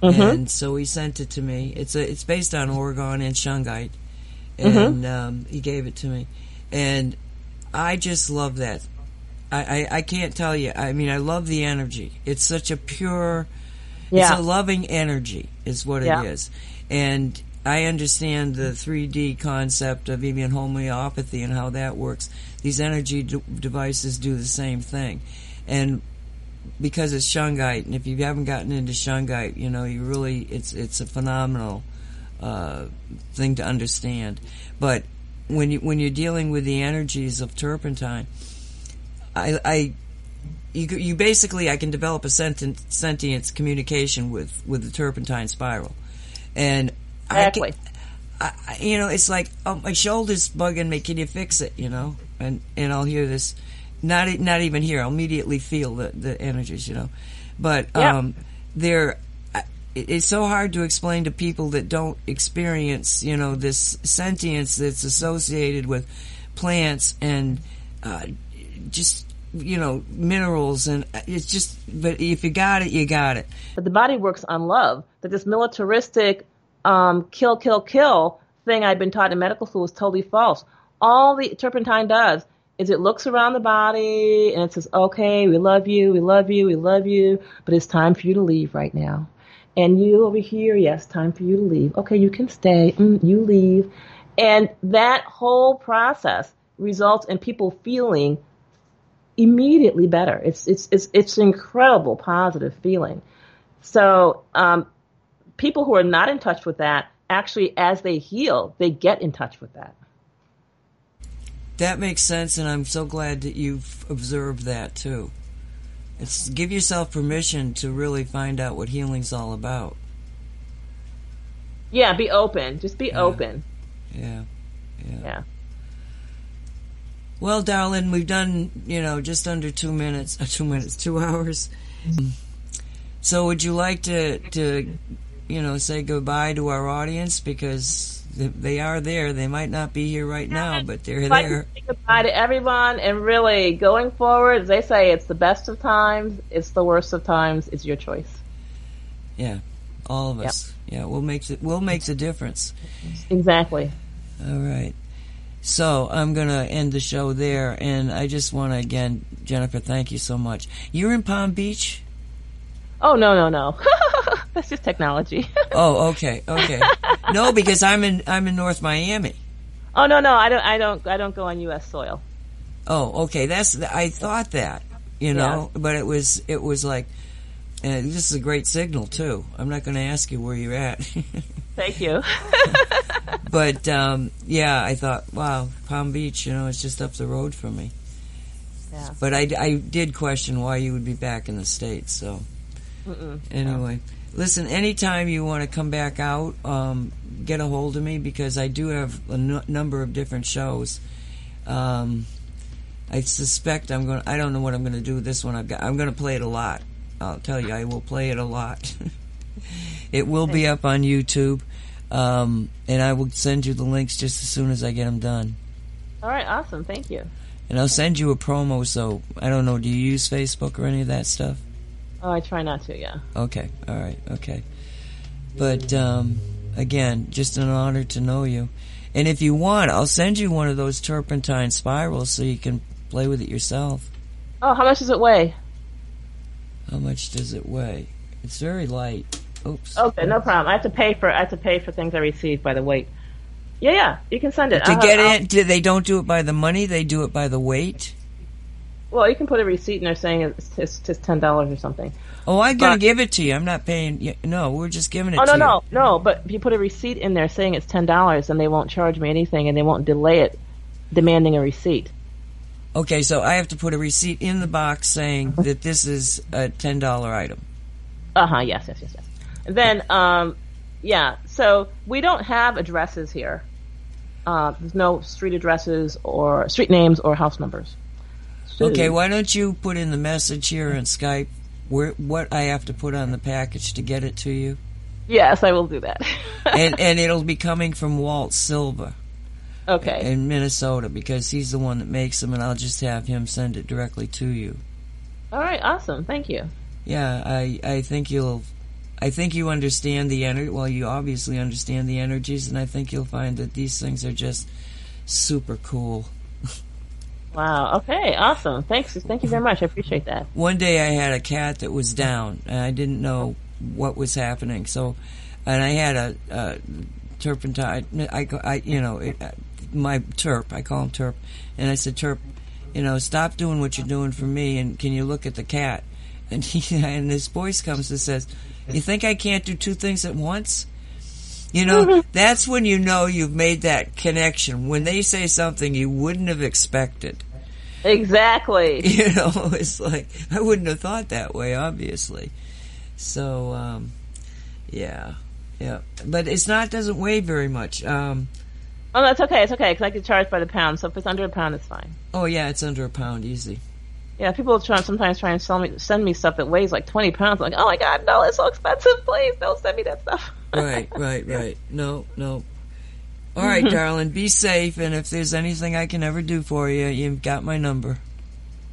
Mm-hmm. And so he sent it to me. It's a it's based on orgone and shungite, mm-hmm. and mm-hmm. um, he gave it to me, and I just love that. I, I, I can't tell you. I mean, I love the energy. It's such a pure. Yeah. It's a loving energy, is what yeah. it is, and I understand the 3D concept of even homeopathy and how that works. These energy d- devices do the same thing. And because it's shungite, and if you haven't gotten into shungite, you know, you really, it's, it's a phenomenal, uh, thing to understand. But when you, when you're dealing with the energies of turpentine, I, I you you basically I can develop a sentient sentience communication with with the turpentine spiral, and exactly. I I, you know, it's like, oh, my shoulder's bugging me. Can you fix it? You know, and and I'll hear this, not not even here. I'll immediately feel the the energies. You know, but Yeah. um, they're. It's so hard to explain to people that don't experience, you know, this sentience that's associated with plants and uh, just, you know, minerals, and uh, it's just. But if you got it, you got it. But the body works on love. That this militaristic um, kill, kill, kill thing I'd been taught in medical school is totally false. All the turpentine does is it looks around the body and it says, "Okay, we love you, we love you, we love you, but it's time for you to leave right now." And you over here, yes, time for you to leave. Okay, you can stay. Mm, you leave, and that whole process results in people feeling immediately better. It's it's it's it's an incredible positive feeling. So um, people who are not in touch with that actually, as they heal, they get in touch with that. That makes sense, and I'm so glad that you've observed that too. It's give yourself permission to really find out what healing's all about. Yeah, be open. Just be Yeah. open. Yeah. Yeah. Well, darling, we've done you know just under two minutes. Uh, (laughs) two minutes, two hours. So, would you like to to you know say goodbye to our audience because they- are there. They might not be here right now, but they're there. goodbye to everyone, and really going forward, as they say, it's the best of times, it's the worst of times. It's your choice. Yeah, all of Yep. us. Yeah, we'll make it. We'll make the difference. Exactly. All right. So I'm going to end the show there. And I just want to, again, Jennifer, thank you so much. You're in Palm Beach? Oh no no no, (laughs) that's just technology. (laughs) Oh, okay, okay. no, because I'm in I'm in North Miami. oh no no, I don't I don't I don't go on U.S. soil. Oh, okay. That's I thought that, you know, but it was it was like, and this is a great signal too. I'm not going to ask you where you're at, (laughs) Thank you. (laughs) but um, yeah, I thought, wow, Palm Beach, you know, it's just up the road from me. Yeah. But I, I did question why you would be back in the states. So Mm-mm. anyway, listen. Anytime you want to come back out, um, get a hold of me because I do have a n- number of different shows. Um, I suspect I'm going. to I don't know what I'm going to do with this one. I've got. I'm going to play it a lot. I'll tell you, I will play it a lot. (laughs) it will be up on YouTube, um, and I will send you the links just as soon as I get them done. All right, awesome. Thank you. And I'll send you a promo. So I don't know. Do you use Facebook or any of that stuff? Oh, I try not to. Yeah. Okay. All right. Okay. But um, again, just an honor to know you. And if you want, I'll send you one of those turpentine spirals so you can play with it yourself. Oh, how much does it weigh? How much does it weigh? It's very light. Oops. Okay, no problem. I have to pay for I have to pay for things I receive by the weight. Yeah, yeah, you can send it. To I'll- get I'll- it, do- they don't do it by the money. They do it by the weight. Well, you can put a receipt in there saying it's, it's just ten dollars or something. Oh, I'm gonna But- give it to you. I'm not paying. No, we're just giving it Oh to no, you. no, no! But if you put a receipt in there saying it's ten dollars, then they won't charge me anything, and they won't delay it, demanding a receipt. Okay, so I have to put a receipt in the box saying that this is a ten dollar item. Uh huh. Yes, yes, yes, yes. And then, um, yeah. So we don't have addresses here. Uh, there's no street addresses or street names or house numbers. Okay, why don't you put in the message here on Skype where what I have to put on the package to get it to you, Yes, I will do that. (laughs) and and it'll be coming from Walt Silva okay. in Minnesota because he's the one that makes them, and I'll just have him send it directly to you. All right. Awesome. Thank you. Yeah, I I think you'll. I think you understand the energy. Well, you obviously understand the energies, and I think you'll find that these things are just super cool. Wow. Okay. Awesome. Thanks. Thank you very much. I appreciate that. One day I had a cat that was down, and I didn't know what was happening. So, and I had a, a turpentine. I, I, you know, it, my terp. I call him terp, and I said, Terp, you know, stop doing what you're doing for me, and can you look at the cat? And he, (laughs) and this voice comes and says, "You think I can't do two things at once?" You know, that's when you know you've made that connection. When they say something you wouldn't have expected. Exactly. (laughs) You know, it's like I wouldn't have thought that way, obviously. So, um, yeah, yeah, but it's not doesn't weigh very much. Um, Oh, that's okay. It's okay because I get charged by the pound. So if it's under a pound, it's fine. oh yeah, it's under a pound, easy. Yeah, people try sometimes try and sell me send me stuff that weighs like twenty pounds. I'm like, oh my god, no, it's so expensive. Please don't send me that stuff. Right, right, right. No, no. All right, (laughs) darling, be safe, and if there's anything I can ever do for you, you've got my number.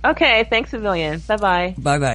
Okay, thanks a million. Bye bye. Bye bye.